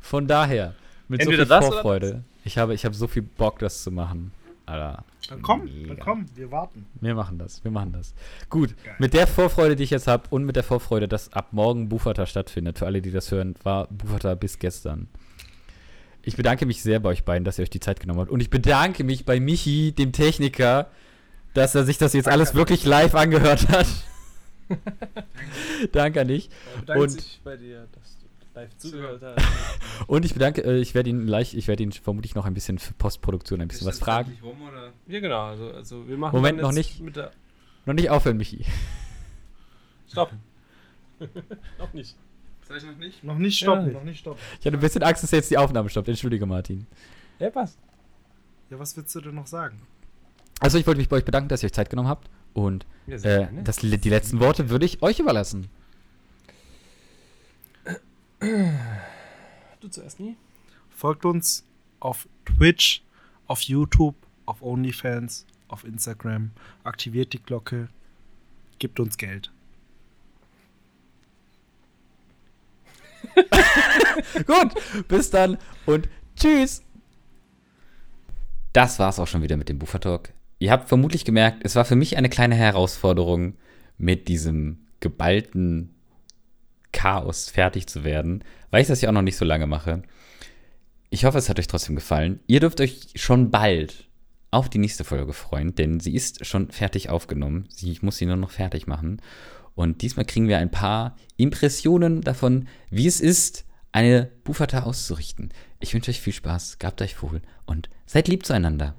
Von daher, mit Entweder so viel Vorfreude. Ich habe, ich habe so viel Bock, das zu machen. Alter. Dann komm, mega. dann komm, wir warten. Wir machen das, wir machen das. Gut, Geil. mit der Vorfreude, die ich jetzt habe und mit der Vorfreude, dass ab morgen Bufata stattfindet, für alle, die das hören, war Bufata bis gestern. Ich bedanke mich sehr bei euch beiden, dass ihr euch die Zeit genommen habt. Und ich bedanke mich bei Michi, dem Techniker, dass er sich das jetzt alles wirklich live angehört hat. (laughs) Danke an dich. Bedankt Und- sich bei dir, dass du live zugehört hast. (laughs) Und ich bedanke, äh, ich werde ihn leicht, ich werde ihn vermutlich noch ein bisschen für Postproduktion ein bisschen was Ist das fragen. Rum, oder? Ja, genau. Also, also wir machen Moment, noch nicht. Mit der Noch nicht aufhören, Michi. (laughs) Stopp. noch nicht. Sag ich noch nicht? Noch nicht Ja, stoppen, nicht. noch nicht stoppen. Ich hatte ein bisschen Angst, dass jetzt die Aufnahme stoppt. Entschuldige, Martin. Ja, passt. Ja, was willst du denn noch sagen? Also, ich wollte mich bei euch bedanken, dass ihr euch Zeit genommen habt. Und äh, das, die letzten Worte würde ich euch überlassen. du zuerst nie. Folgt uns auf Twitch, auf YouTube, auf OnlyFans, auf Instagram. Aktiviert die Glocke. Gibt uns Geld. (laughs) Gut, bis dann und tschüss. Das war's auch schon wieder mit dem Buffer Talk. Ihr habt vermutlich gemerkt, es war für mich eine kleine Herausforderung, mit diesem geballten Chaos fertig zu werden, weil ich das ja auch noch nicht so lange mache. Ich hoffe, es hat euch trotzdem gefallen. Ihr dürft euch schon bald auf die nächste Folge freuen, denn sie ist schon fertig aufgenommen. Ich muss sie nur noch fertig machen. Und diesmal kriegen wir ein paar Impressionen davon, wie es ist, eine Bufata auszurichten. Ich wünsche euch viel Spaß, gabt euch wohl und seid lieb zueinander.